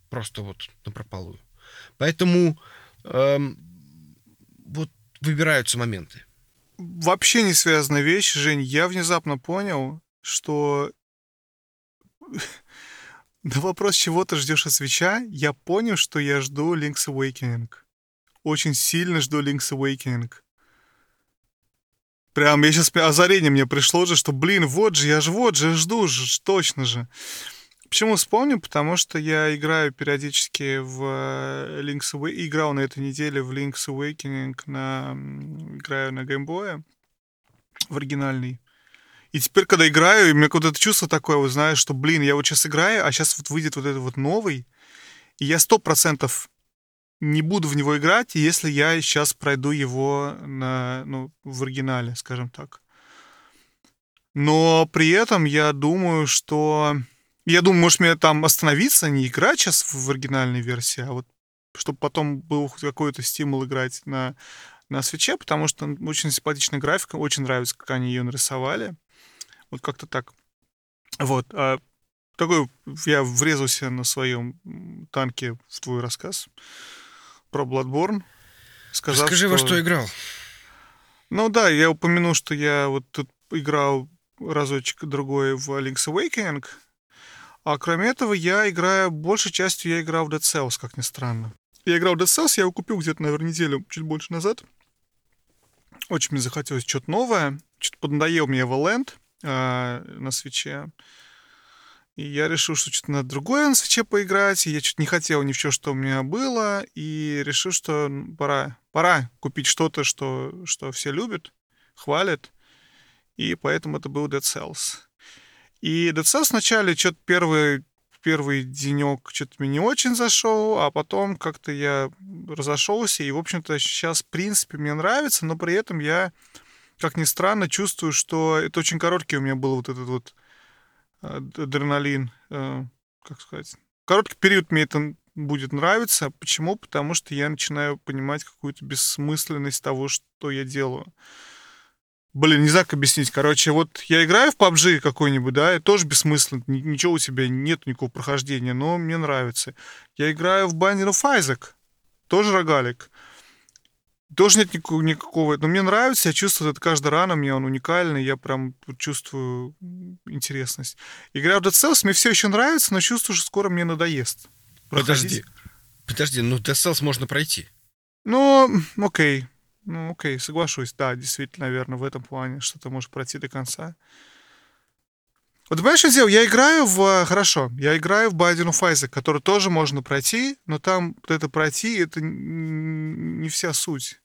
Просто вот на прополую. Поэтому эм, вот выбираются моменты. Вообще не связанная вещь, Жень. Я внезапно понял, что на вопрос, чего ты ждешь от свеча, я понял, что я жду Link's Awakening. Очень сильно жду Link's Awakening. Прям я сейчас озарение мне пришло же, что, блин, вот же, я же вот же жду, же, точно же. Почему вспомню? Потому что я играю периодически в э, Link's Awakening, играл на этой неделе в Link's Awakening, на... играю на геймбое в оригинальный. И теперь, когда играю, у меня это чувство такое, вот знаешь, что, блин, я вот сейчас играю, а сейчас вот выйдет вот этот вот новый, и я сто процентов не буду в него играть, если я сейчас пройду его на, ну, в оригинале, скажем так. Но при этом я думаю, что... Я думаю, может, мне там остановиться, не играть сейчас в оригинальной версии, а вот чтобы потом был какой-то стимул играть на, на свече, потому что очень симпатичная графика, очень нравится, как они ее нарисовали. Вот как-то так. Вот. А такой я врезался на своем танке в твой рассказ про Bloodborne. Сказав, Скажи, что... во что играл. Ну да, я упомянул, что я вот тут играл разочек другой в Link's Awakening. А кроме этого, я играю, большей частью я играл в Dead Cells, как ни странно. Я играл в Dead Cells, я его купил где-то, наверное, неделю, чуть больше назад. Очень мне захотелось что-то новое. Что-то поднадоел мне Valent э, на свече. И я решил, что что-то надо другое на свече поиграть. И я что-то не хотел ни в что, что у меня было. И решил, что пора, пора купить что-то, что, что все любят, хвалят. И поэтому это был Dead Cells. И Dead Cells вначале что-то первый, первый денек что-то мне не очень зашел, а потом как-то я разошелся. И, в общем-то, сейчас, в принципе, мне нравится, но при этом я, как ни странно, чувствую, что это очень короткий у меня был вот этот вот адреналин, э, как сказать. Короткий период мне это будет нравиться. Почему? Потому что я начинаю понимать какую-то бессмысленность того, что я делаю. Блин, не знаю, как объяснить. Короче, вот я играю в PUBG какой-нибудь, да, и тоже бессмысленно. Ничего у тебя нет никакого прохождения, но мне нравится. Я играю в Binding of. Тоже рогалик. Тоже нет никакого, никакого, но мне нравится, я чувствую это каждый рано, мне он уникальный, я прям чувствую интересность. Игра в Dead Cells мне все еще нравится, но чувствую, что скоро мне надоест. Подожди, подожди, ну Dead Cells можно пройти. Ну, окей, ну окей, соглашусь, да, действительно, наверное, в этом плане, что ты можешь пройти до конца. Вот понимаешь, что дело? Я играю в... Хорошо, я играю в of Isaac, который тоже можно пройти, но там вот это пройти, это не вся суть.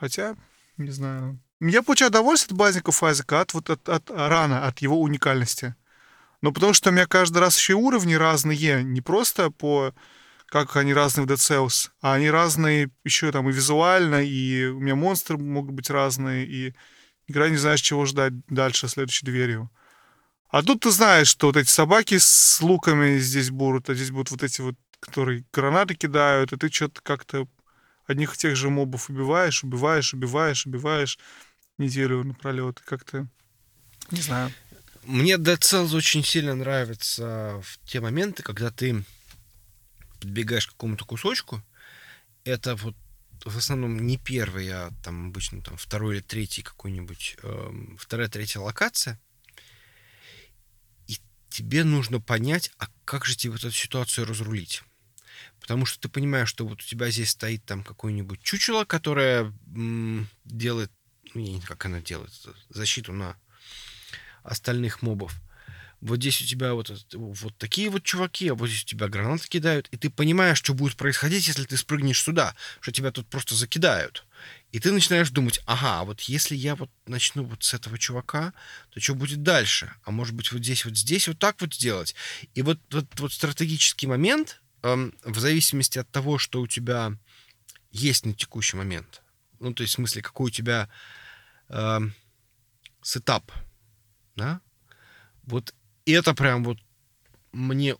Хотя, не знаю. Я получаю удовольствие от базников Айзека, от, вот, от, от рана, от его уникальности. Но потому что у меня каждый раз еще и уровни разные, не просто по как они разные в Dead Cells, а они разные еще там и визуально, и у меня монстры могут быть разные, и игра не знаешь, чего ждать дальше, следующей дверью. А тут ты знаешь, что вот эти собаки с луками здесь будут, а здесь будут вот эти вот, которые гранаты кидают, и ты что-то как-то одних и тех же мобов убиваешь, убиваешь, убиваешь, убиваешь неделю напролет. Как-то, не знаю. Мне Dead Cells очень сильно нравится в те моменты, когда ты подбегаешь к какому-то кусочку. Это вот в основном не первый, а там обычно там второй или третий какой-нибудь, э, вторая, третья локация. И тебе нужно понять, а как же тебе вот эту ситуацию разрулить. Потому что ты понимаешь, что вот у тебя здесь стоит там какое-нибудь чучело, которое м, делает, ну, как она делает, защиту на остальных мобов. Вот здесь у тебя вот, вот такие вот чуваки, а вот здесь у тебя гранаты кидают, и ты понимаешь, что будет происходить, если ты спрыгнешь сюда, что тебя тут просто закидают. И ты начинаешь думать, ага, а вот если я вот начну вот с этого чувака, то что будет дальше? А может быть вот здесь вот здесь вот так вот сделать? И вот вот, вот стратегический момент, эм, в зависимости от того, что у тебя есть на текущий момент, ну то есть в смысле, какой у тебя эм, сетап, да, вот это прям вот мне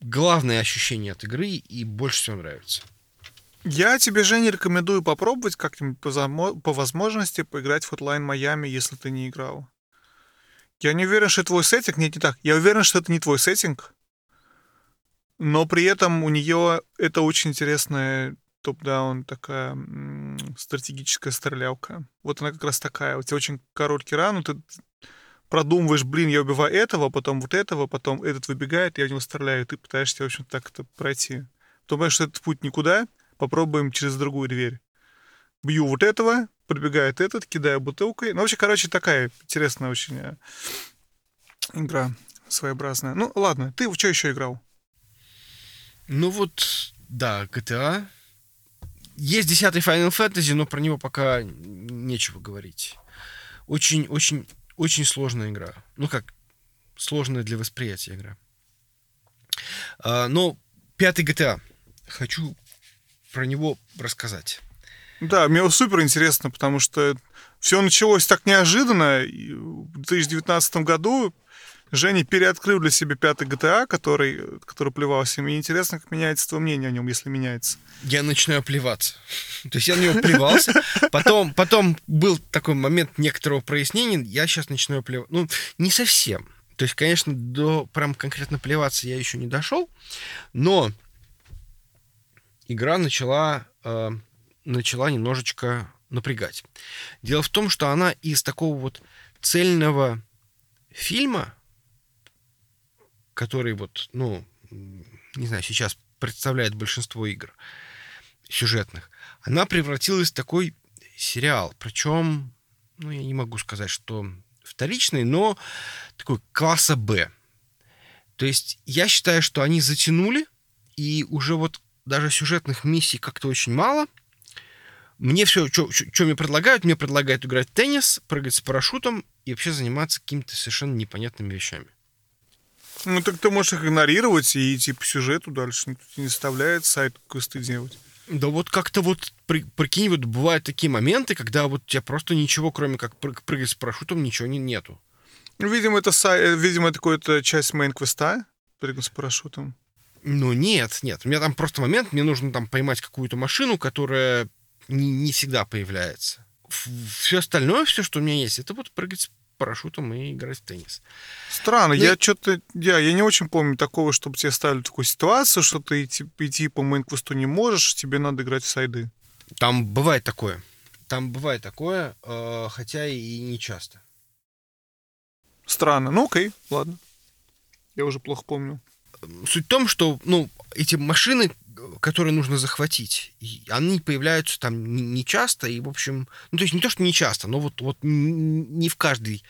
главное ощущение от игры и больше всего нравится. Я тебе, Женя, рекомендую попробовать как-нибудь по, по возможности поиграть в Hotline Miami, если ты не играл. Я не уверен, что это твой сеттинг. Нет, не так. Я уверен, что это не твой сеттинг. Но при этом у нее это очень интересная топ-даун такая стратегическая стрелялка. Вот она как раз такая. У тебя очень короткий ран, ты продумываешь, блин, я убиваю этого, потом вот этого, потом этот выбегает, я в него стреляю, и ты пытаешься, в общем, так это пройти. Думаешь, что этот путь никуда, попробуем через другую дверь. Бью вот этого, подбегает этот, кидаю бутылкой. Ну, вообще, короче, такая интересная очень э, игра своеобразная. Ну, ладно, ты в что еще играл? Ну вот, да, GTA. Есть десятый Final Fantasy, но про него пока нечего говорить. Очень, очень, очень сложная игра. Ну как, сложная для восприятия игра. А, но пятый GTA. Хочу про него рассказать. Да, мне супер интересно, потому что все началось так неожиданно. В 2019 году Женя переоткрыл для себя пятый GTA, который, который плевался. Мне интересно, как меняется твое мнение о нем, если меняется. Я начинаю плеваться. То есть я на него плевался. Потом, потом был такой момент некоторого прояснения. Я сейчас начинаю плеваться. Ну, не совсем. То есть, конечно, до прям конкретно плеваться я еще не дошел. Но игра начала, э, начала немножечко напрягать. Дело в том, что она из такого вот цельного фильма, который вот, ну, не знаю, сейчас представляет большинство игр сюжетных, она превратилась в такой сериал. Причем, ну, я не могу сказать, что вторичный, но такой класса Б. То есть я считаю, что они затянули, и уже вот даже сюжетных миссий как-то очень мало. Мне все, что мне предлагают, мне предлагают играть в теннис, прыгать с парашютом и вообще заниматься какими-то совершенно непонятными вещами. Ну, так ты можешь их игнорировать и идти по сюжету дальше. Никто не заставляет сайт квесты делать. Да вот как-то вот, при, прикинь, вот бывают такие моменты, когда вот у тебя просто ничего, кроме как прыг, прыгать с парашютом, ничего не, нету. Ну, видимо, это, сай, видимо, это какая-то часть main-квеста, прыгать с парашютом. Ну, нет, нет. У меня там просто момент, мне нужно там поймать какую-то машину, которая не, не всегда появляется. Все остальное, все, что у меня есть, это вот прыгать с парашютом и играть в теннис. Странно, ну, я что-то, я, я не очень помню такого, чтобы тебе ставили такую ситуацию, что ты идти, идти по main-квесту не можешь, тебе надо играть в side ы. Там бывает такое. Там бывает такое, э, хотя и не часто. Странно. Ну окей, ладно. Я уже плохо помню. Суть в том, что ну, эти машины, которые нужно захватить, они появляются там не часто, и, в общем, ну, то есть не то, что не часто, но вот, вот не в каждый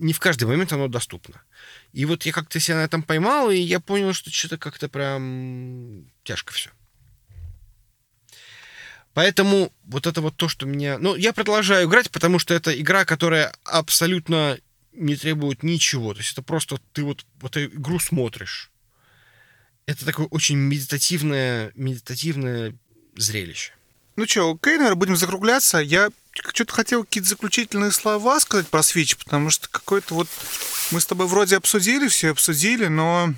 не в каждый момент оно доступно. И вот я как-то себя на этом поймал, и я понял, что что-то как-то прям тяжко все. Поэтому вот это вот то, что меня... Ну, я продолжаю играть, потому что это игра, которая абсолютно не требует ничего. То есть это просто ты вот, вот эту игру смотришь. Это такое очень медитативное, медитативное зрелище. Ну что, окей, наверное, будем закругляться. Я что-то хотел какие-то заключительные слова сказать про Switch, потому что какой-то вот... Мы с тобой вроде обсудили, все обсудили, но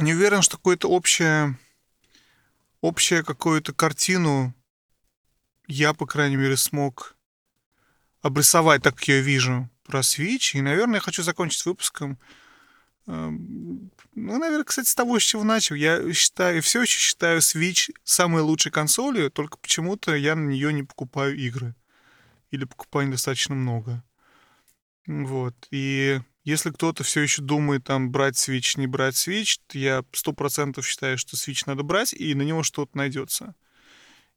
не уверен, что какое-то общее... Общее какую-то картину я, по крайней мере, смог обрисовать так, как я вижу про Switch. И, наверное, я хочу закончить выпуском ну, наверное, кстати, с того, с чего начал. Я считаю, все еще считаю Switch самой лучшей консолью, только почему-то я на нее не покупаю игры. Или покупаю недостаточно много. Вот. И Если кто-то все еще думает, там, брать Switch, не брать Switch, то я процентов считаю, что Switch надо брать, и на него что-то найдется.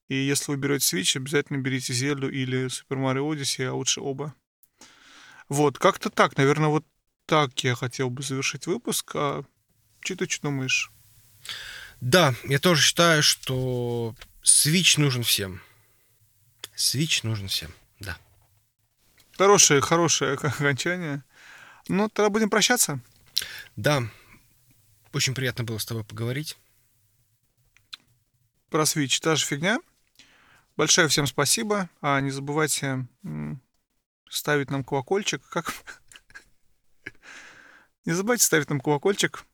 И если вы берете Switch, обязательно берите Зельду или Super Mario Odyssey, а лучше оба. Вот, как-то так, наверное, вот так я хотел бы завершить выпуск. А что ты что думаешь? Да, я тоже считаю, что Switch нужен всем. Switch нужен всем, да. Хорошее, хорошее окончание. Ну, тогда будем прощаться. Да, очень приятно было с тобой поговорить. Про Switch та же фигня. Большое всем спасибо. А не забывайте ставить нам колокольчик. Как? не забывайте ставить нам колокольчик,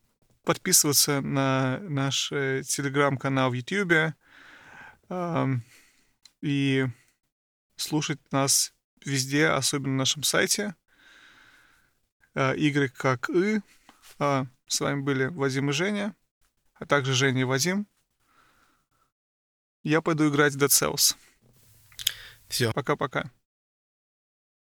подписываться на наш э, телеграм-канал в YouTube и слушать нас везде, особенно на нашем сайте. Э, игры как и. А, с вами были Вадим и Женя, а также Женя и Вадим. Я пойду играть в Dead Cells. Все. Пока-пока.